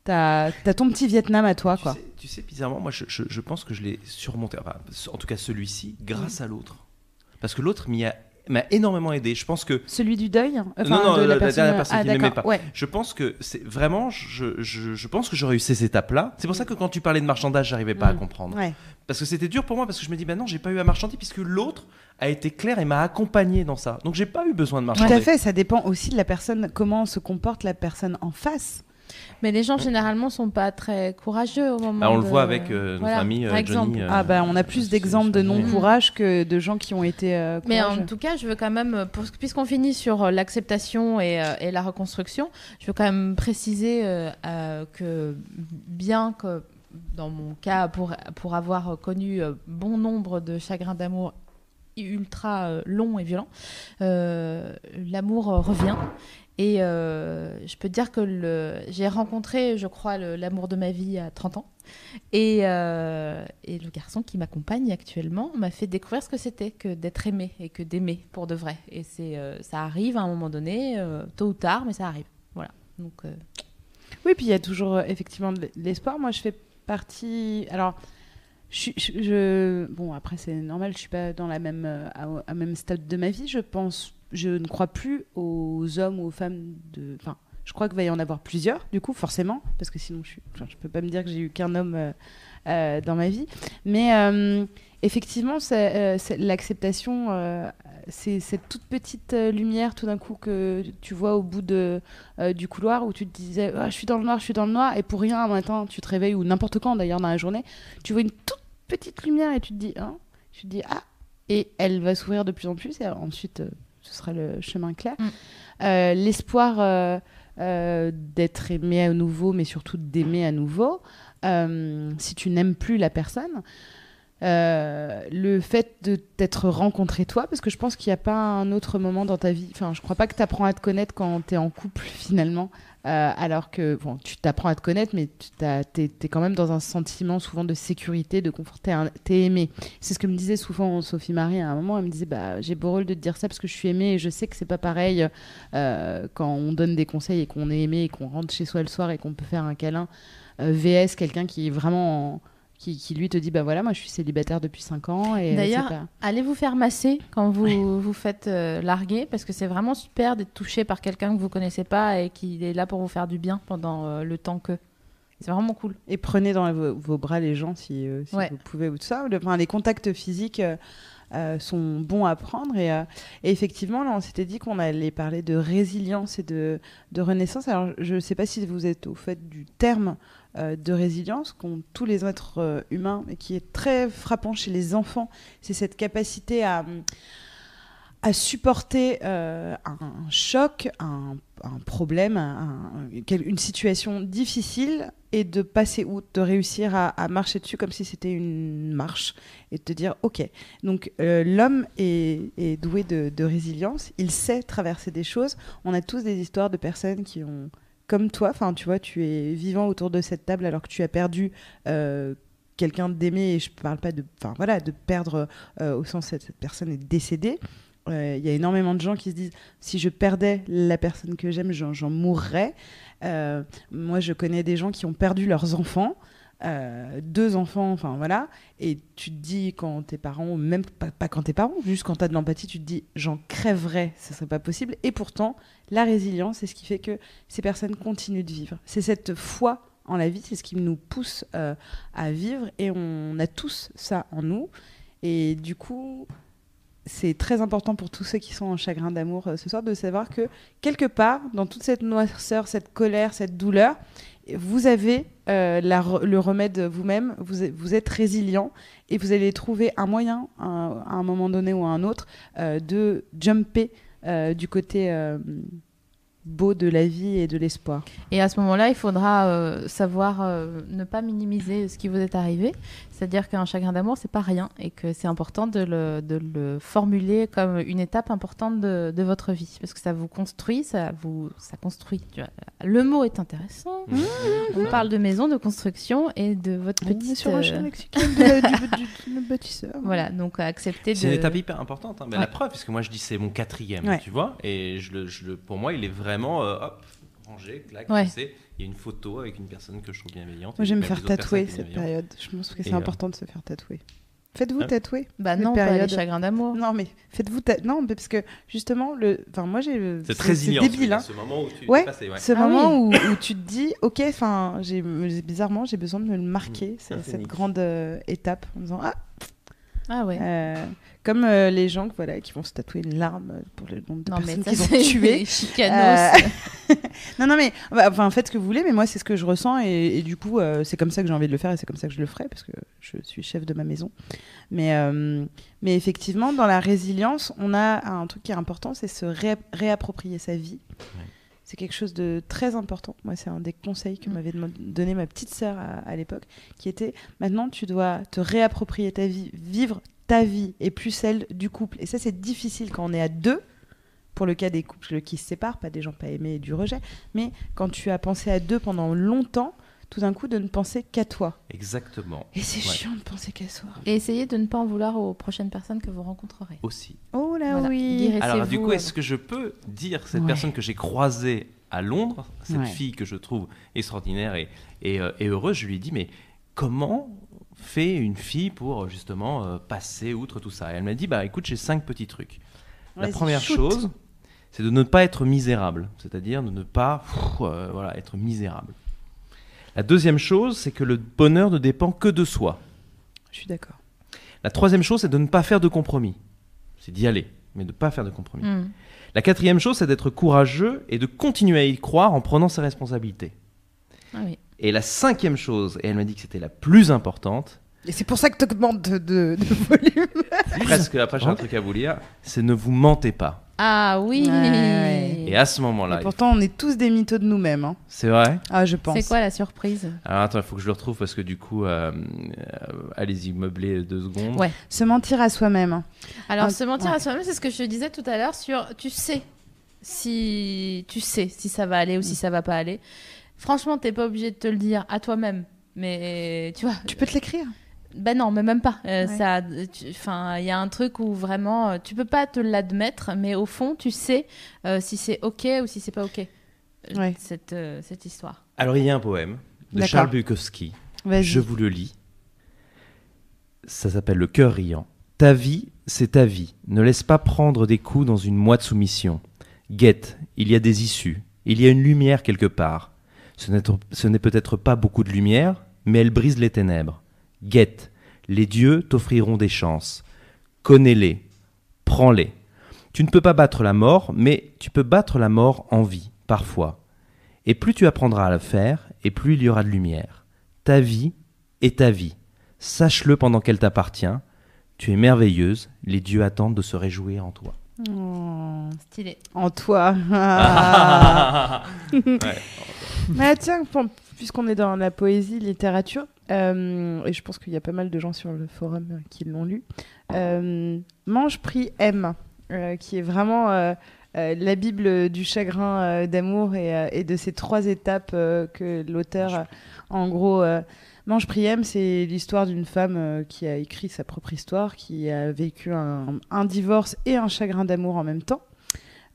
T'as as ton petit Vietnam à toi,
Tu
quoi.
sais, tu sais, bizarrement, moi, je, je- je pense que je l'ai surmonté, enfin, en tout cas celui-ci, grâce à l'autre. Parce que l'autre m'y a- m'a énormément aidé. Je pense que
Celui du deuil enfin,
Non, non,
de
la-
la
la
personne,
dernière personne
ah,
qui ne m'aimait
d'accord,
pas.
Ouais.
Je pense que c'est vraiment, je, je, je pense que j'aurais eu ces étapes-là. C'est pour ça que quand tu parlais de marchandage, j'arrivais pas à
Mm.
comprendre.
Ouais.
Parce que c'était dur pour moi, parce que je me dis, bah non, j'ai pas eu à marchander, puisque l'autre a été clair et m'a accompagné dans ça. Donc j'ai pas eu besoin de
Tout
marchander.
à fait, ça dépend aussi de la personne, comment se comporte la personne en face.
Mais les gens généralement sont pas très courageux au moment.
Ah, on le voit avec euh, notre
Voilà,
ami euh,
par exemple.
Johnny. euh,
ah bah on a plus d'exemples de
c'est-
non-courage que de gens qui ont été euh,
Mais en tout cas, je veux quand même, pour- puisqu'on finit sur l'acceptation et, euh, et la reconstruction, je veux quand même préciser euh, euh, que bien que dans mon cas, pour, pour avoir connu bon nombre de chagrins d'amour ultra longs et violents, euh, l'amour revient. Et euh, je peux te dire que j'ai rencontré, je crois, l'amour de ma vie à 30 ans. Et, euh, et le garçon qui m'accompagne actuellement m'a fait découvrir ce que c'était que d'être aimé et que d'aimer pour de vrai. Et euh, ça arrive à un moment donné, tôt ou tard, mais ça arrive. Voilà. Donc,
Oui, puis il y a toujours effectivement de l'espoir. Moi, je fais partie. Alors, je, bon, après c'est normal. Je suis pas dans la même à, à même stade de ma vie. Je pense, je ne crois plus aux hommes ou aux femmes de. Enfin, je crois qu'il va y en avoir plusieurs, du coup, forcément, parce que sinon, je suis. enfin, je peux pas me dire que j'ai eu qu'un homme euh, euh, dans ma vie. Mais euh, effectivement, l'acceptation, c'est cette toute petite lumière tout d'un coup que tu vois au bout du couloir où tu te disais Ah, je suis dans le noir, je suis dans le noir, et pour rien un matin tu te réveilles, ou n'importe quand d'ailleurs dans la journée, tu vois une toute petite lumière et tu te dis, hein, tu te dis Ah, et elle va s'ouvrir de plus en plus, et ensuite ce sera le chemin clair.
Mm.
Euh, L'espoir euh, euh, d'être aimé à nouveau, mais surtout d'aimer à nouveau, si tu n'aimes plus la personne. Euh, le fait de t'être rencontré toi, parce que je pense qu'il n'y a pas un autre moment dans ta vie. Enfin, je crois pas que tu apprends à te connaître quand tu es en couple finalement. Euh, alors que bon, tu t'apprends à te connaître, mais tu es, quand même dans un sentiment souvent de sécurité, de confort. Tu es, aimé. C'est ce que me disait souvent Sophie Marie à un moment. Elle me disait bah, J'ai beau rôle de te dire ça parce que je suis aimée et je sais que c'est pas pareil euh, quand on donne des conseils et qu'on est aimé et qu'on rentre chez soi le soir et qu'on peut faire un câlin. Euh, VS, quelqu'un qui est vraiment. En, qui, qui, lui te dit bah voilà moi je suis célibataire depuis 5 ans et
d'ailleurs
pas...
allez vous faire masser quand vous ouais. vous faites euh, larguer? Parce que c'est vraiment super d'être touché par quelqu'un que vous connaissez pas et qui est là pour vous faire du bien pendant euh, le temps que. C'est vraiment cool.
Et prenez dans vos, vos bras les gens si, euh, si ouais. vous pouvez ou tout ça. Le, enfin, les contacts physiques euh, sont bons à prendre. Et, euh, et effectivement là on s'était dit qu'on allait parler de résilience et de, de renaissance. Alors je ne sais pas si vous êtes au fait du terme euh, de résilience qu'ont tous les êtres euh, humains et qui est très frappant chez les enfants, c'est cette capacité à, à supporter euh, un choc, un, problème, un, une situation difficile et de passer outre, de réussir à, marcher dessus comme si c'était une marche et de te dire ok. Donc euh, l'homme est, doué de résilience, il sait traverser des choses. On a tous des histoires de personnes qui ont comme toi, enfin tu vois, tu es vivant autour de cette table alors que tu as perdu euh, quelqu'un d'aimer et je parle pas de, enfin voilà, de perdre euh, au sens que cette personne est décédée. Il euh, y a énormément de gens qui se disent si je perdais la personne que j'aime, j'en mourrais. Moi, je connais des gens qui ont perdu leurs enfants. Euh, deux enfants, enfin voilà, et tu te dis quand tes parents, même pas, quand tes parents, juste quand tu as de l'empathie, tu te dis j'en crèverais, ce serait pas possible. Et pourtant, la résilience, c'est ce qui fait que ces personnes continuent de vivre. C'est cette foi en la vie, c'est ce qui nous pousse euh, à vivre, et on a tous ça en nous. Et du coup, c'est très important pour tous ceux qui sont en chagrin d'amour euh, ce soir de savoir que quelque part, dans toute cette noirceur, cette colère, cette douleur, vous avez euh, le remède vous-même, vous, êtes résilient et vous allez trouver un moyen, à un moment donné ou à un autre, euh, de jumper euh, du côté beau de la vie et de l'espoir.
Et à ce moment-là, il faudra euh, savoir euh, ne pas minimiser ce qui vous est arrivé. C'est-à-dire qu'un chagrin d'amour, c'est pas rien et que c'est important de le, de le, formuler comme une étape importante de, de, votre vie parce que ça vous construit, ça vous ça construit. Tu vois. Le mot est intéressant. Mmh. On parle de maison, de construction et de votre
On
petite.
est sur un champ lexical de, du, du, bâtisseur.
Voilà, donc accepter de.
C'est une étape hyper importante. Hein. Ben,
Ouais.
La preuve, puisque moi je dis c'est mon quatrième,
Ouais.
tu vois, et je le, je le- pour moi il est vraiment. Euh, hop, rangé, clac,
Ouais.
Il y a une photo avec une personne que je trouve bienveillante.
Moi, j'aime me faire tatouer cette période. Je pense que c'est
euh,
important de se faire tatouer. Faites-vous
Ah.
tatouer
Bah
Cette
non, pas
période.
les chagrins d'amour.
Non, mais faites-vous ta- Non, mais parce que justement, le... enfin, moi, j'ai.
C'est très ignorant.
débile, hein.
Ce moment où tu
Ouais,
t'es passé, ouais.
Ce
Ah
moment où, où tu te dis, ok, enfin, j'ai bizarrement, j'ai besoin de me le marquer, c'est-
Ah, c'est
cette grande euh, étape, en disant, ah,
Ah ouais.
euh, comme euh, les gens, voilà, qui vont se tatouer une larme pour le nombre de
non, mais
personnes
ça,
qu'ils ont
c'est
tué.
des chicanos.
Euh, non, non, mais bah, enfin, faites ce que vous voulez, mais moi, c'est ce que je ressens, et, et du coup, euh, c'est comme ça que j'ai envie de le faire, et c'est comme ça que je le ferai, parce que je suis chef de ma maison. Mais, euh, mais effectivement, dans la résilience, on a un truc qui est important, c'est se ré- réapproprier sa vie. C'est quelque chose de très important. Moi, c'est un des conseils que
Mm.
m'avait donné ma petite sœur à, à l'époque, qui était maintenant, tu dois te réapproprier ta vie, vivre ta vie et plus celle du couple. Et ça, c'est difficile quand on est à deux. Pour le cas des couples qui se séparent, pas des gens pas aimés et du rejet, mais quand tu as pensé à deux pendant longtemps, tout d'un coup de ne penser qu'à toi.
Exactement.
Et c'est
Ouais.
chiant de penser qu'à soi.
Et essayez de ne pas en vouloir aux prochaines personnes que vous rencontrerez.
Aussi.
Oh là
Voilà.
oui.
Alors, du coup, est-ce que je peux dire cette
Ouais.
personne que j'ai croisée à Londres, cette
Ouais.
fille que je trouve extraordinaire et, et, euh, et heureuse, je lui ai dit, mais comment fait une fille pour euh, justement euh, passer outre tout ça Et elle m'a dit, bah écoute, j'ai cinq petits trucs. La première
shoot.
chose, c'est de ne pas être misérable, c'est-à-dire de ne pas pff, euh, voilà, être misérable. La deuxième chose, c'est que le bonheur ne dépend que de soi.
Je suis d'accord.
La troisième chose, c'est de ne pas faire de compromis. C'est d'y aller, mais de ne pas faire de compromis.
hmm.
La quatrième chose, c'est d'être courageux et de continuer à y croire en prenant ses responsabilités.
Ah oui.
Et la cinquième chose, et elle m'a dit que c'était la plus importante,
Et c'est pour ça que tu augmentes de, de- de volume.
presque après j'ai un truc à vous lire, c'est ne vous mentez pas.
Ah oui.
Ouais.
Et à ce moment-là,
Et pourtant, on est tous des mythos de nous-mêmes. hein.
c'est vrai
Ah, je pense.
C'est quoi la surprise?
Alors attends, il faut que je le retrouve parce que du coup, euh, euh, allez-y, meubler deux secondes.
Ouais.
Se mentir à soi-même.
Alors,
Ah,
se mentir
ouais.
à soi-même, c'est ce que je te disais tout à l'heure sur tu sais si tu sais si ça va aller ou si ça va pas aller. Franchement, t'es pas obligé de te le dire à toi-même, mais tu vois.
Tu peux te l'écrire?
Ben non, mais même pas. Euh,
Ouais.
ça, tu- enfin, il y a un truc où vraiment, euh, tu peux pas te l'admettre, mais au fond, tu sais euh, si c'est ok ou si c'est pas ok.
Ouais.
Cette euh, cette histoire.
Alors il y a un poème de. Charles Bukowski. Je vous le lis. Ça s'appelle Le cœur riant. Ta vie, c'est ta vie. Ne laisse pas prendre des coups dans une moite soumission. Guette, il y a des issues. Il y a une lumière quelque part. Ce n'est peut-être pas beaucoup de lumière, mais elle brise les ténèbres. Guette, les dieux t'offriront des chances. Connais-les, prends-les. Tu ne peux pas battre la mort, mais tu peux battre la mort en vie, parfois. Et plus tu apprendras à le faire, et plus il y aura de lumière. Ta vie est ta vie. Sache-le pendant qu'elle t'appartient. Tu es merveilleuse, les dieux attendent de se réjouir en toi.
Oh,
Stylé.
en toi. Ah.
Ouais.
Mais tiens, puisqu'on est dans la poésie, littérature, euh, et je pense qu'il y a pas mal de gens sur le forum euh, qui l'ont lu, euh, Mange, prie, aime, euh, qui est vraiment la Bible du chagrin d'amour et, et de ces trois étapes que l'auteur, en gros, Mange, prie, aime, c'est l'histoire d'une femme qui a écrit sa propre histoire, qui a vécu un, un divorce et un chagrin d'amour en même temps.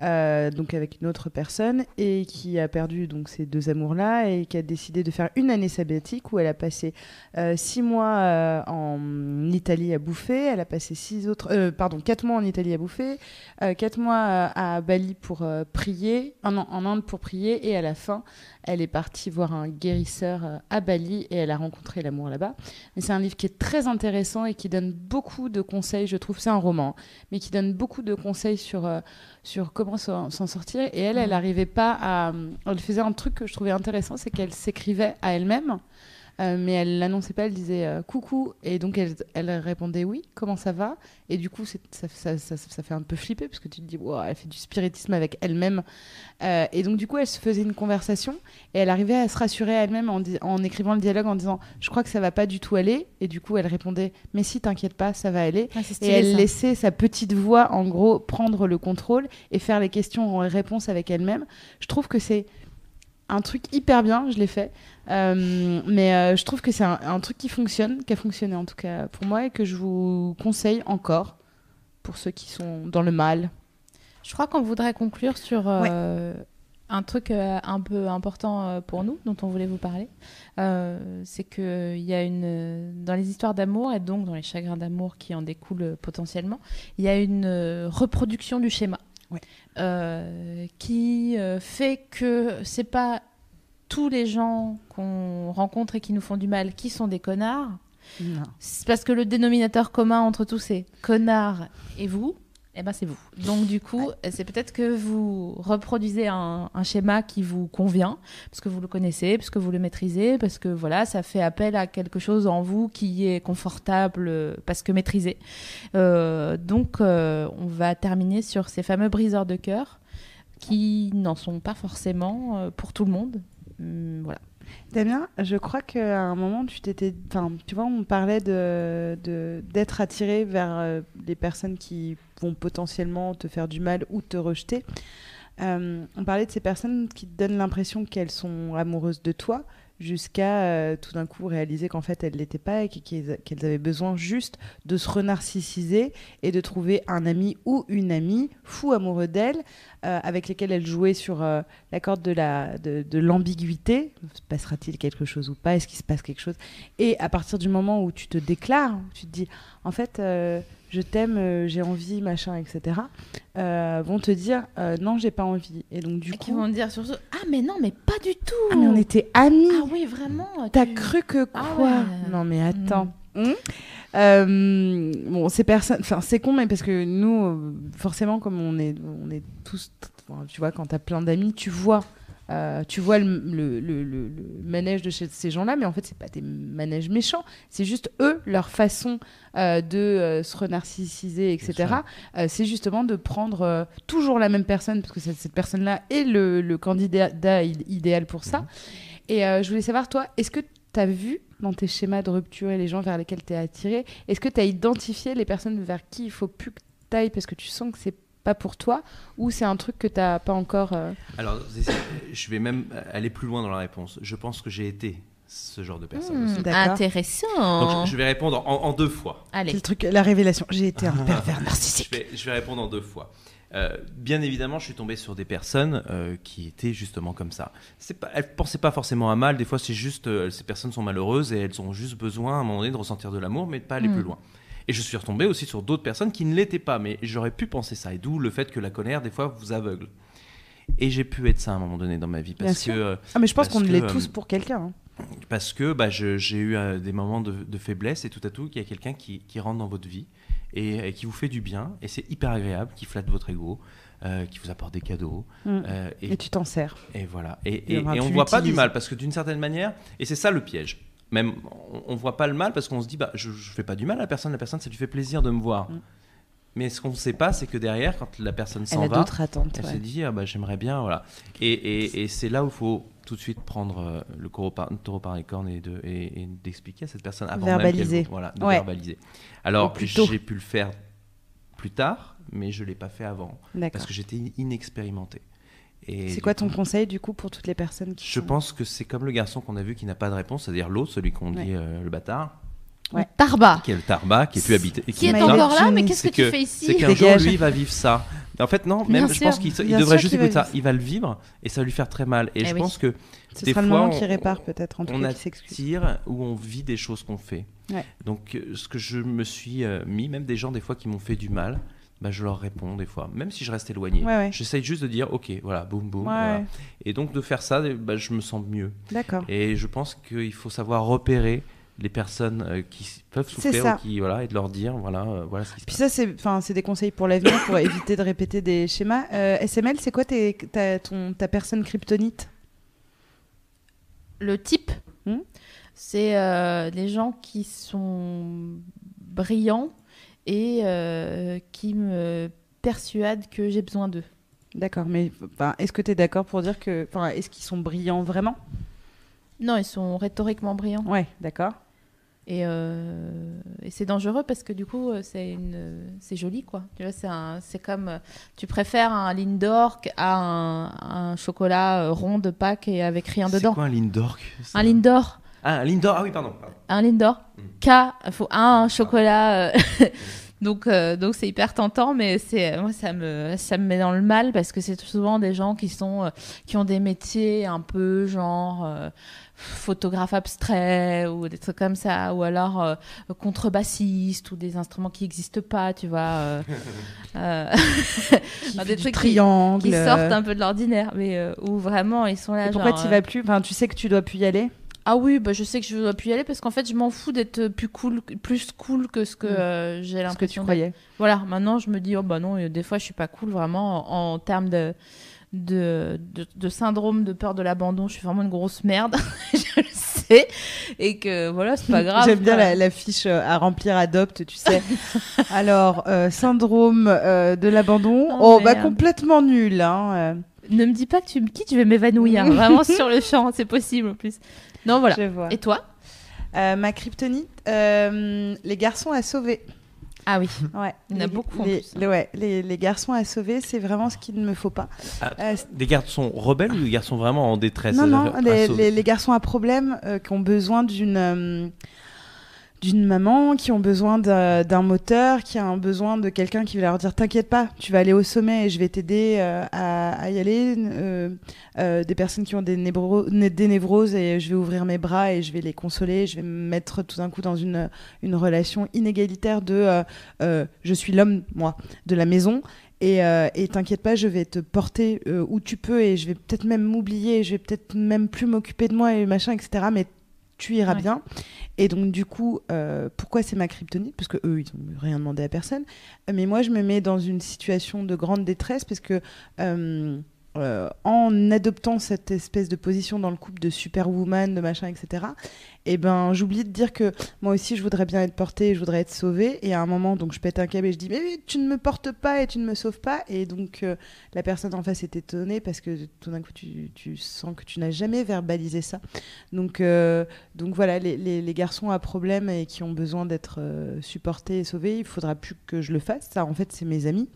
Euh, donc avec une autre personne et qui a perdu donc ces deux amours là et qui a décidé de faire une année sabbatique où elle a passé euh, six mois euh, en Italie à bouffer. Elle a passé six autres pardon quatre mois en Italie à bouffer quatre mois à Bali pour prier un an en Inde pour prier et à la fin elle est partie voir un guérisseur euh, à Bali et elle a rencontré l'amour là-bas mais c'est un livre qui est très intéressant et qui donne beaucoup de conseils je trouve c'est un roman mais qui donne beaucoup de conseils sur euh, sur comment s'en s'en sortir. Et elle, elle n'arrivait pas à. Elle faisait un truc que je trouvais intéressant, c'est qu'elle s'écrivait à elle-même, euh, mais elle l'annonçait pas. Elle disait euh, coucou, et donc elle, elle répondait oui, comment ça va? Et du coup, ça, ça, ça, ça fait un peu flipper parce que tu te dis, wow, elle fait du spiritisme avec elle-même. Euh, et donc, du coup, elle se faisait une conversation et elle arrivait à se rassurer à elle-même en, écrivant le dialogue en disant, je crois que ça va pas du tout aller. Et du coup, elle répondait, mais si, t'inquiète pas, ça va aller.
Ah,
Et elle laissait sa petite voix, en gros, prendre le contrôle et faire les questions en réponse avec elle-même. Je trouve que c'est un truc hyper bien, je l'ai fait. Euh, mais euh, je trouve que c'est un, un truc qui fonctionne, qui a fonctionné en tout cas pour moi et que je vous conseille encore pour ceux qui sont dans le mal.
Je crois qu'on voudrait conclure sur euh, Un truc un peu important pour nous, dont on voulait vous parler, c'est qu'il y a une. Dans les histoires d'amour, et donc dans les chagrins d'amour qui en découlent potentiellement, il y a une reproduction du schéma.
Ouais.
Euh, qui euh, fait que c'est pas tous les gens qu'on rencontre et qui nous font du mal qui sont des connards.
Non.
C'est parce que le dénominateur commun entre tous ces connards et vous, eh ben c'est vous. Donc du coup, c'est peut-être que vous reproduisez un, schéma qui vous convient, parce que vous le connaissez, parce que vous le maîtrisez, parce que voilà, ça fait appel à quelque chose en vous qui est confortable, parce que maîtrisé. Euh, donc euh, on va terminer sur ces fameux briseurs de cœur qui n'en sont pas forcément euh, pour tout le monde. Hum, voilà.
Damien, je crois qu'à un moment, tu t'étais. Tu vois, on parlait de de- d'être attiré vers euh, les personnes qui vont potentiellement te faire du mal ou te rejeter. Euh, on parlait de ces personnes qui te donnent l'impression qu'elles sont amoureuses de toi jusqu'à euh, tout d'un coup réaliser qu'en fait elles l'étaient pas et qu'elles avaient besoin juste de se renarcissiser et de trouver un ami ou une amie fou amoureux d'elles euh, avec lesquels elles jouaient sur euh, la corde de la de, l'ambiguïté. Se passera-t-il quelque chose ou pas? Est-ce qu'il se passe quelque chose? Et à partir du moment où tu te déclares tu te dis en fait je t'aime euh, j'ai envie machin etc euh, vont te dire euh, non j'ai pas envie. Et donc du
Et qui
coup
vont dire surtout Ah, mais non, mais pas du tout
ah mais on était amis.
Ah oui, vraiment
T'as
tu-
cru que
Ah
quoi?
Ouais.
Non mais attends. Hum? Euh, bon, ces personnes, enfin c'est con, mais parce que nous, forcément, comme on est, on est tous, tu vois, quand t'as plein d'amis, tu vois, euh, tu vois le, le, le- le- le manège de chez ces gens-là, mais en fait, c'est pas des manèges méchants, c'est juste eux, leur façon euh, de euh, se renarcissiser, etc. c'est justement de prendre toujours la même personne, parce que cette, personne-là est le, candidat id- idéal pour ça. Et euh, je voulais savoir, toi, est-ce que tu as vu dans tes schémas de rupture et les gens vers lesquels tu es attiré, est-ce que tu as identifié les personnes vers qui il faut plus que tu ailles parce que tu sens que c'est pas pour toi ou c'est un truc que tu n'as pas encore euh,
Alors, je vais même aller plus loin dans la réponse. Je pense que j'ai été ce genre de personne.
Hmm,
aussi.
Intéressant.
Donc, je- je vais répondre en, en deux fois.
c'est
Allez.
le truc la révélation j'ai été un pervers narcissique
Je vais, je vais répondre en deux fois. Euh, bien évidemment, je suis tombé sur des personnes euh, qui étaient justement comme ça. Pas, elles pensaient pas forcément à mal. Des fois, c'est juste euh, ces personnes sont malheureuses et elles ont juste besoin à un moment donné de ressentir de l'amour, mais de pas aller
Mm.
plus loin. Et je suis retombé aussi sur d'autres personnes qui ne l'étaient pas, mais j'aurais pu penser ça. Et d'où le fait que la colère, des fois, vous aveugle. Et j'ai pu être ça à un moment donné dans ma vie parce que euh,
ah mais je pense qu'on l'est
euh,
tous pour quelqu'un hein.
parce que bah, j'ai eu euh, des moments de, de faiblesse et tout à tout, qu'il y a quelqu'un qui, qui rentre dans votre vie et, et qui vous fait du bien et c'est hyper agréable, qui flatte votre ego, euh, qui vous apporte des cadeaux.
Mm.
euh, et,
et tu t'en sers
et voilà. Et,
Et
et-
on plus
voit pas du mal parce que d'une certaine manière, et c'est ça le piège. Même on, on voit pas le mal parce qu'on se dit bah je, je fais pas du mal à la personne, la personne ça lui fait plaisir de me voir.
Mm.
Mais ce qu'on ne sait pas, c'est que derrière, quand la personne
elle
s'en
a
va,
d'autres attentes
elle
ouais.
s'est dit, ah bah, j'aimerais bien, voilà. Et, et- et c'est là où il faut tout de suite prendre euh, le taureau par, taureau par les cornes et de- et- d'expliquer à cette personne avant
Verbaliser.
même voilà, de
Ouais.
verbaliser. Alors, j'ai pu le faire plus tard, mais je l'ai pas fait avant parce que j'étais inexpérimenté. Et
c'est quoi ton
coup,
conseil du coup pour toutes les personnes qui
Je
sont-
pense que c'est comme le garçon qu'on a vu qui n'a pas de réponse, c'est-à-dire l'autre, celui qu'on
Ouais.
dit euh, le bâtard,
Ouais.
Tarba.
qui est le tarba, qui est plus habité.
Qui est encore là, mais qu'est-ce que
c'est
tu fais
C'est
ici
qu'un jour, lui, il va vivre ça. En fait, non,
Bien
même, je
sûr.
pense qu'il devrait juste écouter ça. Il va le vivre et ça va lui faire très mal. Et
Eh
je
oui.
pense que
ce
des
sera le
fois,
moment
on-
qui répare peut-être en tout
on
cas qui s'excuse
attire où on vit des choses qu'on fait.
Ouais.
Donc, euh, ce que je me suis euh, mis, même des gens des fois qui m'ont fait du mal, bah, je leur réponds des fois, même si je reste éloigné.
Ouais, ouais.
J'essaye juste de dire, ok, voilà, boum, boum.
Ouais,
voilà.
ouais.
Et donc, de faire ça, bah, je me sens mieux.
d'accord
Et je pense qu'il faut savoir repérer les personnes euh, qui peuvent souffrir ou qui, voilà, et de leur dire, voilà, euh, voilà ce qui se
Puis
passe.
ça, c'est, enfin, c'est des conseils pour l'avenir, pour éviter de répéter des schémas. Euh, SML, c'est quoi tes, ta, ton, ta personne kryptonite?
Le type,
Hmm?
c'est euh, des gens qui sont brillants et euh, qui me persuadent que j'ai besoin d'eux.
D'accord, mais est-ce que tu es d'accord pour dire que. Enfin, est-ce qu'ils sont brillants vraiment?
Non, ils sont rhétoriquement brillants.
Ouais, d'accord.
Et, euh, et c'est dangereux parce que du coup, euh, c'est une, c'est joli quoi. Tu vois, c'est un, c'est comme, tu préfères un Lindor à un, un chocolat rond de Pâques et avec rien
C'est
dedans.
quoi un Lindor ça
Un Lindor,
Ah, un Lindor, ah oui, pardon. pardon.
un Lindor, K, faut un chocolat. euh, Donc, euh, donc c'est hyper tentant, mais c'est moi ça me ça me met dans le mal parce que c'est souvent des gens qui sont euh, qui ont des métiers un peu genre euh, photographe abstrait ou des trucs comme ça, ou alors euh, contrebassiste ou des instruments qui n'existent pas, tu vois. euh, euh, des trucs qui,
triangle.
qui sortent un peu de l'ordinaire, mais euh, où vraiment ils sont là.
Et pourquoi tu vas plus? Enfin, tu sais que tu dois plus y aller?
Ah oui, bah je sais que je dois plus y aller parce qu'en fait je m'en fous d'être plus cool, plus cool que ce que
Mm.
euh, j'ai
Ce que tu
l'impression
croyais.
Voilà, maintenant je me dis, oh bah non, euh, des fois je suis pas cool vraiment en, en termes de, de, de, de syndrome de peur de l'abandon. Je suis vraiment une grosse merde, je le sais. Et que voilà, c'est pas grave.
J'aime bien la, la fiche euh, à remplir Adopte, tu sais. Alors, euh, syndrome euh, de l'abandon.
Oh,
Oh, bah complètement nul. Hein.
Ne me dis pas que tu me quittes, je vais m'évanouir. vraiment sur le champ, c'est possible en plus. Non, voilà.
Je vois.
Et toi
Euh, ma kryptonite, euh, les garçons à sauver.
Ah oui.
Ouais.
Il y en a
Les-
beaucoup, en
Les,
plus.
les- ouais, les, les garçons à sauver, c'est vraiment ce qu'il ne me faut pas.
Ah,
Euh,
Des garçons rebelles ou des garçons vraiment en détresse
non, non, les,
sauver
les- les garçons à problème euh, qui ont besoin d'une euh, d'une maman, qui ont besoin d'un moteur, qui ont besoin de quelqu'un qui va leur dire T'inquiète pas, tu vas aller au sommet et je vais t'aider euh, à, y aller. Euh, euh, des personnes qui ont des, névroses et je vais ouvrir mes bras et je vais les consoler. Je vais me mettre tout d'un coup dans une, relation inégalitaire de Je suis l'homme, moi, de la maison. Et euh, t'inquiète pas, je vais te porter où tu peux et je vais peut-être même m'oublier, je vais peut-être même plus m'occuper de moi et machin, etc. tu iras
Ouais.
bien. Et donc, du coup, euh, pourquoi c'est ma kryptonite? Parce que eux, ils n'ont rien demandé à personne. Mais moi, je me mets dans une situation de grande détresse parce que. euh, euh, en adoptant cette espèce de position dans le couple de superwoman, de machin, etc., et ben j'oublie de dire que moi aussi je voudrais bien être portée, je voudrais être sauvée, et à un moment donc je pète un câble et je dis mais tu ne me portes pas et tu ne me sauves pas, et donc euh, la personne en face est étonnée parce que tout d'un coup tu, sens que tu n'as jamais verbalisé ça. Donc, euh, donc voilà, les, garçons à problème et qui ont besoin d'être euh, supportés et sauvés, il faudra plus que je le fasse. Ça, en fait, c'est mes amis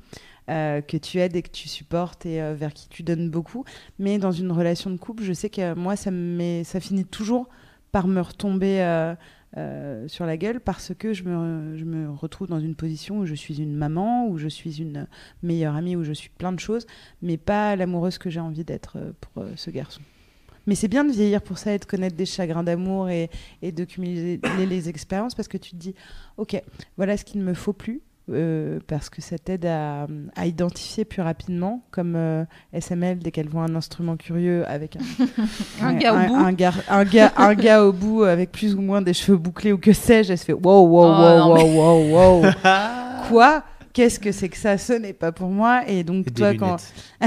que tu aides et que tu supportes et vers qui tu donnes beaucoup. Mais dans une relation de couple, je sais que moi, ça, ça finit toujours par me retomber euh, euh, sur la gueule parce que je me, je me retrouve dans une position où je suis une maman, où je suis une meilleure amie, où je suis plein de choses, mais pas l'amoureuse que j'ai envie d'être euh, pour ce garçon. Mais c'est bien de vieillir pour ça et de connaître des chagrins d'amour et, et de cumuler les, les expériences parce que tu te dis, ok, voilà ce qu'il ne me faut plus. Euh, parce que ça t'aide à, à identifier plus rapidement, comme euh, SML, dès qu'elle voit un instrument curieux avec un,
Un
Ouais,
gars au bout.
Un, gar- un gars, un gars au bout avec plus ou moins des cheveux bouclés ou que sais-je, elle se fait wow, wow,
Oh, non,
wow, wow, wow, wow. Quoi? Qu'est-ce que c'est que ça Ce n'est pas pour moi. Et donc,
Et
toi, quand,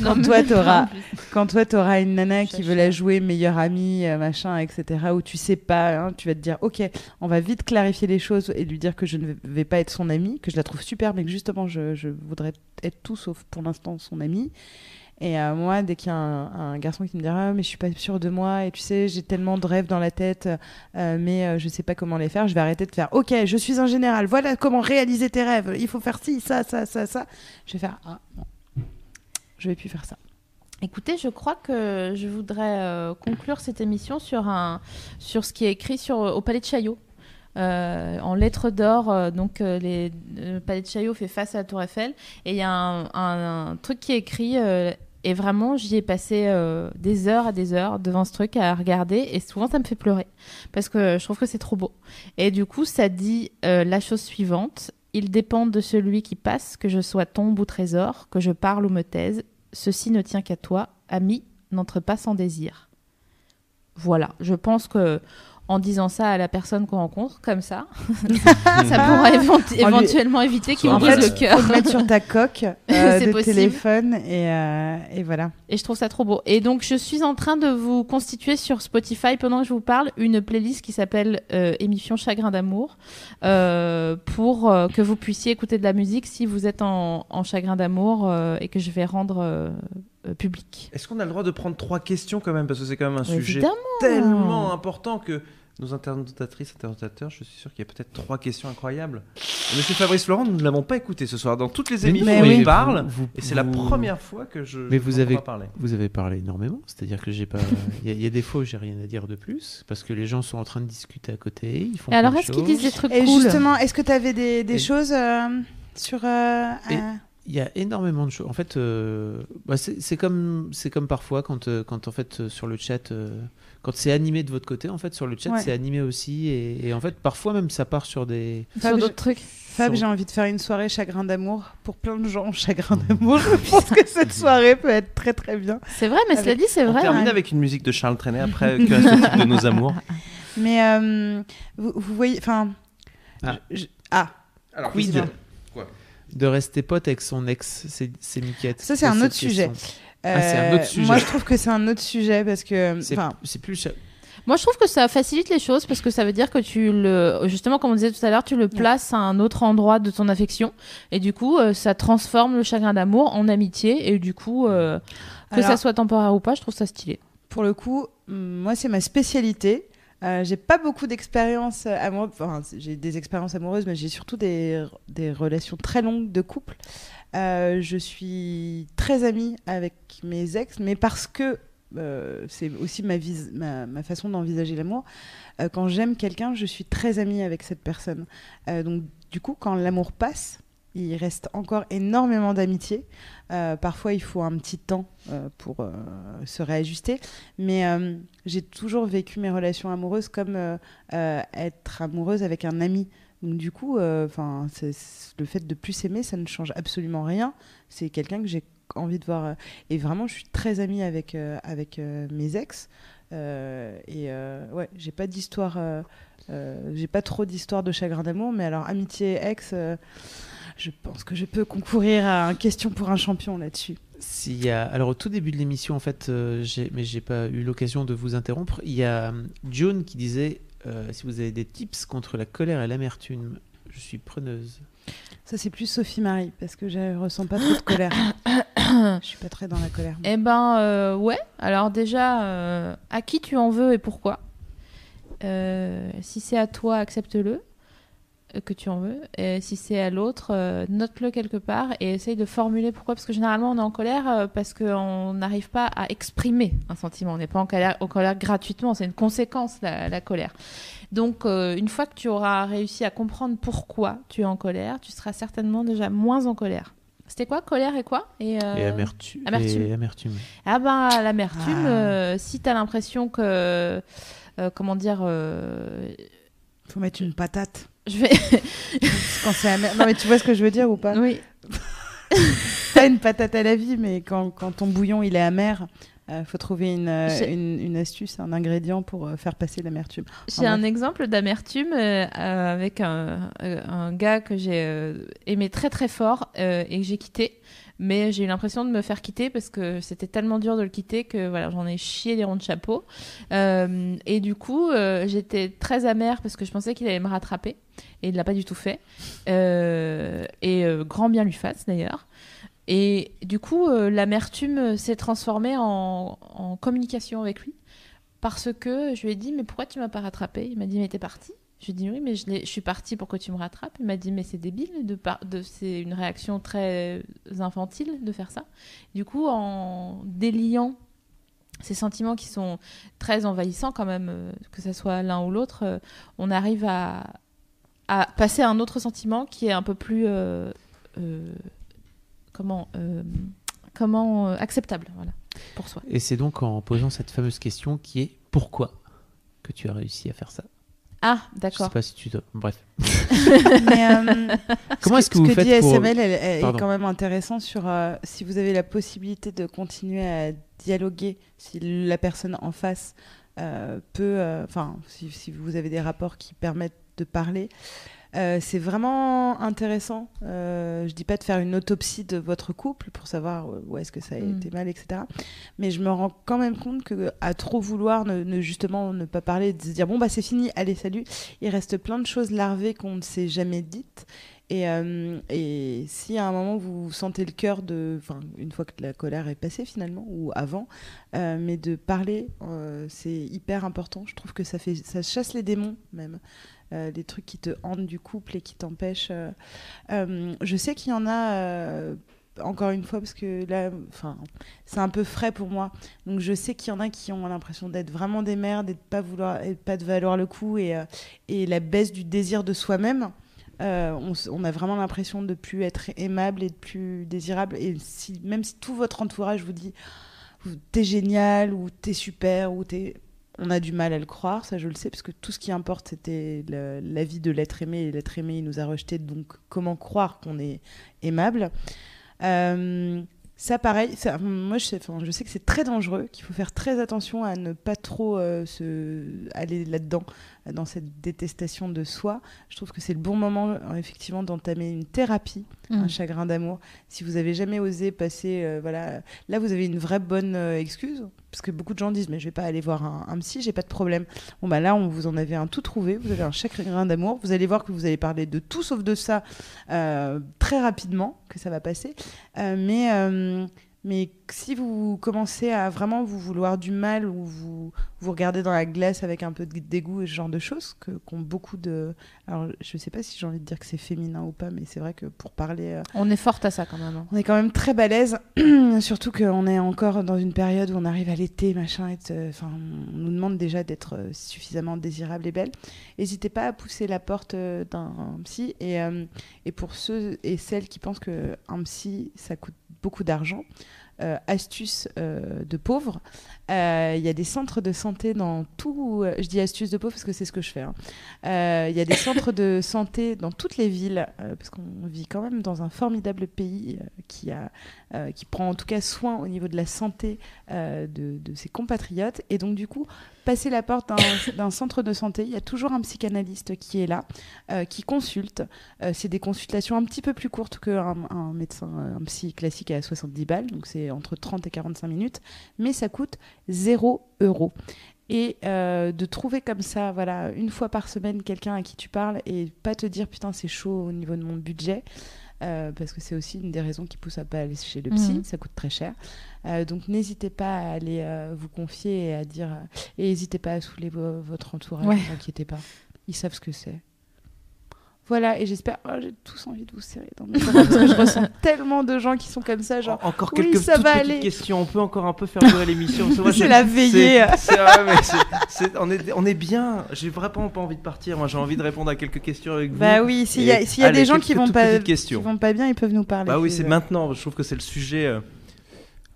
quand
Non,
toi, t'auras- quand toi, tu auras une nana qui veut la jouer meilleure amie, euh, machin, etc., où tu sais pas, hein, tu vas te dire, ok, on va vite clarifier les choses et lui dire que je ne vais pas être son amie, que je la trouve super, mais que justement, je, je voudrais être tout sauf pour l'instant son amie. Et euh, moi, dès qu'il y a un, garçon qui me dira, ah, mais je suis pas sûre de moi, et tu sais, j'ai tellement de rêves dans la tête, euh, mais euh, je sais pas comment les faire, je vais arrêter de faire, ok, je suis un général, voilà comment réaliser tes rêves, il faut faire ci, ça, ça, ça, ça. Je vais faire, ah, non, je vais plus faire ça.
Écoutez, je crois que je voudrais euh, conclure cette émission sur, un, sur ce qui est écrit sur, au Palais de Chaillot. Euh, en lettres d'or, donc le Palais de Chaillot fait face à la Tour Eiffel, et il y a un, truc qui est écrit, et vraiment j'y ai passé euh, des heures à des heures devant ce truc à regarder, et souvent ça me fait pleurer, parce que je trouve que c'est trop beau. Et du coup, ça dit euh, la chose suivante, il dépend de celui qui passe, que je sois tombe ou trésor, que je parle ou me taise, ceci ne tient qu'à toi, ami, n'entre pas sans désir. Voilà, je pense que en disant ça à la personne qu'on rencontre, comme ça, ça pourra évent-
En lui-
éventuellement éviter qu'il
fait,
brise le cœur.
Faut mettre sur ta coque euh, de
possible.
téléphone et, euh, et voilà.
Et je trouve ça trop beau. Et donc, je suis en train de vous constituer sur Spotify, pendant que je vous parle, une playlist qui s'appelle euh, Émission Chagrin d'amour, euh, pour euh, que vous puissiez écouter de la musique si vous êtes en, en chagrin d'amour euh, et que je vais rendre public.
Est-ce qu'on a le droit de prendre trois questions quand même? Parce que c'est quand même un sujet
Évidemment.
tellement important que
nos internautatrices, internautateurs, je suis sûr qu'il y a peut-être trois questions incroyables. Monsieur Fabrice Florent, nous ne l'avons pas écouté ce soir. Dans toutes les émissions,
mais
il
oui.
parle.
Vous-
Et c'est la
vous-
première fois que je.
Mais
je
vous avez-
parler.
Vous avez parlé énormément, c'est-à-dire que j'ai pas. Il y, a- il y a des fois où j'ai rien à dire de plus, parce que les gens sont en train de discuter à côté, ils font.
Et alors, est-ce qu'ils disent des trucs
Et
cool
justement, est-ce que tu avais des, des
Et-
choses euh, sur. euh,
Et-
euh,
Il y a énormément de choses. En fait, euh, bah, c'est c'est comme c'est comme parfois quand euh, quand en fait euh, sur le chat, euh, quand c'est animé de votre côté, en fait sur le chat
Ouais.
c'est animé aussi, et, et en fait parfois même ça part sur des.
sur
Fab,
d'autres trucs
Fab,
sur-
j'ai envie de faire une soirée chagrin d'amour pour plein de gens. Chagrin d'amour, je pense que cette soirée peut être très très bien.
C'est vrai, mais cela dit, c'est
On
vrai.
termine
hein.
avec une musique de Charles Trenet après que reste de nos amours.
Mais euh, vous, vous voyez. Enfin.
Ah.
je- ah.
Alors,
Quid
Christian,
de rester pote avec son ex, c'est c'est Miquette.
Ça, c'est un autre sujet.
Ah, c'est un
Euh,
autre sujet.
Moi, je trouve que c'est un autre sujet parce que.
C'est
Enfin,
c'est plus.
Moi, je trouve que ça facilite les choses parce que ça veut dire que tu le, justement, comme on disait tout à l'heure, tu le places à un autre endroit de ton affection et du coup, euh, ça transforme le chagrin d'amour en amitié et du coup, euh, que
Alors-
ça soit temporaire ou pas, je trouve ça stylé.
pour le coup, hum, moi, c'est ma spécialité. Euh, j'ai pas beaucoup d'expériences amoureuses. Enfin, j'ai des expériences amoureuses, mais j'ai surtout des, des relations très longues de couple. Euh, je suis très amie avec mes ex, mais parce que euh, c'est aussi ma, façon d'envisager l'amour. Euh, quand j'aime quelqu'un, je suis très amie avec cette personne. Donc, du coup, quand l'amour passe, il reste encore énormément d'amitié. Parfois, il faut un petit temps pour se réajuster. Mais j'ai toujours vécu mes relations amoureuses comme être amoureuse avec un ami. Donc du coup, euh, 'fin, c'est- c'est- le fait de plus s'aimer, ça ne change absolument rien. C'est quelqu'un que j'ai envie de voir. euh, et vraiment, je suis très amie avec, euh, avec mes ex. Et ouais, j'ai pas d'histoire, j'ai pas trop d'histoire de chagrin d'amour. Mais alors, amitié ex, je pense que je peux concourir à un question pour un champion là-dessus.
Alors au tout début de l'émission, en fait, mais j'ai pas eu l'occasion de vous interrompre. Il y a June qui disait euh, si vous avez des tips contre la colère et l'amertume, je suis preneuse.
Ça, c'est plus Sophie Marie, parce que je ressens pas trop de colère. je suis pas très dans la colère.
Eh ben, euh, ouais. Alors déjà, euh, à qui tu en veux et pourquoi? Euh, Si c'est à toi, accepte-le euh, que tu en veux. Et si c'est à l'autre, euh, note-le quelque part et essaye de formuler pourquoi. Parce que généralement, on est en colère euh, parce qu'on n'arrive pas à exprimer un sentiment. On n'est pas en colère, en colère gratuitement. C'est une conséquence, la, la colère. Donc, euh, une fois que tu auras réussi à comprendre pourquoi tu es en colère, tu seras certainement déjà moins en colère. C'était quoi Colère et quoi et, euh,
Et amertu-
amertume.
et amertume.
ah ben l'amertume,
Ah.
euh, si t'as l'impression que, euh, comment dire, euh,
Faut mettre une patate.
Je vais,
Quand c'est amer. Non, mais tu vois ce que je veux dire ou pas
oui,
Pas une patate à la vie, mais quand, quand ton bouillon il est amer, il faut trouver une, euh, une, une astuce, un ingrédient pour euh, faire passer l'amertume.
j'ai un exemple d'amertume euh, euh, avec un, euh, un gars que j'ai euh, aimé très très fort euh, et que j'ai quitté. Mais j'ai eu l'impression de me faire quitter parce que c'était tellement dur de le quitter que voilà, j'en ai chié des ronds de chapeau. Euh, et du coup, euh, j'étais très amère parce que je pensais qu'il allait me rattraper. Et il l'a pas du tout fait. Euh, et grand bien lui fasse d'ailleurs. Et du coup, l'amertume s'est transformée en, en communication avec lui. Parce que je lui ai dit, mais pourquoi tu m'as pas rattrapé? Il m'a dit, mais t'es parti Je lui ai dit, oui, mais je, suis partie pour que tu me rattrapes. Il m'a dit, mais c'est débile, c'est une réaction très infantile de faire ça. Du coup, en déliant ces sentiments qui sont très envahissants quand même, euh, que ce soit l'un ou l'autre, euh, on arrive à, passer à un autre sentiment qui est un peu plus... euh, comment... comment acceptable, pour soi.
Et c'est donc en posant cette fameuse question qui est pourquoi que tu as réussi à faire ça?
Ah,
Je sais
d'accord.
pas si tu dois. Bref.
Mais, euh,
Comment
ce
est-ce que vous
ce
faites
dit
pour-
SML elle- elle est quand même intéressant sur euh, si vous avez la possibilité de continuer à dialoguer, si la personne en face euh, peut, euh, enfin, si, si vous avez des rapports qui permettent de parler. Euh, c'est vraiment intéressant. Euh, je dis pas de faire une autopsie de votre couple pour savoir euh, où est-ce que ça a
Mm.
été mal, etc. Mais je me rends quand même compte que à trop vouloir ne, ne- justement ne pas parler, de se dire bon bah c'est fini, allez salut, il reste plein de choses larvées qu'on ne s'est jamais dites. Et, euh, et si à un moment vous sentez le cœur de, enfin, une fois que la colère est passée finalement ou avant, euh, mais de parler, euh, c'est hyper important. Je trouve que ça fait, ça chasse les démons même, euh, les trucs qui te hantent du couple et qui t'empêchent. euh, euh, je sais qu'il y en a. euh, encore une fois, parce que là, c'est un peu frais pour moi. Donc, je sais qu'il y en a qui ont l'impression d'être vraiment des merdes et de pas vouloir, et de pas de valoir le coup et, et la baisse du désir de soi-même. On a vraiment l'impression de plus être aimable et de plus désirable. Et si, même si tout votre entourage vous dit t'es génial ou t'es super ou t'es on a du mal à le croire, ça je le sais, parce que tout ce qui importe, c'était la vie de l'être aimé, et l'être aimé, il nous a rejeté, donc comment croire qu'on est aimable? Euh, Ça, pareil, moi je sais, je sais que c'est très dangereux, qu'il faut faire très attention à ne pas trop euh, aller là-dedans, dans cette détestation de soi. Je trouve que c'est le bon moment, euh, effectivement, d'entamer une thérapie,
Mm.
un chagrin d'amour. Si vous avez jamais osé passer, euh, voilà, là vous avez une vraie bonne euh, excuse, parce que beaucoup de gens disent mais je vais pas aller voir un, un psy, j'ai pas de problème. Bon bah là on vous en avez un tout trouvé, vous avez un chagrin d'amour, vous allez voir que vous allez parler de tout sauf de ça euh, très rapidement, que ça va passer. Mais mais si vous commencez à vraiment vous vouloir du mal ou vous vous regardez dans la glace avec un peu de dégoût et ce genre de choses que qu'ont beaucoup de alors je sais pas si j'ai envie de dire que c'est féminin ou pas mais c'est vrai que pour parler euh,
On est forte à ça quand même. hein.
on est quand même très balèze, surtout qu'on est encore dans une période où on arrive à l'été, machin. et Enfin, on nous demande déjà d'être euh, suffisamment désirable et belle. N'hésitez pas à pousser la porte euh, d'un psy. Et, euh, et pour ceux et celles qui pensent qu'un psy, ça coûte beaucoup d'argent, euh, astuce euh, de pauvre. Euh, Il y a des centres de santé dans tout. Je dis astuce de pauvre parce que c'est ce que je fais. hein. Il y a des centres de santé dans toutes les villes, parce qu'on vit quand même dans un formidable pays qui, a, qui prend en tout cas soin au niveau de la santé de, ses compatriotes. Et donc, du coup, passer la porte d'un- centre de santé, il y a toujours un psychanalyste qui est là, qui consulte. C'est des consultations un petit peu plus courtes qu'un un médecin, un psy classique à 70 balles, donc c'est entre 30 et 45 minutes, mais ça coûte 0 euros. Et euh, de trouver comme ça, voilà, une fois par semaine, quelqu'un à qui tu parles et pas te dire putain, c'est chaud au niveau de mon budget. euh, parce que c'est aussi une des raisons qui pousse à pas aller chez le psy,
Mhm.
ça coûte très cher. Euh, donc n'hésitez pas à aller euh, vous confier et à dire et n'hésitez pas à saouler vo- votre entourage,
Ouais.
ne vous inquiétez pas, ils savent ce que c'est. Voilà, et j'espère. oh, J'ai tous envie de vous serrer dans mes bras parce que je ressens tellement de gens qui sont comme ça, genre.
En- Encore
oui,
quelques
ça
toutes
va
petites
aller.
questions. On peut encore un peu faire durer l'émission. C'est
la veillée.
c'est- c'est- ouais, mais c'est- c'est- on, est, on est bien. J'ai vraiment pas envie de partir. Moi, j'ai envie de répondre à quelques questions avec vous.
Bah oui, s'il y a, s'il y a
allez,
des gens qui vont pas, qui vont pas bien, ils peuvent nous parler.
Bah oui,
si
c'est maintenant. Je trouve que c'est le sujet. euh,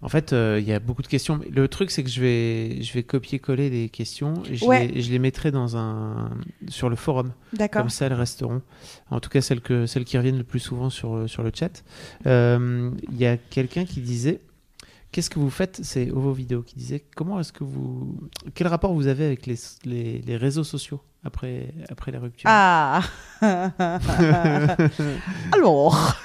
En fait, euh, il y a beaucoup de questions. Le truc, c'est que je vais, je vais copier-coller les questions et je,
Ouais.
les, je les mettrai dans un, sur le forum.
D'accord.
Comme ça, elles resteront. En tout cas, celles, que, celles qui reviennent le plus souvent sur, euh, sur le chat. Euh, Il y a quelqu'un qui disait Qu'est-ce que vous faites? C'est Ovo Vidéo qui disait Comment est-ce que vous. Quel rapport vous avez avec les, les, les réseaux sociaux après, après la rupture?
Ah Alors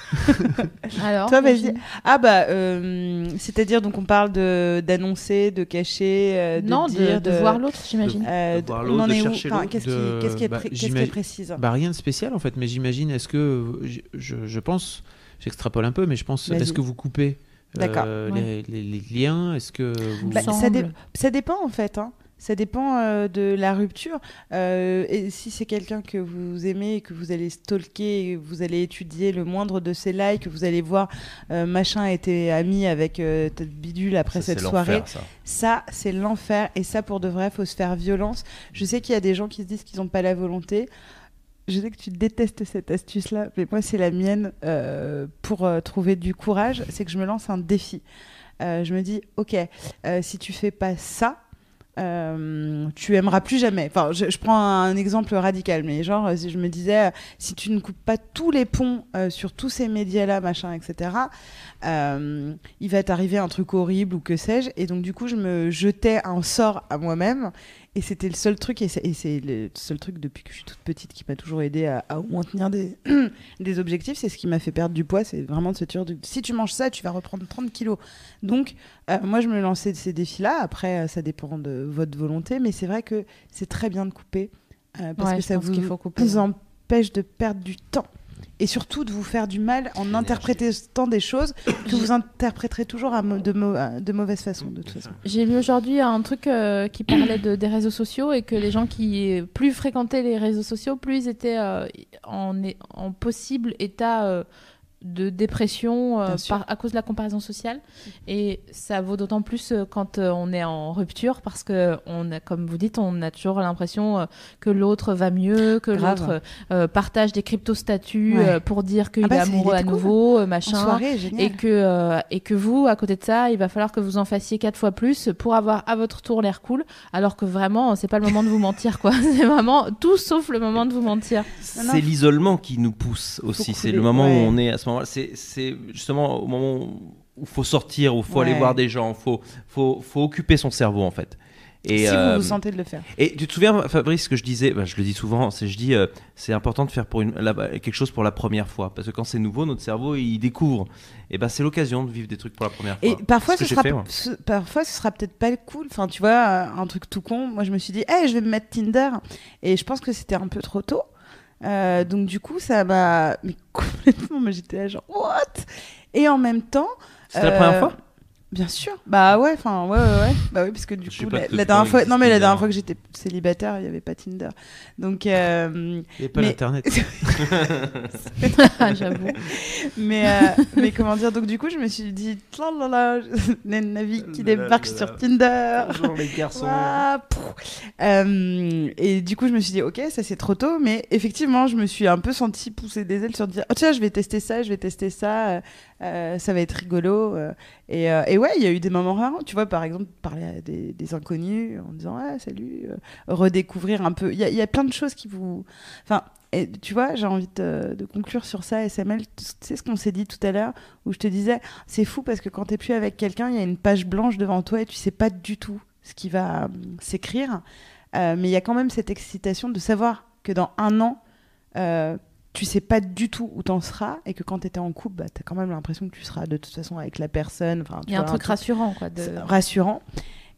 Alors,
Toi, vas-y. Ah bah, euh, c'est-à-dire, donc on parle de- d'annoncer, de, cacher, euh, de
Non, de,
dire,
de voir l'autre, j'imagine.
euh,
De voir
on
l'autre,
en
de
est où? Enfin. Qu'est-ce qui, qu'est-ce qui est,
bah,
pré- qu'est-ce qui est
j'imagine-
précise?
Bah, rien de spécial en fait, mais j'imagine, est-ce que. Je, je- je pense, j'extrapole un peu, mais je pense,
Vas-y.
est-ce que vous coupez euh,
D'accord.
les, les- les liens Est-ce que vous.
Bah, ça, dé- ça dépend en fait. hein. Ça dépend euh, de la rupture. Euh, et si c'est quelqu'un que vous aimez et que vous allez stalker, et vous allez étudier le moindre de ses likes, que vous allez voir euh, machin a été ami avec euh, bidule après
ça,
cette soirée.
ça.
Ça, c'est l'enfer. Et ça, pour de vrai, faut se faire violence. Je sais qu'il y a des gens qui se disent qu'ils n'ont pas la volonté. Je sais que tu détestes cette astuce-là, mais moi, c'est la mienne euh, pour euh, trouver du courage. C'est que je me lance un défi. Euh, je me dis, ok, si tu fais pas ça, tu aimeras plus jamais. Enfin, je, prends un exemple radical, mais genre, je me disais, si tu ne coupes pas tous les ponts sur tous ces médias-là, machin, etc., il va t'arriver un truc horrible ou que sais-je. Et donc, du coup, je me jetais un sort à moi-même. Et c'était le seul truc, et c'est le seul truc depuis que je suis toute petite qui m'a toujours aidé à, à au moins tenir des, des objectifs. C'est ce qui m'a fait perdre du poids. C'est vraiment de se dire, si tu manges ça, tu vas reprendre 30 kilos. Donc, euh, moi, je me lançais de ces défis-là. Après, euh, ça dépend de votre volonté. Mais c'est vrai que c'est très bien de couper. euh, parce
Ouais,
que ça vous,
faut couper,
vous empêche de perdre du temps. Et surtout de vous faire du mal en interprétant des choses que vous interpréterez toujours à de, mau- à- de mauvaise façon, de toute façon.
J'ai lu aujourd'hui un truc euh, qui parlait de, des réseaux sociaux et que les gens qui plus fréquentaient les réseaux sociaux, plus ils étaient euh, en, en possible état euh, de dépression euh, par, à cause de la comparaison sociale. Et ça vaut d'autant plus euh, quand euh, on est en rupture parce que, on a, comme vous dites, on a toujours l'impression euh, que l'autre va mieux, que l'autre euh, partage des crypto-statuts
Ouais.
euh, pour dire qu'il
Ah bah,
est amoureux à nouveau, euh, machin.
soirée.
Et que, euh, et que vous, à côté de ça, il va falloir que vous en fassiez quatre fois plus pour avoir à votre tour l'air cool, alors que vraiment, c'est pas le moment de vous mentir, quoi. C'est vraiment tout sauf le moment de vous mentir.
C'est l'isolement qui nous pousse aussi. C'est le moment
ouais.
où on est à ce moment-là. C'est justement au moment où il faut sortir, où il faut aller voir des gens, faut, faut, faut occuper son cerveau en fait. Et,
si
euh,
vous vous sentez de le faire.
et tu te souviens, Fabrice, ce que je disais, bah, je le dis souvent, c'est je dis, euh, c'est important de faire pour une, la- quelque chose pour la première fois, parce que quand c'est nouveau, notre cerveau il découvre. Et ben c'est l'occasion de vivre des trucs pour la première fois.
Et parfois, ce sera,
fait,
ce- parfois, ce sera peut-être pas le cool. Enfin, tu vois, euh, un truc tout con. Moi, je me suis dit, hey, je vais me mettre Tinder. Et je pense que c'était un peu trop tôt. Euh, donc, du coup, ça m'a. Mais complètement, moi, j'étais là, genre, what? Et en même temps.
C'était la
euh,
première fois?
Bien sûr. Bah ouais, enfin, ouais, ouais, ouais. Bah oui, parce que du
Je
coup, la, la dernière fois. Non, mais la dernière fois que j'étais célibataire, il n'y avait pas Tinder. Donc. euh,
Il n'y a pas
Mais-
l'internet.
Ah, J'avoue.
mais, euh, mais comment dire Donc, du coup, je me suis dit, là là là, Navi qui débarque sur. Tinder.
Bonjour les garçons.
Euh, et du coup, je me suis dit, ok, ça c'est trop tôt, mais effectivement, je me suis un peu senti pousser des ailes sur dire, oh tiens, je vais tester ça, je vais tester ça, euh, ça va être rigolo. euh. et, euh, et ouais, il y a eu des moments rares, tu vois, par exemple, parler à des, inconnus en disant, ah, salut, redécouvrir un peu. Il y a, plein de choses qui vous. Enfin, et tu vois, j'ai envie de, conclure sur ça, SML. Tu sais ce qu'on s'est dit tout à l'heure, où je te disais, c'est fou parce que quand t'es plus avec quelqu'un, il y a une page blanche devant toi et tu sais pas du tout ce qui va s'écrire. Mais il y a quand même cette excitation de savoir que dans un an, tu sais pas du tout où t'en seras et que quand t'étais en couple, bah, t'as quand même l'impression que tu seras de toute façon avec la personne.
Il y a un truc rassurant, quoi. De...
rassurant.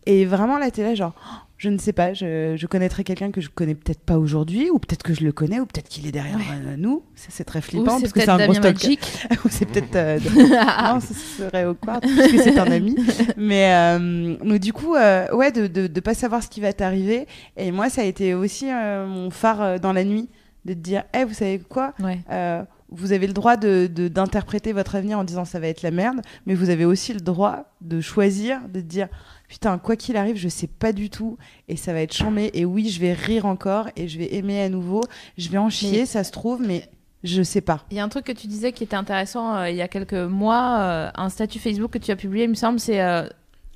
Et vraiment, là, t'es là, genre, oh, je ne sais pas, je, je connaîtrai quelqu'un que je connais peut-être pas aujourd'hui, ou peut-être que je le connais, ou peut-être qu'il est derrière
Ouais.
euh, nous. C'est très flippant, parce que c'est un gros
Damien. Magic.
Ou c'est peut-être. euh, non, ce serait au quart, parce que c'est un ami. Mais, euh, mais du coup, euh, ouais, de, de pas savoir ce qui va t'arriver. Et moi, ça a été aussi euh, mon phare euh, dans la nuit, de te dire, Eh, vous savez quoi
Ouais.
Euh, vous avez le droit de- de- d'interpréter votre avenir en disant ça va être la merde, mais vous avez aussi le droit de choisir, de te dire putain, quoi qu'il arrive, je sais pas du tout, et ça va être chambé, et oui, je vais rire encore, et je vais aimer à nouveau, je vais en chier,
Mais-
ça se trouve, mais je sais pas.
Il y a un truc que tu disais qui était intéressant euh, il y a quelques mois, euh, un statut Facebook que tu as publié, il me semble, c'est euh,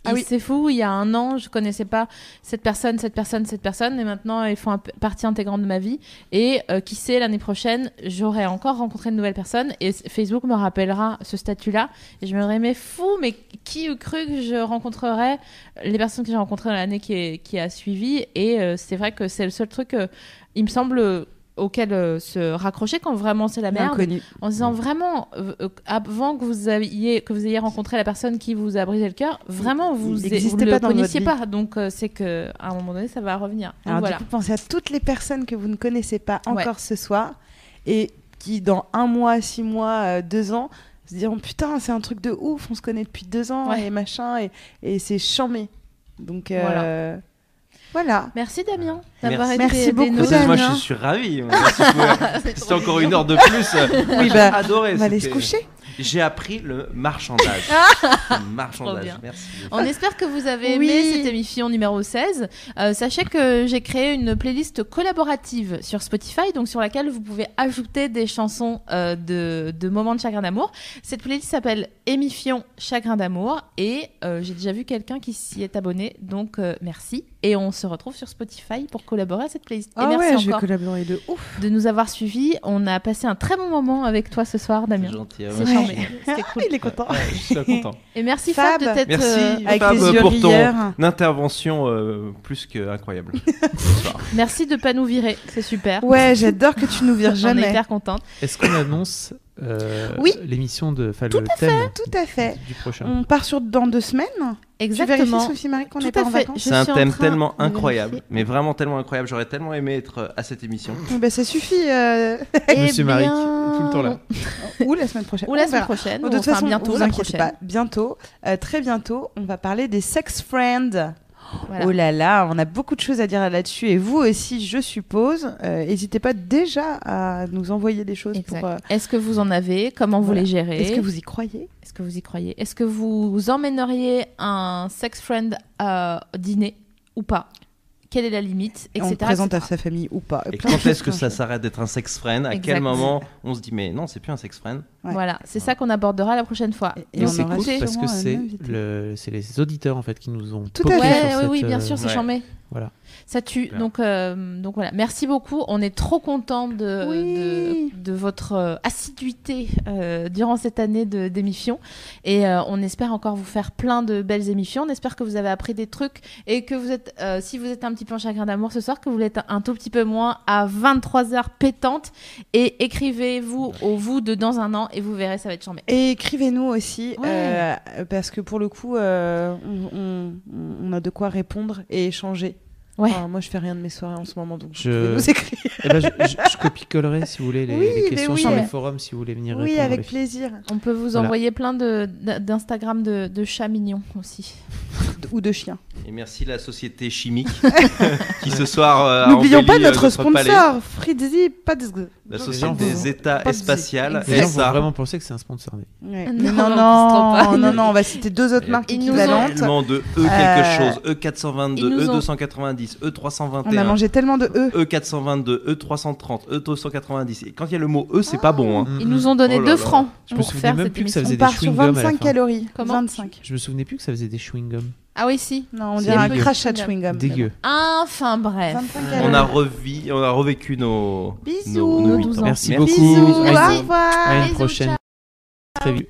Ah oui.
c'est fou, il y a un an, je connaissais pas cette personne, cette personne, cette personne, et maintenant ils font partie intégrante de ma vie. Et euh, qui sait, l'année prochaine, j'aurai encore rencontré de nouvelles personnes, et Facebook me rappellera ce statut-là. Et je me dirais, mais fou, mais qui eût cru que je rencontrerais les personnes que j'ai rencontrées dans l'année qui, est- qui a suivi? Et euh, c'est vrai que c'est le seul truc, euh, il me semble, auquel euh, se raccrocher quand vraiment c'est la merde
Inconnu.
en disant vraiment euh, euh, avant que vous ayez que vous ayez rencontré la personne qui vous a brisé le cœur vraiment vous ne le connaissiez pas donc euh, c'est que à un moment donné ça va revenir Donc
Alors
voilà
du coup, pensez à toutes les personnes que vous ne connaissez pas
Ouais.
encore ce soir, et qui dans un mois, six mois, deux ans, se diront putain, c'est un truc de ouf, on se connaît depuis deux ans,
Ouais.
et machin, et, et c'est chambé. Donc
Voilà.
Voilà.
merci Damien d'avoir été
Merci beaucoup. Damien.
Moi, je suis ravi. Merci beaucoup.
C'est
C'était encore une heure de plus.
Oui,
J'ai
bah,
adoré.
On va aller se coucher.
J'ai appris le marchandage. Le marchandage. Merci.
On espère que vous avez
Oui.
aimé cette émission numéro 16. Euh, sachez que j'ai créé une playlist collaborative sur Spotify, donc sur laquelle vous pouvez ajouter des chansons euh, de, de moments de chagrin d'amour. Cette playlist s'appelle Émifion Chagrin d'amour et euh, j'ai déjà vu quelqu'un qui s'y est abonné, donc euh, merci. Et on se retrouve sur Spotify pour collaborer à cette playlist. Et
Ah
merci
ouais, je vais
encore
collaborer de ouf.
de nous avoir suivis. On a passé un très bon moment avec toi ce soir, Damien.
C'est gentil.
C'est
ouais.
C'était cool.
Il est content.
Ouais, je suis content.
Et merci
Fab.
Fab, de t'être
Merci
euh,
Avec
Fab,
les yeux
pour ton
rieurs.
intervention euh, plus que incroyable.
Merci de pas nous virer, c'est super.
Ouais, j'adore que tu nous vires
On est
jamais.
hyper contente.
Est-ce qu'on annonce euh,
Oui.
l'émission de, enfin
Tout
le
à
thème
Tout à fait.
du prochain.
On part sur dans deux semaines. Tu
Exactement.
vérifies, Sophie Marie, qu'on
Tout
n'est pas
à
en
fait.
vacances
C'est un thème tellement incroyable,
vérifier.
mais vraiment tellement incroyable. J'aurais tellement aimé être euh, à cette émission.
Eh ben, ça suffit. euh,
Eh
Monsieur Maric,
bien,
tout le temps là.
Ou la semaine prochaine.
Ou la semaine prochaine.
De
ou
toute façon,
bientôt
vous
la
inquiétez
prochaine.
pas, bientôt, euh, très bientôt, on va parler des sex friends.
Voilà.
Oh là là, on a beaucoup de choses à dire là-dessus et vous aussi, je suppose. Euh, N'hésitez pas déjà à nous envoyer des choses
Exact.
pour. euh,
Est-ce que vous en avez? Comment vous les gérez?
Est-ce que vous y croyez?
Est-ce que vous y croyez? Est-ce que vous emmèneriez un sex friend à dîner ou pas? Quelle est la limite
Et
etc.,
On le présente
etc.
à sa famille ou pas
Et quand est-ce que ça s'arrête d'être un sex friend? À
Exact.
quel moment on se dit mais non, c'est plus un sex friend?
Ouais.
Voilà, c'est ça qu'on abordera la prochaine fois.
Et on
c'est cool parce que c'est le, c'est les auditeurs en fait qui nous ont
Tout à fait.
Ouais,
sur
ouais,
cette,
oui, bien
euh,
sûr, c'est
ouais.
Voilà.
Ça tue. Donc, euh, donc voilà. Merci beaucoup. On est trop content de,
Oui.
de, de votre euh, assiduité euh, durant cette année de- d'émission. Et euh, on espère encore vous faire plein de belles émissions. On espère que vous avez appris des trucs et que vous êtes, euh, si vous êtes un petit peu en chagrin d'amour ce soir, que vous l'êtes un tout petit peu moins à 23h pétante. Et écrivez-vous au vous de dans un an et vous verrez, ça va être chambé.
Et écrivez-nous aussi,
Ouais.
euh, parce que pour le coup, euh, on, on- on a de quoi répondre et échanger.
Ouais.
Enfin, moi, je fais rien de mes soirées en ce moment, donc
Je-
vous pouvez nous écrire.
Eh ben, je, je, je copie-collerai si vous voulez les,
Oui,
les
mais
questions
oui.
sur les forums si vous voulez venir
Oui, avec
les
plaisir.
On peut vous
Voilà.
envoyer plein d'Instagram de, de chats mignons aussi.
Ou de chiens.
Et merci la société chimique qui ce soir euh, a
N'oublions pas
euh,
notre
palais.
sponsor, Fritzy Padzg.
La société
vont-
Zeta
Pas de-
Espaciale.
Les gens vont vraiment penser que c'est un sponsor.
Ouais.
Non,
non,
on
non, non, non, on va citer deux autres marques
ils nous
équivalentes.
De E quelque
Euh,
chose,
ils
E422,
nous ont-
E290, E321.
On a mangé tellement de E.
E422, E330, E290. Et quand il y a le mot E, c'est pas bon. hein.
Ils nous ont donné
Oh là
2
là.
francs
Je me
pour
souvenais
faire
même plus que ça faisait
On
des chewing-gums à la
25
fin.
calories.
Comment
25.
Je me souvenais plus que ça faisait des chewing-gums.
Ah oui, si.
Non, on dirait un crachat de chewing-gum.
Dégueu.
Enfin bref.
25
On a, revi, on a revécu nos,
Bisous.
nos, nos
Nos
huit
12
ans.
Merci
Merci.
beaucoup.
Bisous,
À
au revoir.
à une prochaine. Très vite.